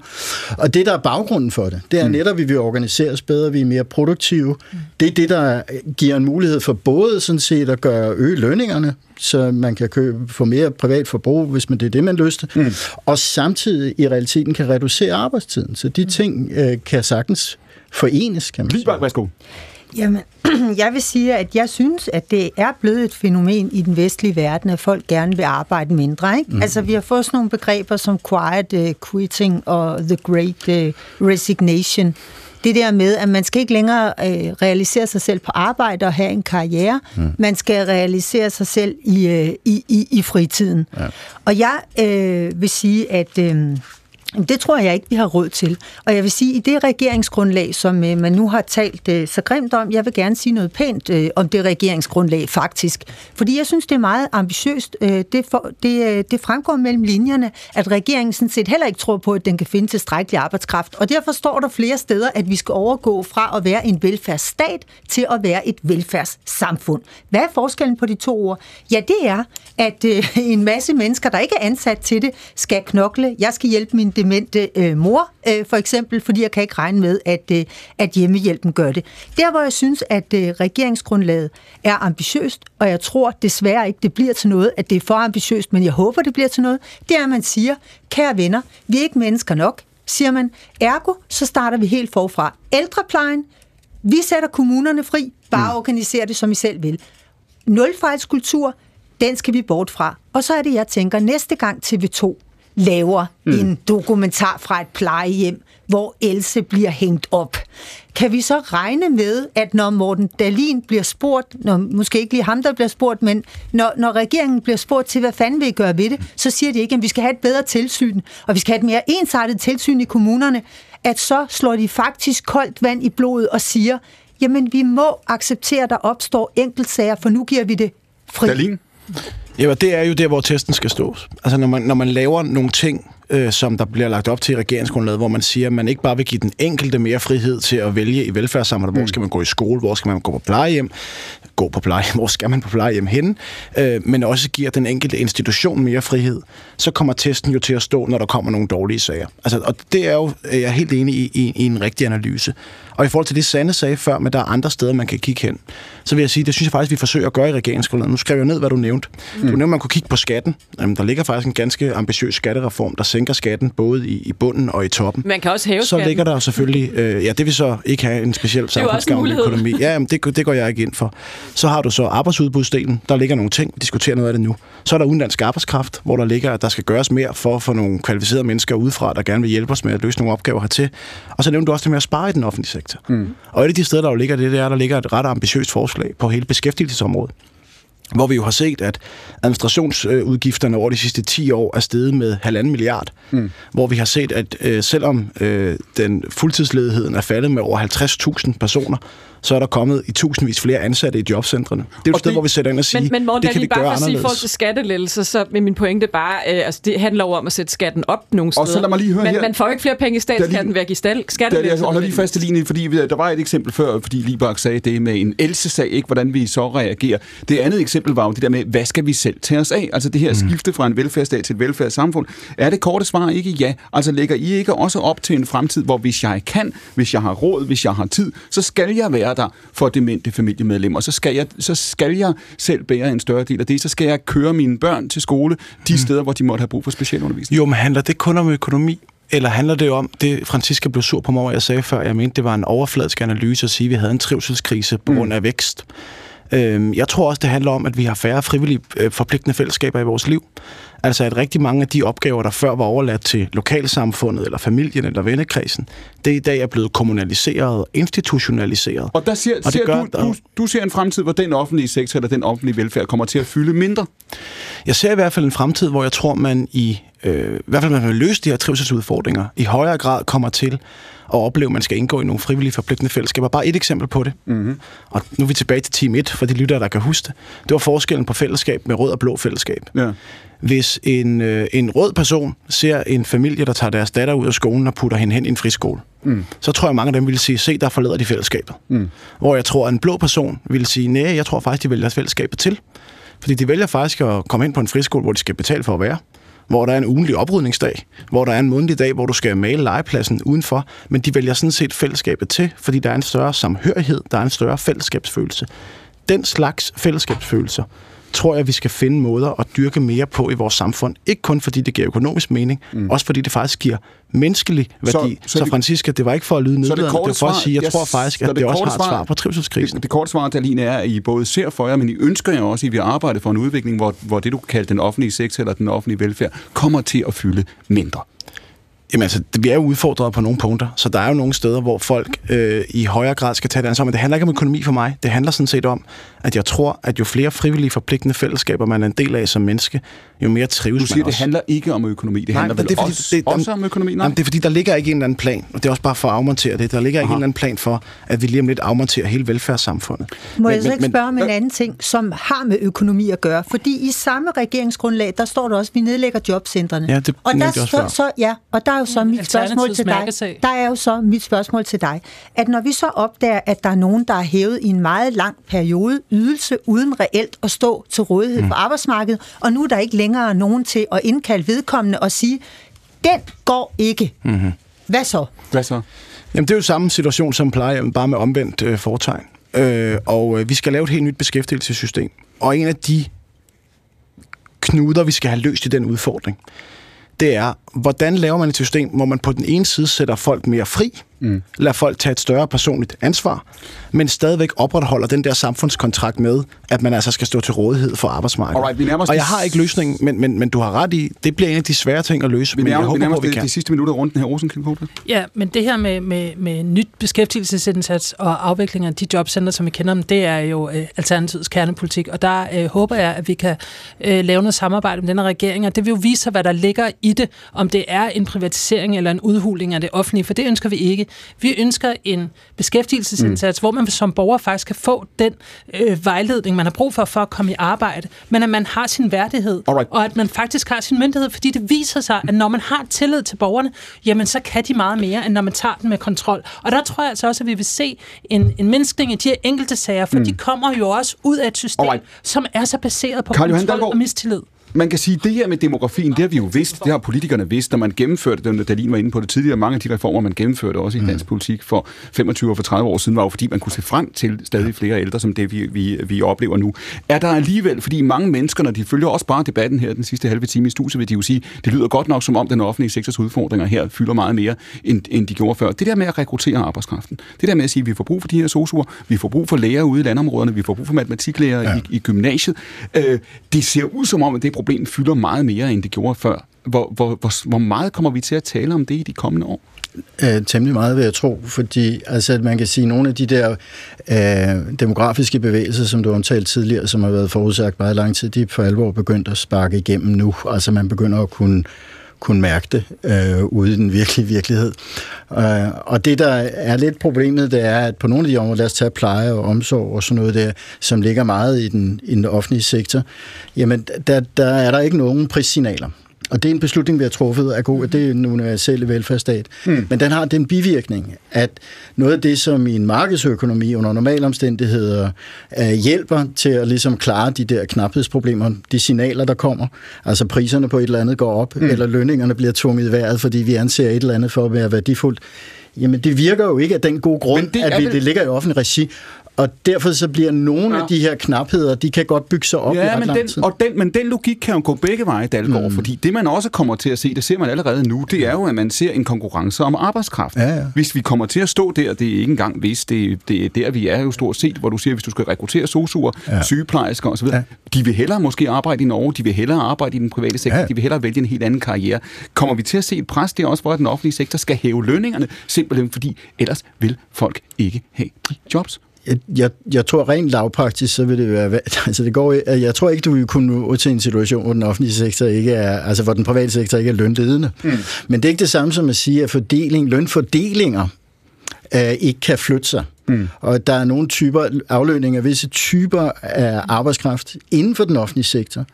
Og det, der er baggrunden for det, det er mm. netop, at vi vil organisere os bedre, vi er mere produktive. Mm. Det er det, der giver en mulighed for både sådan set at gøre øge lønningerne, så man kan købe, få mere privat forbrug, hvis man det er det, man lyster, mm. og samtidig i realiteten kan reducere arbejdstiden. Så de ting øh, kan sagtens forenes, kan man sige. værsgo. Jamen, jeg vil sige, at jeg synes, at det er blevet et fænomen i den vestlige verden, at folk gerne vil arbejde mindre. Ikke? Mm. Altså, vi har fået sådan nogle begreber som quiet uh, quitting og the great uh, resignation, det der med, at man skal ikke længere øh, realisere sig selv på arbejde og have en karriere. Mm. Man skal realisere sig selv i, øh, i, i, i fritiden. Ja. Og jeg øh, vil sige, at... Øh, det tror jeg ikke, vi har råd til. Og jeg vil sige, at i det regeringsgrundlag, som øh, man nu har talt øh, så grimt om, jeg vil gerne sige noget pænt øh, om det regeringsgrundlag faktisk. Fordi jeg synes, det er meget ambitiøst. Øh, det, for, det, øh, det fremgår mellem linjerne, at regeringen sådan set heller ikke tror på, at den kan finde tilstrækkelig arbejdskraft. Og derfor står der flere steder, at vi skal overgå fra at være en velfærdsstat til at være et velfærdssamfund. Hvad er forskellen på de to ord? Ja, det er, at øh, en masse mennesker, der ikke er ansat til det, skal knokle. Jeg skal hjælpe min demente øh, mor, øh, for eksempel, fordi jeg kan ikke regne med, at, øh, at hjemmehjælpen gør det. Der, hvor jeg synes, at øh, regeringsgrundlaget er ambitiøst, og jeg tror desværre ikke, det bliver til noget, at det er for ambitiøst, men jeg håber, det bliver til noget, det er, at man siger, kære venner, vi er ikke mennesker nok, siger man. Ergo, så starter vi helt forfra. Ældreplejen, vi sætter kommunerne fri, bare mm. organiserer det, som I selv vil. Nulfejlskultur, den skal vi bort fra. Og så er det, jeg tænker, næste gang TV2 laver mm. en dokumentar fra et plejehjem, hvor Else bliver hængt op. Kan vi så regne med, at når Morten Dalin bliver spurgt, når, måske ikke lige ham, der bliver spurgt, men når, når regeringen bliver spurgt til, hvad fanden vil I gøre ved det, så siger de ikke, at vi skal have et bedre tilsyn, og vi skal have et mere ensartet tilsyn i kommunerne, at så slår de faktisk koldt vand i blodet og siger, jamen vi må acceptere, at der opstår enkeltsager, for nu giver vi det fri. Dalin? Ja, det er jo der, hvor testen skal stås. Altså, når man, når man laver nogle ting, øh, som der bliver lagt op til i regeringsgrundlaget, hvor man siger, at man ikke bare vil give den enkelte mere frihed til at vælge i velfærdssamfundet, mm. hvor skal man gå i skole, hvor skal man gå på plejehjem, gå på plejehjem, hvor skal man på plejehjem hen, øh, men også giver den enkelte institution mere frihed, så kommer testen jo til at stå, når der kommer nogle dårlige sager. Altså, og det er jo, jeg er helt enig i, i, i en rigtig analyse. Og i forhold til det, Sande sagde før, men der er andre steder, man kan kigge hen, så vil jeg sige, det synes jeg faktisk, vi forsøger at gøre i regeringsgrundlaget. Nu skrev jeg ned, hvad du nævnte. Mm. Du nævnte, at man kunne kigge på skatten. Jamen, der ligger faktisk en ganske ambitiøs skattereform, der sænker skatten både i, i bunden og i toppen. Man kan også hæve Så ligger der selvfølgelig, øh, ja, det vil så ikke have en speciel samfundsgavnlig økonomi. Ja, jamen, det, det går jeg ikke ind for. Så har du så arbejdsudbudsdelen, der ligger nogle ting, vi diskuterer noget af det nu. Så er der udenlandsk arbejdskraft, hvor der ligger, at der skal gøres mere for at få nogle kvalificerede mennesker udefra, der gerne vil hjælpe os med at løse nogle opgaver hertil. Og så nævnte du også det med at spare i den offentlige sektor. Mm. Og et af de steder, der jo ligger det, det er, der ligger et ret ambitiøst forslag på hele beskæftigelsesområdet hvor vi jo har set, at administrationsudgifterne over de sidste 10 år er steget med halvanden milliard. Mm. Hvor vi har set, at øh, selvom øh, den fuldtidsledigheden er faldet med over 50.000 personer, så er der kommet i tusindvis flere ansatte i jobcentrene. Det er jo et sted, hvor vi sætter ind og siger, men, men Morten, det kan vi gøre bare anderledes. i forhold til skattelettelser, så med min pointe bare, øh, altså det handler jo om at sætte skatten op nogle steder. Og så lad mig lige høre men her. man får jo ikke flere penge i statskatten ved at give skattelettelser. Jeg holder lige fast i linjen, fordi der var et eksempel før, fordi Libak sagde det med en Else-sag, ikke hvordan vi så reagerer. Det andet eksempel eksempel var jo det der med, hvad skal vi selv tage os af? Altså det her mm. skifte fra en velfærdsstat til et velfærdssamfund. Er det korte svar ikke ja? Altså lægger I ikke også op til en fremtid, hvor hvis jeg kan, hvis jeg har råd, hvis jeg har tid, så skal jeg være der for demente familiemedlemmer. Så skal jeg, så skal jeg selv bære en større del af det. Så skal jeg køre mine børn til skole de mm. steder, hvor de måtte have brug for specialundervisning. Jo, men handler det kun om økonomi? Eller handler det om, det Francisca blev sur på mig, jeg sagde før, jeg mente, det var en overfladisk analyse at sige, at vi havde en trivselskrise på grund af vækst. Jeg tror også, det handler om, at vi har færre frivillige øh, forpligtende fællesskaber i vores liv. Altså at rigtig mange af de opgaver, der før var overladt til lokalsamfundet, eller familien, eller vennekredsen, det i dag er blevet kommunaliseret og institutionaliseret. Og der siger, Og det siger gør, du, du, du ser en fremtid, hvor den offentlige sektor eller den offentlige velfærd kommer til at fylde mindre. Jeg ser i hvert fald en fremtid, hvor jeg tror, man i, øh, i hvert fald man vil løse de her trivselsudfordringer, i højere grad kommer til at opleve, at man skal indgå i nogle frivillige forpligtende fællesskaber. Bare et eksempel på det. Mm-hmm. Og nu er vi tilbage til Team 1, for de lyttere, der kan huske det. Det var forskellen på fællesskab med rød og blå fællesskab. Ja. Hvis en, øh, en rød person ser en familie, der tager deres datter ud af skolen og putter hende hen i en friskole, mm. så tror jeg, mange af dem vil sige, se, der forlader de fællesskabet. Mm. Hvor jeg tror, at en blå person vil sige, nej, jeg tror faktisk, de vælger fællesskabet til. Fordi de vælger faktisk at komme ind på en friskole, hvor de skal betale for at være hvor der er en ugenlig oprydningsdag, hvor der er en månedlig dag, hvor du skal male legepladsen udenfor, men de vælger sådan set fællesskabet til, fordi der er en større samhørighed, der er en større fællesskabsfølelse. Den slags fællesskabsfølelser tror jeg, vi skal finde måder at dyrke mere på i vores samfund. Ikke kun fordi det giver økonomisk mening, mm. også fordi det faktisk giver menneskelig værdi. Så, så, så det- Francisca, det var ikke for at lyde nedladende, det det, var for at sige, jeg jeg tror faktisk, at det det også har et svar- på trivselskrisen. Det, det korte svar, Daline, er, at I både ser for jer, men I ønsker jer også, at I vil arbejde for en udvikling, hvor, hvor det, du kan kalde den offentlige sektor eller den offentlige velfærd, kommer til at fylde mindre. Jamen altså, det- vi er jo udfordret på nogle punkter, så der er jo nogle steder, hvor folk øh, i højere grad skal tage det ansvar. Men det handler ikke om økonomi for mig. Det handler sådan set om, at jeg tror, at jo flere frivillige forpligtende fællesskaber, man er en del af som menneske, jo mere trives Du siger, man det også. handler ikke om økonomi. Det handler men vel det er fordi, også, det, også om økonomi? Nej. Jamen, det er fordi, der ligger ikke en eller anden plan, og det er også bare for at afmontere det. Der ligger ikke en eller anden plan for, at vi lige om lidt afmonterer hele velfærdssamfundet. Må jeg så ikke spørge om en anden ting, som har med økonomi at gøre? Fordi i samme regeringsgrundlag, der står der også, at vi nedlægger jobcentrene. Ja, det og der, så, så, ja, og der er jo så mit spørgsmål til dig. Der er jo så mit spørgsmål til dig, at når vi så opdager, at der er nogen, der har hævet i en meget lang periode ydelse uden reelt at stå til rådighed mm. for arbejdsmarkedet, og nu er der ikke længere nogen til at indkalde vedkommende og sige, den går ikke. Mm-hmm. Hvad så? Hvad så? Jamen, det er jo samme situation som plejehjem, bare med omvendt øh, foretegn. Øh, og øh, vi skal lave et helt nyt beskæftigelsessystem. Og en af de knuder, vi skal have løst i den udfordring, det er, hvordan laver man et system, hvor man på den ene side sætter folk mere fri, mm. lader folk tage et større personligt ansvar, men stadigvæk opretholder den der samfundskontrakt med, at man altså skal stå til rådighed for arbejdsmarkedet. Alright, vi og jeg har ikke løsningen, men, men, men du har ret i, det bliver en af de svære ting at løse, Vi men jeg vi håber os at vi de, kan. de sidste minutter rundt den her Rosenkilde Ja, men det her med, med, med nyt beskæftigelsesindsats og afvikling af de jobcenter, som vi kender dem, det er jo øh, Alternativets kernepolitik, og der øh, håber jeg, at vi kan øh, lave noget samarbejde med denne regering, og det vil jo vise sig, hvad der ligger i det, om det er en privatisering eller en udhuling af det offentlige, for det ønsker vi ikke. Vi ønsker en beskæftigelsesindsats, mm. hvor man som borger faktisk kan få den øh, vejledning, man har brug for, for at komme i arbejde, men at man har sin værdighed, Alright. og at man faktisk har sin myndighed, fordi det viser sig, at når man har tillid til borgerne, jamen så kan de meget mere, end når man tager den med kontrol. Og der tror jeg altså også, at vi vil se en, en mindskning i de her enkelte sager, for mm. de kommer jo også ud af et system, Alright. som er så baseret på Johan kontrol Dalgaard. og mistillid. Man kan sige, at det her med demografien, det har vi jo vidst, det har politikerne vidst, når man gennemførte det, Dalin var inde på det tidligere. Mange af de reformer, man gennemførte også i dansk politik for 25 og for 30 år siden, var jo fordi, man kunne se frem til stadig flere ældre, som det vi, vi, vi oplever nu. Er der alligevel, fordi mange mennesker, når de følger også bare debatten her den sidste halve time i studiet, vil de jo sige, det lyder godt nok som om den offentlige sektors udfordringer her fylder meget mere, end, end de gjorde før. Det der med at rekruttere arbejdskraften, det der med at sige, at vi får brug for de her sosuer, vi får brug for læger ude i landområderne, vi får brug for matematiklærer ja. i, i gymnasiet. Øh, det ser ud som om, at det problem fylder meget mere, end det gjorde før. Hvor, hvor, hvor, hvor meget kommer vi til at tale om det i de kommende år? Øh, temmelig meget, vil jeg tro, fordi altså, at man kan sige, at nogle af de der øh, demografiske bevægelser, som du omtalte tidligere, som har været forudsagt meget lang tid, de er for alvor begyndt at sparke igennem nu. Altså man begynder at kunne kunne mærke det øh, ude i den virkelige virkelighed. Øh, og det, der er lidt problemet, det er, at på nogle af de områder, lad os tage pleje og omsorg og sådan noget der, som ligger meget i den, i den offentlige sektor, jamen der, der er der ikke nogen prissignaler og det er en beslutning, vi har truffet, er god, det er en universelle velfærdsstat. Mm. Men den har den bivirkning, at noget af det, som i en markedsøkonomi under normale omstændigheder uh, hjælper til at ligesom klare de der knaphedsproblemer, de signaler, der kommer, altså priserne på et eller andet går op, mm. eller lønningerne bliver tvunget i vejret, fordi vi anser et eller andet for at være værdifuldt, Jamen, det virker jo ikke af den gode grund, det at vi, vel... det ligger i offentlig regi. Og derfor så bliver nogle ja. af de her knapheder, de kan godt bygge sig op ja, i ret men lang den, tid. Og den, men den logik kan jo gå begge veje, Dalgaard, mm. fordi det man også kommer til at se, det ser man allerede nu, det er jo, at man ser en konkurrence om arbejdskraft. Ja, ja. Hvis vi kommer til at stå der, det er ikke engang hvis, det, det er der, vi er jo stort set, hvor du siger, hvis du skal rekruttere sosuer, ja. sygeplejersker osv., ja. de vil hellere måske arbejde i Norge, de vil hellere arbejde i den private sektor, ja. de vil hellere vælge en helt anden karriere. Kommer vi til at se et pres der også, hvor den offentlige sektor skal hæve lønningerne, simpelthen fordi ellers vil folk ikke have de jobs? Jeg, jeg, jeg tror rent lavpraktisk, så vil det være... Altså det går, jeg tror ikke, du vil kunne nå til en situation, hvor den offentlige sektor ikke er... Altså hvor den private sektor ikke er lønledende. Mm. Men det er ikke det samme som at sige, at fordeling, lønfordelinger øh, ikke kan flytte sig. Mm. Og der er nogle typer aflønninger, visse typer af arbejdskraft inden for den offentlige sektor.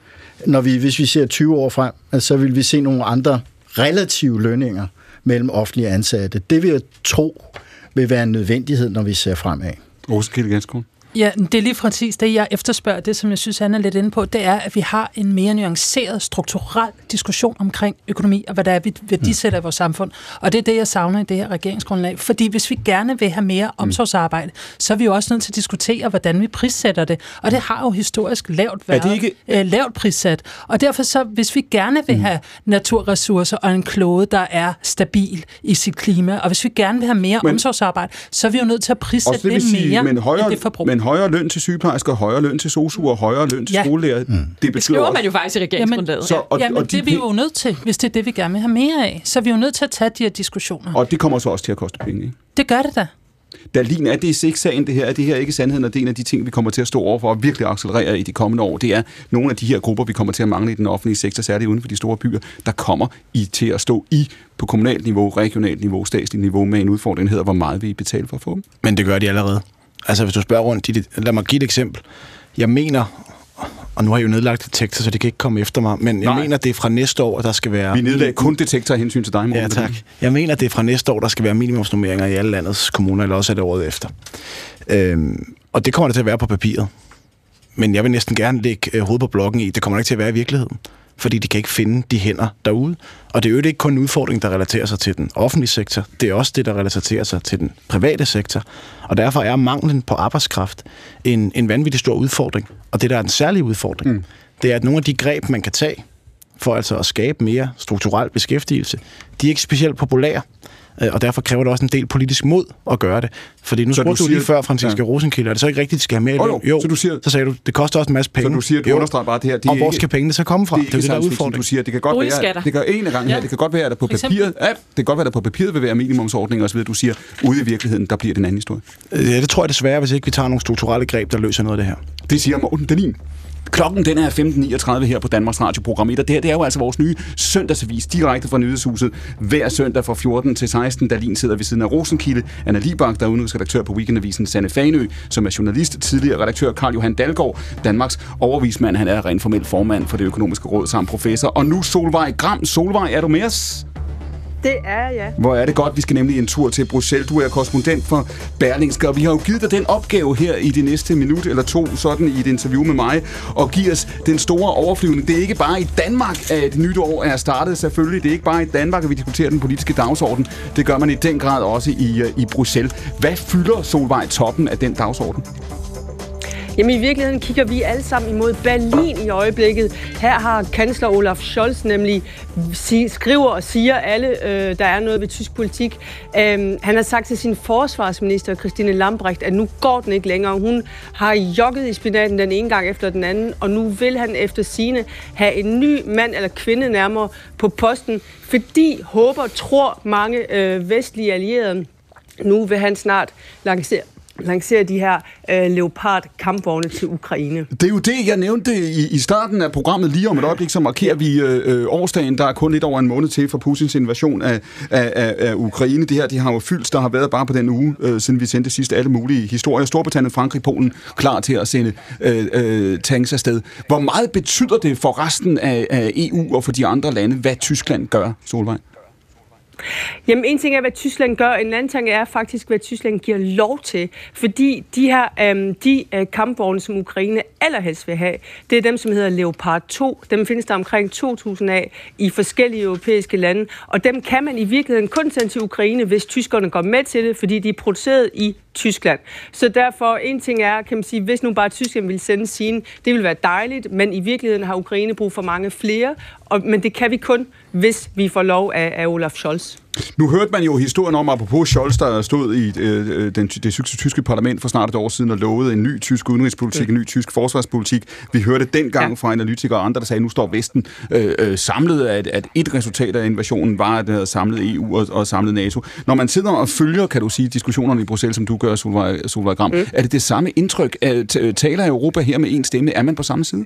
Når vi, hvis vi ser 20 år frem, altså, så vil vi se nogle andre relative lønninger mellem offentlige ansatte. Det vil jeg tro vil være en nødvendighed, når vi ser fremad. Rosenkilde Ganskål. Ja, det er lige præcis det, jeg efterspørger. Det, som jeg synes, han er lidt inde på, det er, at vi har en mere nuanceret, strukturel diskussion omkring økonomi, og hvad der er, vi værdisætter i vores samfund. Og det er det, jeg savner i det her regeringsgrundlag. Fordi hvis vi gerne vil have mere omsorgsarbejde, så er vi jo også nødt til at diskutere, hvordan vi prissætter det. Og det har jo historisk lavt været Er ikke- øh, lavt prissat. Og derfor så, hvis vi gerne vil have naturressourcer og en klode, der er stabil i sit klima, og hvis vi gerne vil have mere Men- omsorgsarbejde, så er vi jo nødt til at prissætte det det, det mere sige, men højere, det forbrug. men højere løn til sygeplejersker, højere løn til sosuer, højere løn til Ja. skolelærer. Mm. Det betyder Det skriver også, man jo faktisk i regeringsgrundlaget. Så- og- Jamen, og de det er vi jo nødt til, hvis det er det, vi gerne vil have mere af. Så er vi jo nødt til at tage de her diskussioner. og det kommer så også til at koste penge. Ikke? Det gør det da. Dalin, er det ikke sagen det her? Er det her ikke sandheden, og det er en af de ting, vi kommer til at stå overfor og virkelig accelerere i de kommende år? Det er nogle af de her grupper, vi kommer til at mangle i den offentlige sektor, særligt uden for de store byer, der kommer i til at stå i på kommunalt niveau, regionalt niveau, statsligt niveau med en udfordring, der hedder, hvor meget vi I betale for at få dem. Men det gør de allerede. Altså, hvis du spørger rundt, de, lad mig give et eksempel. Jeg mener, og nu har jeg jo nedlagt detektor, så det kan ikke komme efter mig, men jeg Nej. mener, det er fra næste år, der skal være... Vi nedlagde kun detektor af hensyn til dig, Morten. Ja, tak. Jeg mener, det er fra næste år, der skal være minimumsnummeringer i alle landets kommuner, eller også er det året efter. Øhm, og det kommer det til at være på papiret. Men jeg vil næsten gerne lægge øh, hovedet på blokken i, det kommer det ikke til at være i virkeligheden. Fordi de kan ikke finde de hænder derude. Og det er jo ikke kun en udfordring, der relaterer sig til den offentlige sektor. Det er også det, der relaterer sig til den private sektor. Og derfor er manglen på arbejdskraft en, en vanvittig stor udfordring. Og det, der er en særlig udfordring, mm. det er, at nogle af de greb, man kan tage for altså at skabe mere strukturel beskæftigelse, de er ikke specielt populære. Øh, Og derfor kræver det også en del politisk mod at gøre det. Fordi nu Så du spurgte du, siger- lige før, Franziska Ja. ja. Rosenkilde, er det så ikke rigtigt, at de skal have mere i Jo, løn? jo. Så du siger- så sagde du, det koster også en masse penge. Så du siger, du Jo. understreger bare det her. Det og hvor skal pengene så komme fra? Det er det, der er fiction. udfordringen. Du siger, det kan godt være, det kan en af gangen her, Ja. det kan godt være, at der på papiret, ja, det kan godt være, der på papiret vil være minimumsordninger osv. Du siger, ude i virkeligheden, der bliver det en anden historie. Ja, det tror jeg desværre, hvis ikke vi tager nogle strukturelle greb, der løser noget af det her. Det siger Morten Dahlin. Klokken den er 15.39 her på Danmarks Radio Program 1, og det her det er jo altså vores nye søndagsavis direkte fra Nyhedshuset. Hver søndag fra 14 til 16, Dalin sidder ved siden af Rosenkilde, Anna Libak, der er udenrigsredaktør på Weekendavisen, Sanne Fanø, som er journalist, tidligere redaktør Karl Johan Dalgaard, Danmarks overvismand, han er rent formelt formand for det økonomiske råd samt professor, og nu Solvej Gram. Solvej, er du med os? Det er jeg, ja. Hvor er det godt, vi skal nemlig en tur til Bruxelles. Du er korrespondent for Berlingske, og vi har jo givet dig den opgave her i de næste minut eller to, sådan i et interview med mig, og give os den store overflyvning. Det er ikke bare i Danmark, at det nye år er startet, selvfølgelig. Det er ikke bare i Danmark, at vi diskuterer den politiske dagsorden. Det gør man i den grad også i, øh, i Bruxelles. Hvad fylder Solvej toppen af den dagsorden? Jamen i virkeligheden kigger vi alle sammen imod Berlin i øjeblikket. Her har kansler Olaf Scholz nemlig skriver og siger alle, øh, der er noget ved tysk politik. Øhm, han har sagt til sin forsvarsminister, Christine Lambrecht, at nu går den ikke længere. Hun har jogget i spinaten den ene gang efter den anden, og nu vil han efter sine have en ny mand eller kvinde nærmere på posten, fordi håber, tror mange øh, vestlige allierede, nu vil han snart lancere, lancere de her øh, Leopard-kampvogne til Ukraine. Det er jo det, jeg nævnte i, i starten af programmet. Lige om et øjeblik, så markerer vi øh, øh årsdagen. Der er kun lidt over en måned til for Putins invasion af, af, af, af Ukraine. Det her de har jo fyldt, der har været bare på den uge, øh, siden vi sendte sidste alle mulige historier. Storbritannien, Frankrig, Polen klar til at sende øh, øh, tanks afsted. Hvor meget betyder det for resten af, af EU og for de andre lande, hvad Tyskland gør, Solvej? Jamen, en ting er, hvad Tyskland gør, en anden ting er faktisk, hvad Tyskland giver lov til. Fordi de her øhm, de øh, kampvogne, som Ukraine allerhelst vil have, det er dem, som hedder Leopard 2. Dem findes der omkring 2.000 af i forskellige europæiske lande. Og dem kan man i virkeligheden kun sende til Ukraine, hvis tyskerne går med til det, fordi de er produceret i Tyskland. Så derfor, en ting er, kan man sige, hvis nu bare Tyskland vil sende sine, det vil være dejligt, men i virkeligheden har Ukraine brug for mange flere, og, men det kan vi kun, hvis vi får lov af, af Olaf Scholz. Nu hørte man jo historien om, apropos Scholz, der stod i øh, øh den, det tyske parlament for snart et år siden og lovede en ny tysk udenrigspolitik, mm. en ny tysk forsvarspolitik. Vi hørte dengang ja. fra analytikere og andre, der sagde, at nu står Vesten øh, øh, samlet, at, at et resultat af invasionen var, at det havde samlet EU og, og samlet NATO. Når man sidder og følger, kan du sige, diskussionerne i Bruxelles, som du gør, Solvej, Solvej Gram, mm. er det det samme indtryk? Taler Europa her med en stemme? Er man på samme side?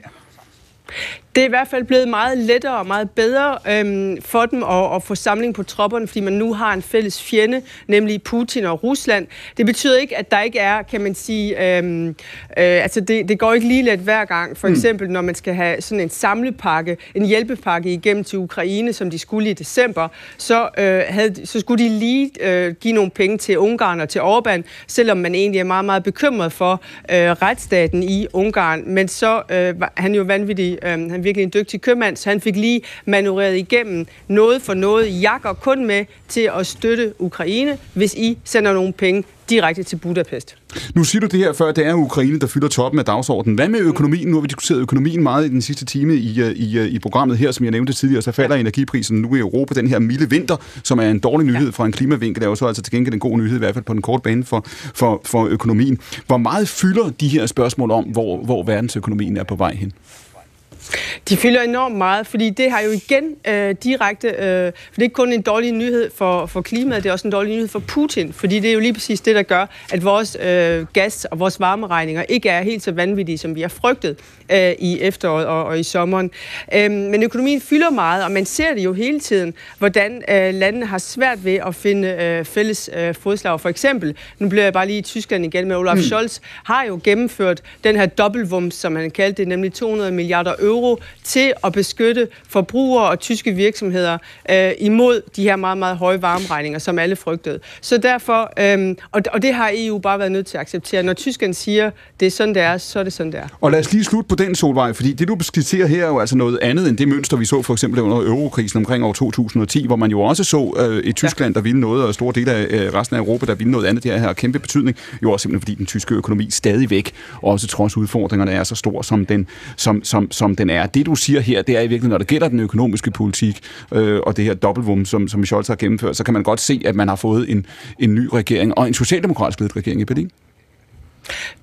Det er i hvert fald blevet meget lettere og meget bedre øhm, for dem at, at få samling på tropperne, fordi man nu har en fælles fjende, nemlig Putin og Rusland. Det betyder ikke, at der ikke er, kan man sige, øhm, øh, altså det, det går ikke lige let hver gang. For mm. eksempel, når man skal have sådan en samlepakke, en hjælpepakke igennem til Ukraine, som de skulle i december, så, øh, havde, så skulle de lige øh, give nogle penge til Ungarn og til Orbán, selvom man egentlig er meget, meget bekymret for øh, retsstaten i Ungarn. Men så øh, han jo vanvittig, øh, han virkelig en dygtig købmand, så han fik lige manøvreret igennem noget for noget. Jakker kun med til at støtte Ukraine, hvis I sender nogle penge direkte til Budapest. Nu siger du det her før, det er Ukraine, der fylder toppen af dagsordenen. Hvad med økonomien? Nu har vi diskuteret økonomien meget i den sidste time i, øh, i, øh, i programmet her, som jeg nævnte tidligere, så falder energiprisen nu i Europa. Den her milde vinter, som er en dårlig nyhed fra en klimavinkel, er jo så altså til gengæld en god nyhed, i hvert fald på den korte bane for, for, for økonomien. Hvor meget fylder de her spørgsmål om, hvor, hvor verdensøkonomien er på vej hen? De fylder enormt meget, fordi det har jo igen øh, direkte, øh, for det er ikke kun en dårlig nyhed for, for klimaet, det er også en dårlig nyhed for Putin, fordi det er jo lige præcis det, der gør, at vores øh, gas og vores varmeregninger ikke er helt så vanvittige, som vi har frygtet øh, i efteråret og, og i sommeren. Øh, men økonomien fylder meget, og man ser det jo hele tiden, hvordan øh, landene har svært ved at finde øh, fælles øh, fodslag. For eksempel, nu bliver jeg bare lige i Tyskland igen med Olaf mm. Scholz, har jo gennemført den her dobbeltvums, som han kaldte det, nemlig 200 milliarder euro til at beskytte forbrugere og tyske virksomheder øh, imod de her meget, meget høje varmeregninger, som alle frygtede. Så derfor, øh, og, og det har EU bare været nødt til at acceptere. Når tyskerne siger, det er sådan, det er, så er det sådan, det er. Og lad os lige slutte på den solvej, fordi det, du skitserer her, er jo altså noget andet end det mønster, vi så for eksempel under eurokrisen omkring år 2010, hvor man jo også så øh, i Tyskland, der ville noget, og store dele af øh, resten af Europa, der ville noget andet. Det her har kæmpe betydning, jo også simpelthen fordi den tyske økonomi stadigvæk, også trods udfordringerne, er så stor, som den, som, som, som den er. Det, du siger her, det er i virkeligheden, når det gælder den økonomiske politik, øh, og det her dobbeltvum, som, som Scholz har gennemført, så kan man godt se, at man har fået en, en ny regering, og en socialdemokratisk ledet regering i Berlin.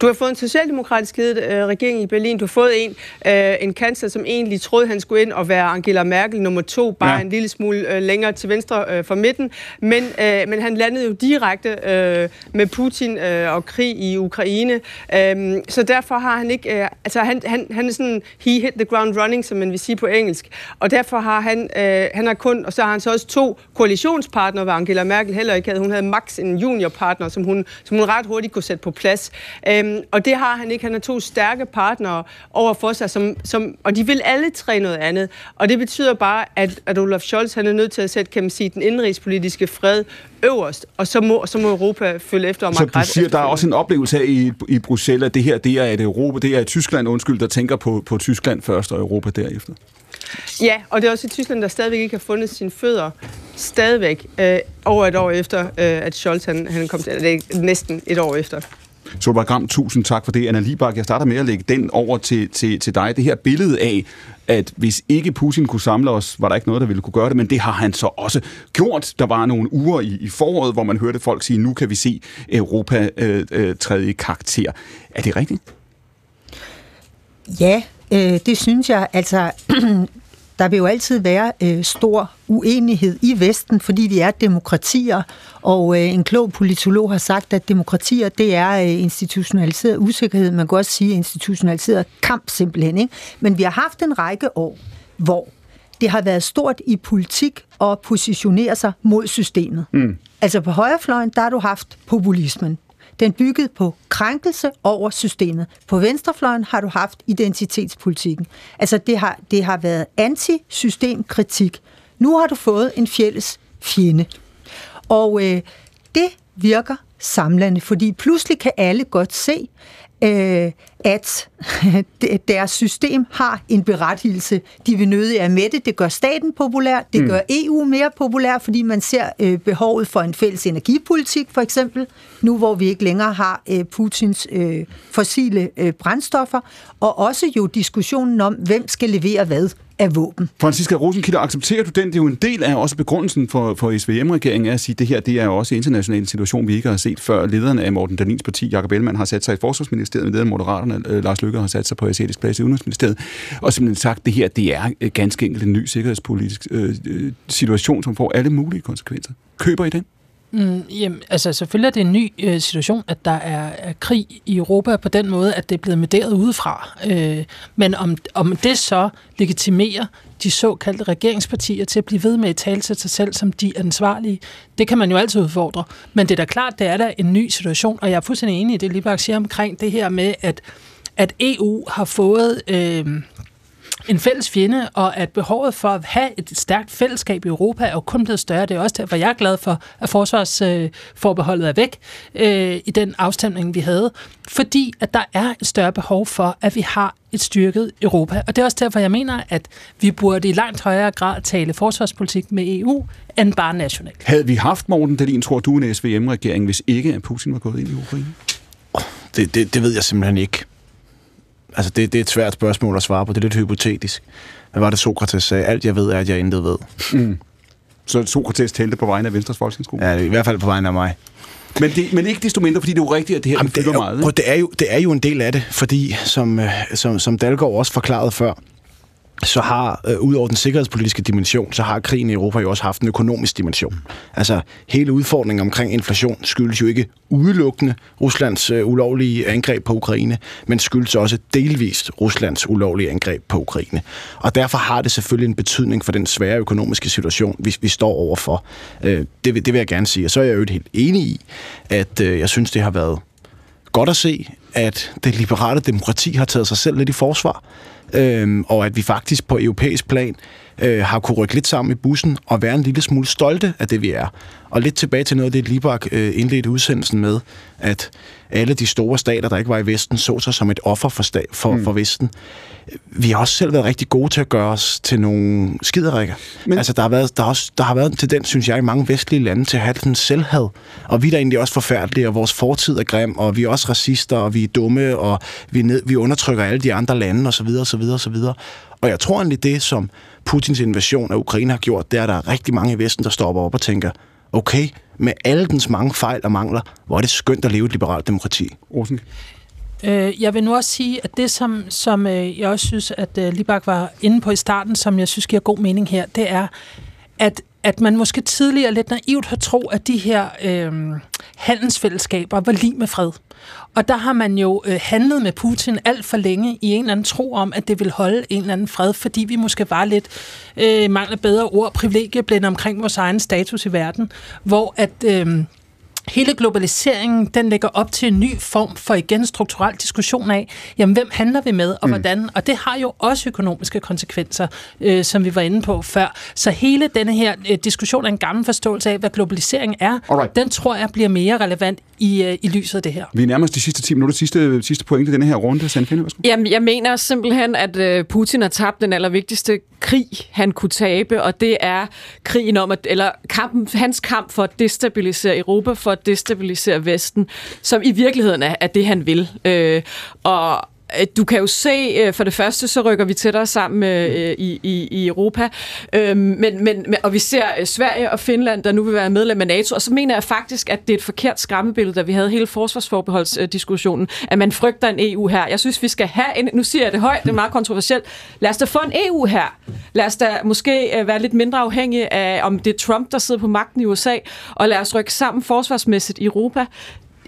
Du har fået en socialdemokratisk ledet øh, regering i Berlin. Du har fået en, øh, en kansler, som egentlig troede, han skulle ind og være Angela Merkel nummer to, bare ja. en lille smule øh, længere til venstre øh, for midten. Men, øh, men han landede jo direkte øh, med Putin øh, og krig i Ukraine. Øh, så derfor har han ikke... Øh, altså han, han, han er sådan... He hit the ground running, som man vil sige på engelsk. Og derfor har han... Øh, han har kun... Og så har han så også to koalitionspartnere, hvor Angela Merkel heller ikke havde. Hun havde max en juniorpartner, som hun, som hun ret hurtigt kunne sætte på plads. Øhm, og det har han ikke. Han har to stærke partnere over for sig, som, som, og de vil alle tre noget andet. Og det betyder bare, at, at Olaf Scholz han er nødt til at sætte kan man sige, den indrigspolitiske fred øverst, og så må, så må Europa følge efter om Så du siger, der er også en oplevelse af i, i Bruxelles, at det her det er et Europa, det er et Tyskland, undskyld, der tænker på, på Tyskland først og Europa derefter? Ja, og det er også i Tyskland, der stadigvæk ikke har fundet sine fødder stadigvæk øh, over et år efter, øh, at Scholz han, han kom til, det næsten et år efter. Solvej Gram, tusind tak for det. Anna Libak, jeg starter med at lægge den over til, til, til dig. Det her billede af, at hvis ikke Putin kunne samle os, var der ikke noget, der ville kunne gøre det, men det har han så også gjort. Der var nogle uger i, i foråret, hvor man hørte folk sige, nu kan vi se Europa øh, øh, tredje karakter. Er det rigtigt? Ja, øh, det synes jeg. Altså, der vil jo altid være øh, stor uenighed i Vesten, fordi vi er demokratier, og øh, en klog politolog har sagt, at demokratier, det er øh, institutionaliseret usikkerhed, man kan også sige institutionaliseret kamp simpelthen. Ikke? Men vi har haft en række år, hvor det har været stort i politik at positionere sig mod systemet. Mm. Altså på højrefløjen, der har du haft populismen. Den byggede på krænkelse over systemet. På venstrefløjen har du haft identitetspolitikken. Altså det har, det har været antisystemkritik. Nu har du fået en fælles fjende. Og øh, det virker samlende, fordi pludselig kan alle godt se, øh, at deres system har en berettigelse. De vil nødig er med det. Det gør staten populær, det mm. gør EU mere populær, fordi man ser øh, behovet for en fælles energipolitik, for eksempel, nu hvor vi ikke længere har øh, Putins øh, fossile øh, brændstoffer, og også jo diskussionen om, hvem skal levere hvad af våben. Franziska Rosenkilde, accepterer du den? Det er jo en del af også begrundelsen for, for SVM-regeringen at sige, at det her det er jo også en international situation, vi ikke har set før. Lederen af Morten Danins parti, Jakob Ellemann, har sat sig i forsvarsministeriet, lederen af Moderaterne, øh, Lars Lykke, har sat sig på asiatisk plads i Udenrigsministeriet, og simpelthen sagt, at det her det er øh, ganske enkelt en ny sikkerhedspolitisk øh, øh, situation, som får alle mulige konsekvenser. Køber I den? Mm, jamen, altså selvfølgelig er det en ny øh, situation, at der er, er krig i Europa på den måde, at det er blevet mederet udefra. Øh, men om, om det så legitimerer de såkaldte regeringspartier til at blive ved med at tale til sig selv som de ansvarlige, det kan man jo altid udfordre. Men det er da klart, det er da en ny situation, og jeg er fuldstændig enig i det, Libak siger omkring det her med, at, at EU har fået... Øh, en fælles fjende, og at behovet for at have et stærkt fællesskab i Europa er jo kun blevet større. Det er også derfor, jeg er glad for, at forsvarsforbeholdet er væk øh, i den afstemning, vi havde. Fordi at der er et større behov for, at vi har et styrket Europa. Og det er også derfor, jeg mener, at vi burde i langt højere grad tale forsvarspolitik med EU, end bare nationalt. Havde vi haft, Morten Dahlin, tror du, en SVM-regering, hvis ikke at Putin var gået ind i Ukraine? Det, det, det ved jeg simpelthen ikke. Altså, det, det er et svært spørgsmål at svare på. Det er lidt hypotetisk. Hvad var det, Sokrates sagde? Alt jeg ved er, at jeg intet ved. Mm. Så Sokrates talte på vegne af Venstres Folketingsgruppe? Ja, i hvert fald på vegne af mig. Men, det, men ikke desto mindre, fordi det er jo rigtigt, at det her Jamen, det, er, meget. Ikke? Det er, jo, det er jo en del af det, fordi som, øh, som, som Dalgaard også forklarede før, så har, øh, ud over den sikkerhedspolitiske dimension, så har krigen i Europa jo også haft en økonomisk dimension. Altså, hele udfordringen omkring inflation skyldes jo ikke udelukkende Ruslands øh, ulovlige angreb på Ukraine, men skyldes også delvist Ruslands ulovlige angreb på Ukraine. Og derfor har det selvfølgelig en betydning for den svære økonomiske situation, vi, vi står overfor. Øh, det, det vil jeg gerne sige. Og så er jeg jo helt enig i, at øh, jeg synes, det har været godt at se, at det liberale demokrati har taget sig selv lidt i forsvar øh, og at vi faktisk på europæisk plan øh, har kunne rykke lidt sammen i bussen og være en lille smule stolte af det, vi er. Og lidt tilbage til noget af det, Libak øh, indledte udsendelsen med, at alle de store stater, der ikke var i Vesten, så sig som et offer for, sta- for, mm. for Vesten. Vi har også selv været rigtig gode til at gøre os til nogle skiderikker. Men... Altså, der har, været, der, har også, der har været en tendens, synes jeg, i mange vestlige lande til at have den selvhad. Og vi er da egentlig også forfærdelige, og vores fortid er grim, og vi er også racister, og vi er dumme, og vi, ned, vi undertrykker alle de andre lande, osv., osv., osv. Og jeg tror egentlig, det, som Putins invasion af Ukraine har gjort, det er, at der er rigtig mange i Vesten, der stopper op og tænker, okay, med alle dens mange fejl og mangler, hvor er det skønt at leve et liberalt demokrati. Rosen. Øh, jeg vil nu også sige, at det, som, som øh, jeg også synes, at øh, Libak var inde på i starten, som jeg synes giver god mening her, det er, at at man måske tidligere lidt naivt har tro, at de her øh, handelsfællesskaber var lige med fred. Og der har man jo øh, handlet med Putin alt for længe i en eller anden tro om, at det vil holde en eller anden fred, fordi vi måske var lidt, øh, mangler bedre ord, privilegieblænde omkring vores egen status i verden, hvor at... Øh, hele globaliseringen, den lægger op til en ny form for igen strukturel diskussion af, jamen hvem handler vi med, og mm. hvordan? Og det har jo også økonomiske konsekvenser, øh, som vi var inde på før. Så hele denne her øh, diskussion af en gammel forståelse af, hvad globalisering er, Alright. den tror jeg bliver mere relevant i, øh, i lyset af det her. Vi er nærmest de sidste 10 minutter, sidste, sidste pointe i denne her runde. Sandfinde, Jamen, jeg mener simpelthen, at øh, Putin har tabt den allervigtigste krig, han kunne tabe, og det er krigen om, at, eller kampen, hans kamp for at destabilisere Europa, for at destabilisere Vesten, som i virkeligheden er, er det, han vil. Øh, og du kan jo se, øh, for det første, så rykker vi tættere sammen øh, i, i, i Europa, øhm, men, men, og vi ser Sverige og Finland, der nu vil være medlem af NATO, og så mener jeg faktisk, at det er et forkert skræmmebillede, da vi havde hele forsvarsforbeholdsdiskussionen, at man frygter en EU her. Jeg synes, vi skal have en, nu siger jeg det højt, det er meget kontroversielt, lad os da få en EU her. lad os da måske øh, være lidt mindre afhængige af, om det er Trump, der sidder på magten i USA, og lad os rykke sammen forsvarsmæssigt i Europa.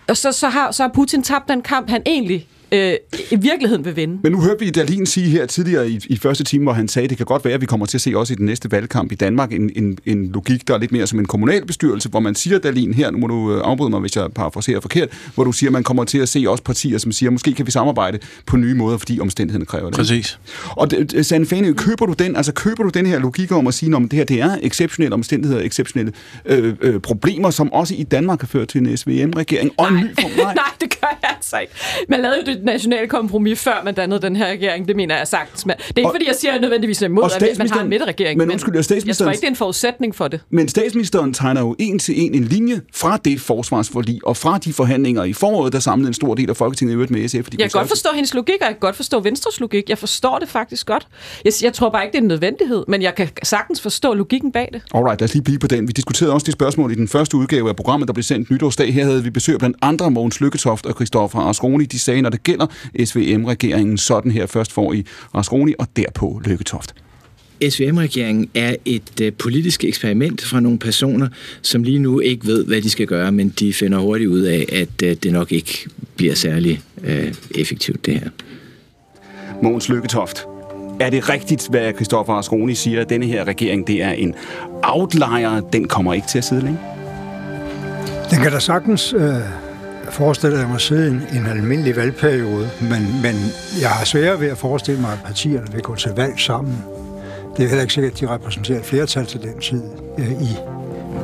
Og så, så, har, så har Putin tabt den kamp, han egentlig øh, i virkeligheden vil vinde. Men nu hørte vi Dalin sige her tidligere i, i første time, hvor han sagde, at det kan godt være, at vi kommer til at se også i den næste valgkamp i Danmark en, en, en logik, der er lidt mere som en kommunalbestyrelse, hvor man siger, Dalin her, nu må du øh, afbryde mig, hvis jeg parafraserer forkert, hvor du siger, at man kommer til at se også partier, som siger, måske kan vi samarbejde på nye måder, fordi omstændighederne kræver det. Præcis. Og det, Sande Fane, køber du den, altså køber du den her logik om at sige, at det her det er exceptionelle omstændigheder, exceptionelle øh, øh, problemer, som også i Danmark har ført til en SVM-regering og en ny form? Nej. Nej, det gør jeg altså ikke. Man lavede jo det nationale kompromis, før man dannede den her regering. Det mener jeg sagt. Men det er ikke, og, fordi jeg siger, at jeg nødvendigvis er imod, at man har en midterregering. Men, undskyld, men jeg tror ikke, det er en forudsætning for det. Men statsministeren tegner jo en til en en linje fra det forsvarsforlig og fra de forhandlinger i foråret, der samlede en stor del af Folketinget i øvrigt med SF. Fordi jeg kan godt forstå hendes logik, og jeg kan godt forstå Venstres logik. Jeg forstår det faktisk godt. Jeg, jeg tror bare ikke, det er en nødvendighed, men jeg kan sagtens forstå logikken bag det. Alright, lad os lige blive på den. Vi diskuterede også det spørgsmål i den første udgave af programmet, der blev sendt nytårsdag. Her havde vi besøg blandt andre Mogens Lykketoft og Christoffer Asroni. De sagde, når det gælder SVM-regeringen, sådan her først får i Asroni og derpå Lykketoft. SVM-regeringen er et øh, politisk eksperiment fra nogle personer, som lige nu ikke ved, hvad de skal gøre, men de finder hurtigt ud af, at øh, det nok ikke bliver særlig øh, effektivt, det her. Mogens Lykketoft. Er det rigtigt, hvad Christoffer Asroni siger, at denne her regering det er en outlier, den kommer ikke til at sidde længe? Den kan da sagtens øh, forestille mig at sidde en, en almindelig valgperiode, men, men jeg har svært ved at forestille mig, at partierne vil gå til valg sammen. Det er heller ikke sikkert, at de repræsenterer et flertal til den tid øh, i,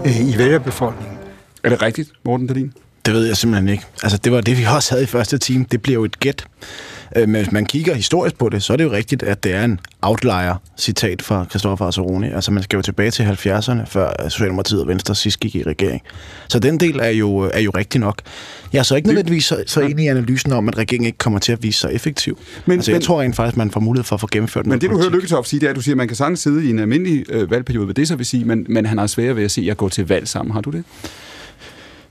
øh, i vælgerbefolkningen. Er det rigtigt, Morten Dahlin? Det ved jeg simpelthen ikke. Altså, det var det, vi også havde i første time. Det bliver jo et gæt. Øh, men hvis man kigger historisk på det, så er det jo rigtigt, at det er en outlier-citat fra Christoffer Asseroni. Altså, man skal jo tilbage til 70'erne, før Socialdemokratiet og Venstre sidst gik i regering. Så den del er jo, er jo rigtig nok. Jeg er så ikke nødvendigvis så, så enig i analysen om, at regeringen ikke kommer til at vise sig effektiv. Men, altså, jeg men, tror rent faktisk, man får mulighed for at få gennemført Men det, du hører Lykketoft sige, det er, at du siger, at man kan sagtens sidde i en almindelig øh, valgperiode, hvad det så vil sige, men, men han har svært ved at se at gå til valg sammen. Har du det?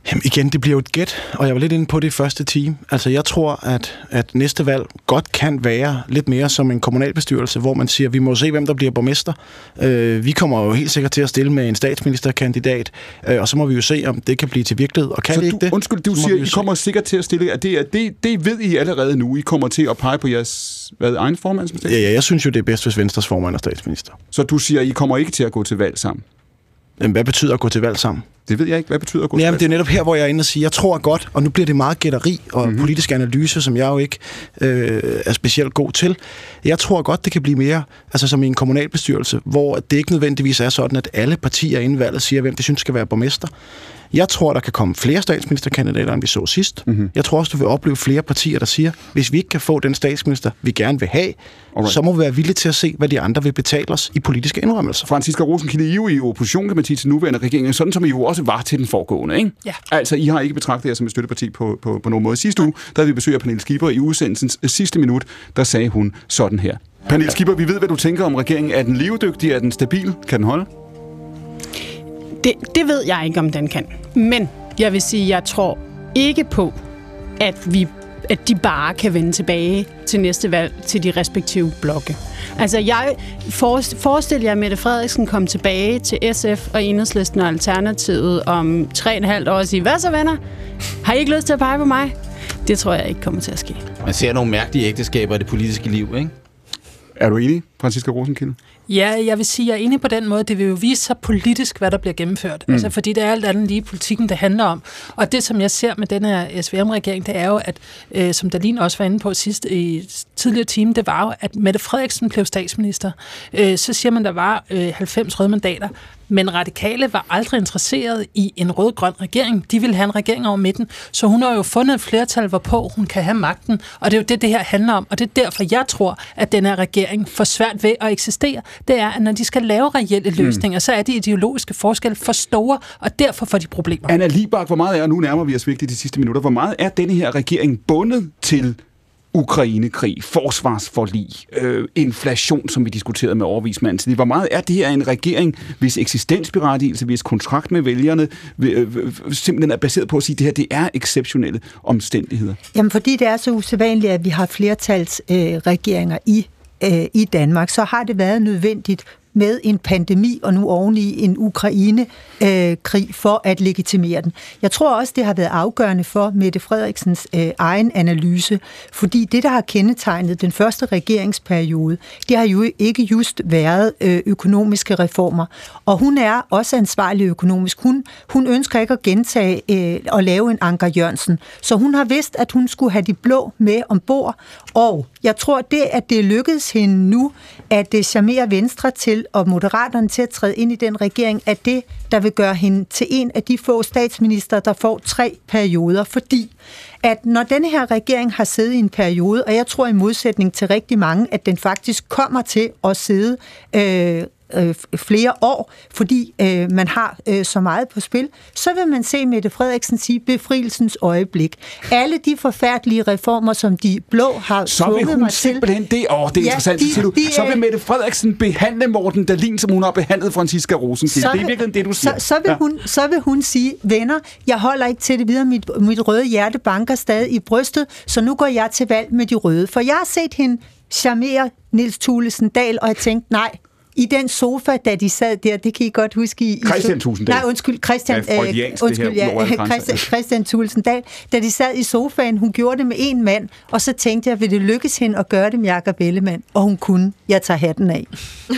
Jamen igen, det bliver jo et gæt, og jeg var lidt inde på det i første time. Altså jeg tror, at, at næste valg godt kan være lidt mere som en kommunalbestyrelse, hvor man siger, vi må se, hvem der bliver borgmester. Øh, vi kommer jo helt sikkert til at stille med en statsministerkandidat, øh, og så må vi jo se, om det kan blive til virkelighed, og kan så det du, ikke det? Undskyld, du siger, I kommer sikkert til at stille, at det, det, det ved I allerede nu. I kommer til at pege på jeres hvad, egen formand Ja, ja, jeg synes jo, det er bedst, hvis Venstres formand er statsminister. Så du siger, I kommer ikke til at gå til valg sammen? Jamen, hvad betyder at gå til valg sammen? Det ved jeg ikke. Hvad betyder at gå Jamen, det er netop her, hvor jeg er inde og sige, jeg tror godt, og nu bliver det meget gætteri og mm-hmm. politisk analyse, som jeg jo ikke øh, er specielt god til. Jeg tror godt, det kan blive mere, altså som i en kommunalbestyrelse, hvor det ikke nødvendigvis er sådan, at alle partier inden valget siger, hvem de synes skal være borgmester. Jeg tror, der kan komme flere statsministerkandidater, end vi så sidst. Mm-hmm. Jeg tror også, du vil opleve flere partier, der siger, hvis vi ikke kan få den statsminister, vi gerne vil have, Alright. så må vi være villige til at se, hvad de andre vil betale os i politiske indrømmelser. Franziska Rosenkilde, I er jo i opposition, kan man sige, til nuværende regering, sådan som I jo også var til den foregående, ikke? Ja. Altså, I har ikke betragtet jer som et støtteparti på, på, på nogen måde. Sidste uge, der havde vi besøg af Pernille Skipper i udsendelsens sidste minut, der sagde hun sådan her. Pernille Skipper, vi ved, hvad du tænker om regeringen. Er den levedygtig? Er den stabil? Kan den holde? Det, det ved jeg ikke, om den kan. Men jeg vil sige, jeg tror ikke på, at vi at de bare kan vende tilbage til næste valg til de respektive blokke. Altså, jeg forestiller jer, at Mette Frederiksen kom tilbage til SF og Enhedslisten og Alternativet om tre og en halvt år og sige, hvad så venner? Har I ikke lyst til at pege på mig? Det tror jeg ikke kommer til at ske. Man ser nogle mærkelige ægteskaber i det politiske liv, ikke? Er du enig, Franziska Rosenkilde? Ja, jeg vil sige, at jeg er enig på den måde. Det vil jo vise sig politisk, hvad der bliver gennemført. Mm. Altså, fordi det er alt andet lige politikken, det handler om. Og det, som jeg ser med den her SVM-regering, det er jo, at, øh, som Dalin også var inde på sidst i tidligere time, det var jo, at Mette Frederiksen blev statsminister. Øh, så siger man, der var øh, 90 røde mandater. Men radikale var aldrig interesseret i en rød-grøn regering. De ville have en regering over midten. Så hun har jo fundet et flertal, hvorpå hun kan have magten. Og det er jo det, det her handler om. Og det er derfor, jeg tror, at den her regering får svært ved at eksistere. Det er, at når de skal lave reelle løsninger, mm. så er de ideologiske forskelle for store, og derfor får de problemer. Anna Libak, hvor meget er, nu nærmer vi os virkelig de sidste minutter, hvor meget er denne her regering bundet til Ukrainekrig, forsvarsforlig, øh, inflation, som vi diskuterede med overvismanden. Så Hvor meget er det her en regering, hvis eksistensberettigelse, hvis kontrakt med vælgerne øh, øh, øh, simpelthen er baseret på at sige, at det her det er exceptionelle omstændigheder? Jamen, fordi det er så usædvanligt, at vi har flertalsregeringer øh, i øh, i Danmark, så har det været nødvendigt med en pandemi og nu oveni en Ukraine-krig for at legitimere den. Jeg tror også, det har været afgørende for Mette Frederiksens øh, egen analyse, fordi det, der har kendetegnet den første regeringsperiode, det har jo ikke just været øh, økonomiske reformer. Og hun er også ansvarlig økonomisk. Hun, hun ønsker ikke at gentage øh, og lave en Anker Jørgensen. Så hun har vidst, at hun skulle have de blå med ombord. Og jeg tror, det, at det lykkedes hende nu, at det charmerer Venstre til og Moderaterne til at træde ind i den regering, at det, der vil gøre hende til en af de få statsminister, der får tre perioder. Fordi at når denne her regering har siddet i en periode, og jeg tror i modsætning til rigtig mange, at den faktisk kommer til at sidde øh, øh, flere år, fordi øh, man har øh, så meget på spil, så vil man se Mette Frederiksen sige befrielsens øjeblik. Alle de forfærdelige reformer, som de blå har Så vil hun simpelthen det, åh, det er ja, interessant, de, du. De, så vil Mette Frederiksen behandle Morten Dalin, som hun har behandlet Franziska Rosenkilde. Det er virkelig det, du siger. Så, så, vil ja. hun, så vil hun sige, venner, jeg holder ikke til det videre, mit, mit røde hjerte banker stadig i brystet, så nu går jeg til valg med de røde. For jeg har set hende charmere Nils Thulesen Dahl, og jeg tænkte, nej, i den sofa, da de sad der, det kan I godt huske i... Christian Tulsendal. Nej, undskyld, Christian, ja, øh, undskyld, ja, Christian, Christian Tulsendal. Da de sad i sofaen, hun gjorde det med en mand, og så tænkte jeg, vil det lykkes hende at gøre det med Jacob Ellemann? Og hun kunne. Jeg tager hatten af.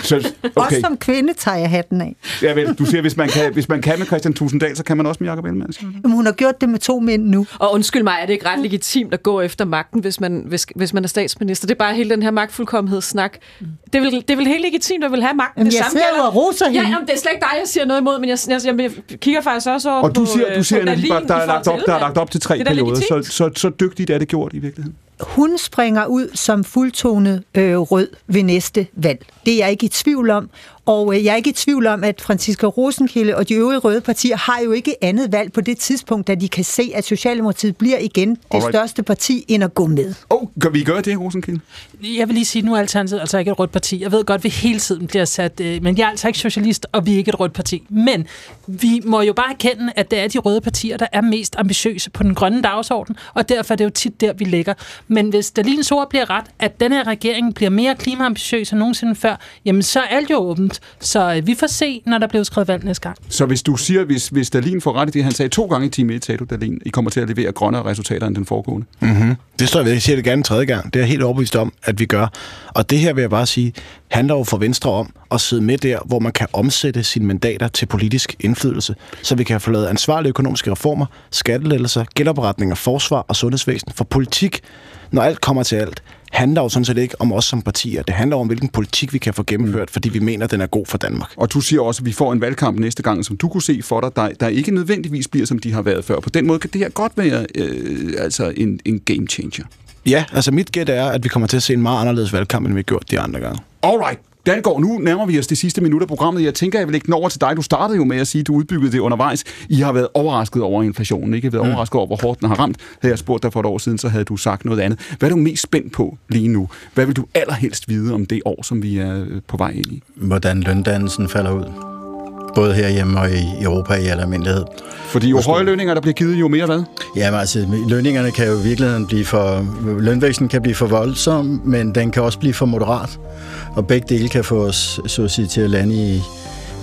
Så, okay. Også som kvinde tager jeg hatten af. Ja, vel, du siger, hvis man, kan, hvis man kan med Christian Tulsendal, så kan man også med Jacob Ellemann. Jamen, hun har gjort det med to mænd nu. Og undskyld mig, er det ikke ret legitimt at gå efter magten, hvis man, hvis, hvis man er statsminister? Det er bare hele den her magtfuldkommenhedssnak. Det er vel, det er vel helt legitimt at vil have magten. Jamen, det samme sidder jo og roser hende. Ja, jamen, det er slet ikke dig, jeg siger noget imod, men jeg, jeg, jeg, jeg kigger faktisk også over Og du siger, på, du siger, på at der, der, er lagt op, der er lagt op til tre perioder, så, så, så dygtigt er det gjort i virkeligheden. Hun springer ud som fuldtonet øh, rød ved næste valg. Det er jeg ikke i tvivl om. Og øh, jeg er ikke i tvivl om, at Franziska Rosenkilde og de øvrige røde partier har jo ikke andet valg på det tidspunkt, da de kan se, at Socialdemokratiet bliver igen det Alright. største parti, end at gå med. Oh, gør vi gør det, Rosenkilde? Jeg vil lige sige, nu er Alternativet altså ikke et rødt parti. Jeg ved godt, at vi hele tiden bliver sat... Øh, men jeg er altså ikke socialist, og vi er ikke et rødt parti. Men vi må jo bare erkende, at det er de røde partier, der er mest ambitiøse på den grønne dagsorden, og derfor er det jo tit der, vi ligger. Men hvis Dalins ord bliver ret, at den her regering bliver mere klimaambitiøs end nogensinde før, jamen så er alt jo åbent. Så øh, vi får se, når der bliver skrevet valg næste gang. Så hvis du siger, hvis, hvis Dalin får ret i det, han sagde to gange i time 1, sagde du, Dalin, I kommer til at levere grønnere resultater end den foregående. Mm-hmm. Det står jeg ved. Jeg siger det gerne en tredje gang. Det er jeg helt overbevist om, at vi gør. Og det her vil jeg bare sige, handler jo for Venstre om at sidde med der, hvor man kan omsætte sine mandater til politisk indflydelse, så vi kan få lavet ansvarlige økonomiske reformer, skattelettelser, gældeopretninger, forsvar og sundhedsvæsen. For politik, når alt kommer til alt, handler jo sådan set ikke om os som partier. Det handler om, hvilken politik vi kan få gennemført, fordi vi mener, den er god for Danmark. Og du siger også, at vi får en valgkamp næste gang, som du kunne se for dig, der, der ikke nødvendigvis bliver, som de har været før. På den måde kan det her godt være øh, altså en, en game changer. Ja, altså mit gæt er, at vi kommer til at se en meget anderledes valgkamp, end vi har gjort de andre gange. Alright. Går nu nærmer vi os det sidste minut af programmet. Jeg tænker, jeg vil lægge over til dig. Du startede jo med at sige, at du udbyggede det undervejs. I har været overrasket over inflationen, ikke? I har været mm. overrasket over, hvor hårdt den har ramt. Havde jeg spurgt dig for et år siden, så havde du sagt noget andet. Hvad er du mest spændt på lige nu? Hvad vil du allerhelst vide om det år, som vi er øh, på vej ind i? Hvordan løndannelsen falder ud. Både herhjemme og i Europa i almindelighed. Fordi jo høje lønninger, der bliver givet, jo mere hvad? Jamen altså, lønningerne kan jo i virkeligheden blive for... Lønvæksten kan blive for voldsom, men den kan også blive for moderat. Og begge dele kan få os, så at sige, til at lande i,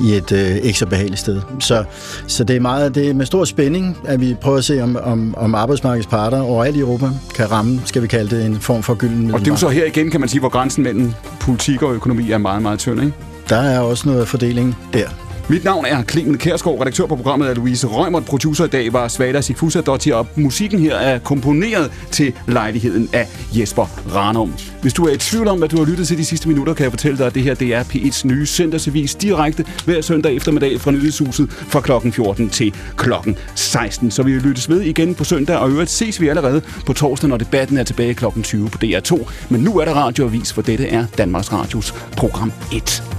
i et øh, ikke så behageligt sted. Så, så det er meget det er med stor spænding, at vi prøver at se, om, om, om arbejdsmarkedets parter overalt i Europa kan ramme, skal vi kalde det, en form for gylden Og det er jo så her igen, kan man sige, hvor grænsen mellem politik og økonomi er meget, meget tynd, ikke? Der er også noget fordeling der. Mit navn er Clemen Kærsgaard, redaktør på programmet er Louise Rømert, producer i dag var Svada Sigfusa Dotti, og musikken her er komponeret til lejligheden af Jesper Ranum. Hvis du er i tvivl om, hvad du har lyttet til de sidste minutter, kan jeg fortælle dig, at det her det er P1's nye søndagsavis direkte hver søndag eftermiddag fra Nyhedshuset fra klokken 14 til klokken 16. Så vi lyttes ved igen på søndag, og øvrigt ses vi allerede på torsdag, når debatten er tilbage klokken 20 på DR2. Men nu er der radioavis, for dette er Danmarks Radios program 1.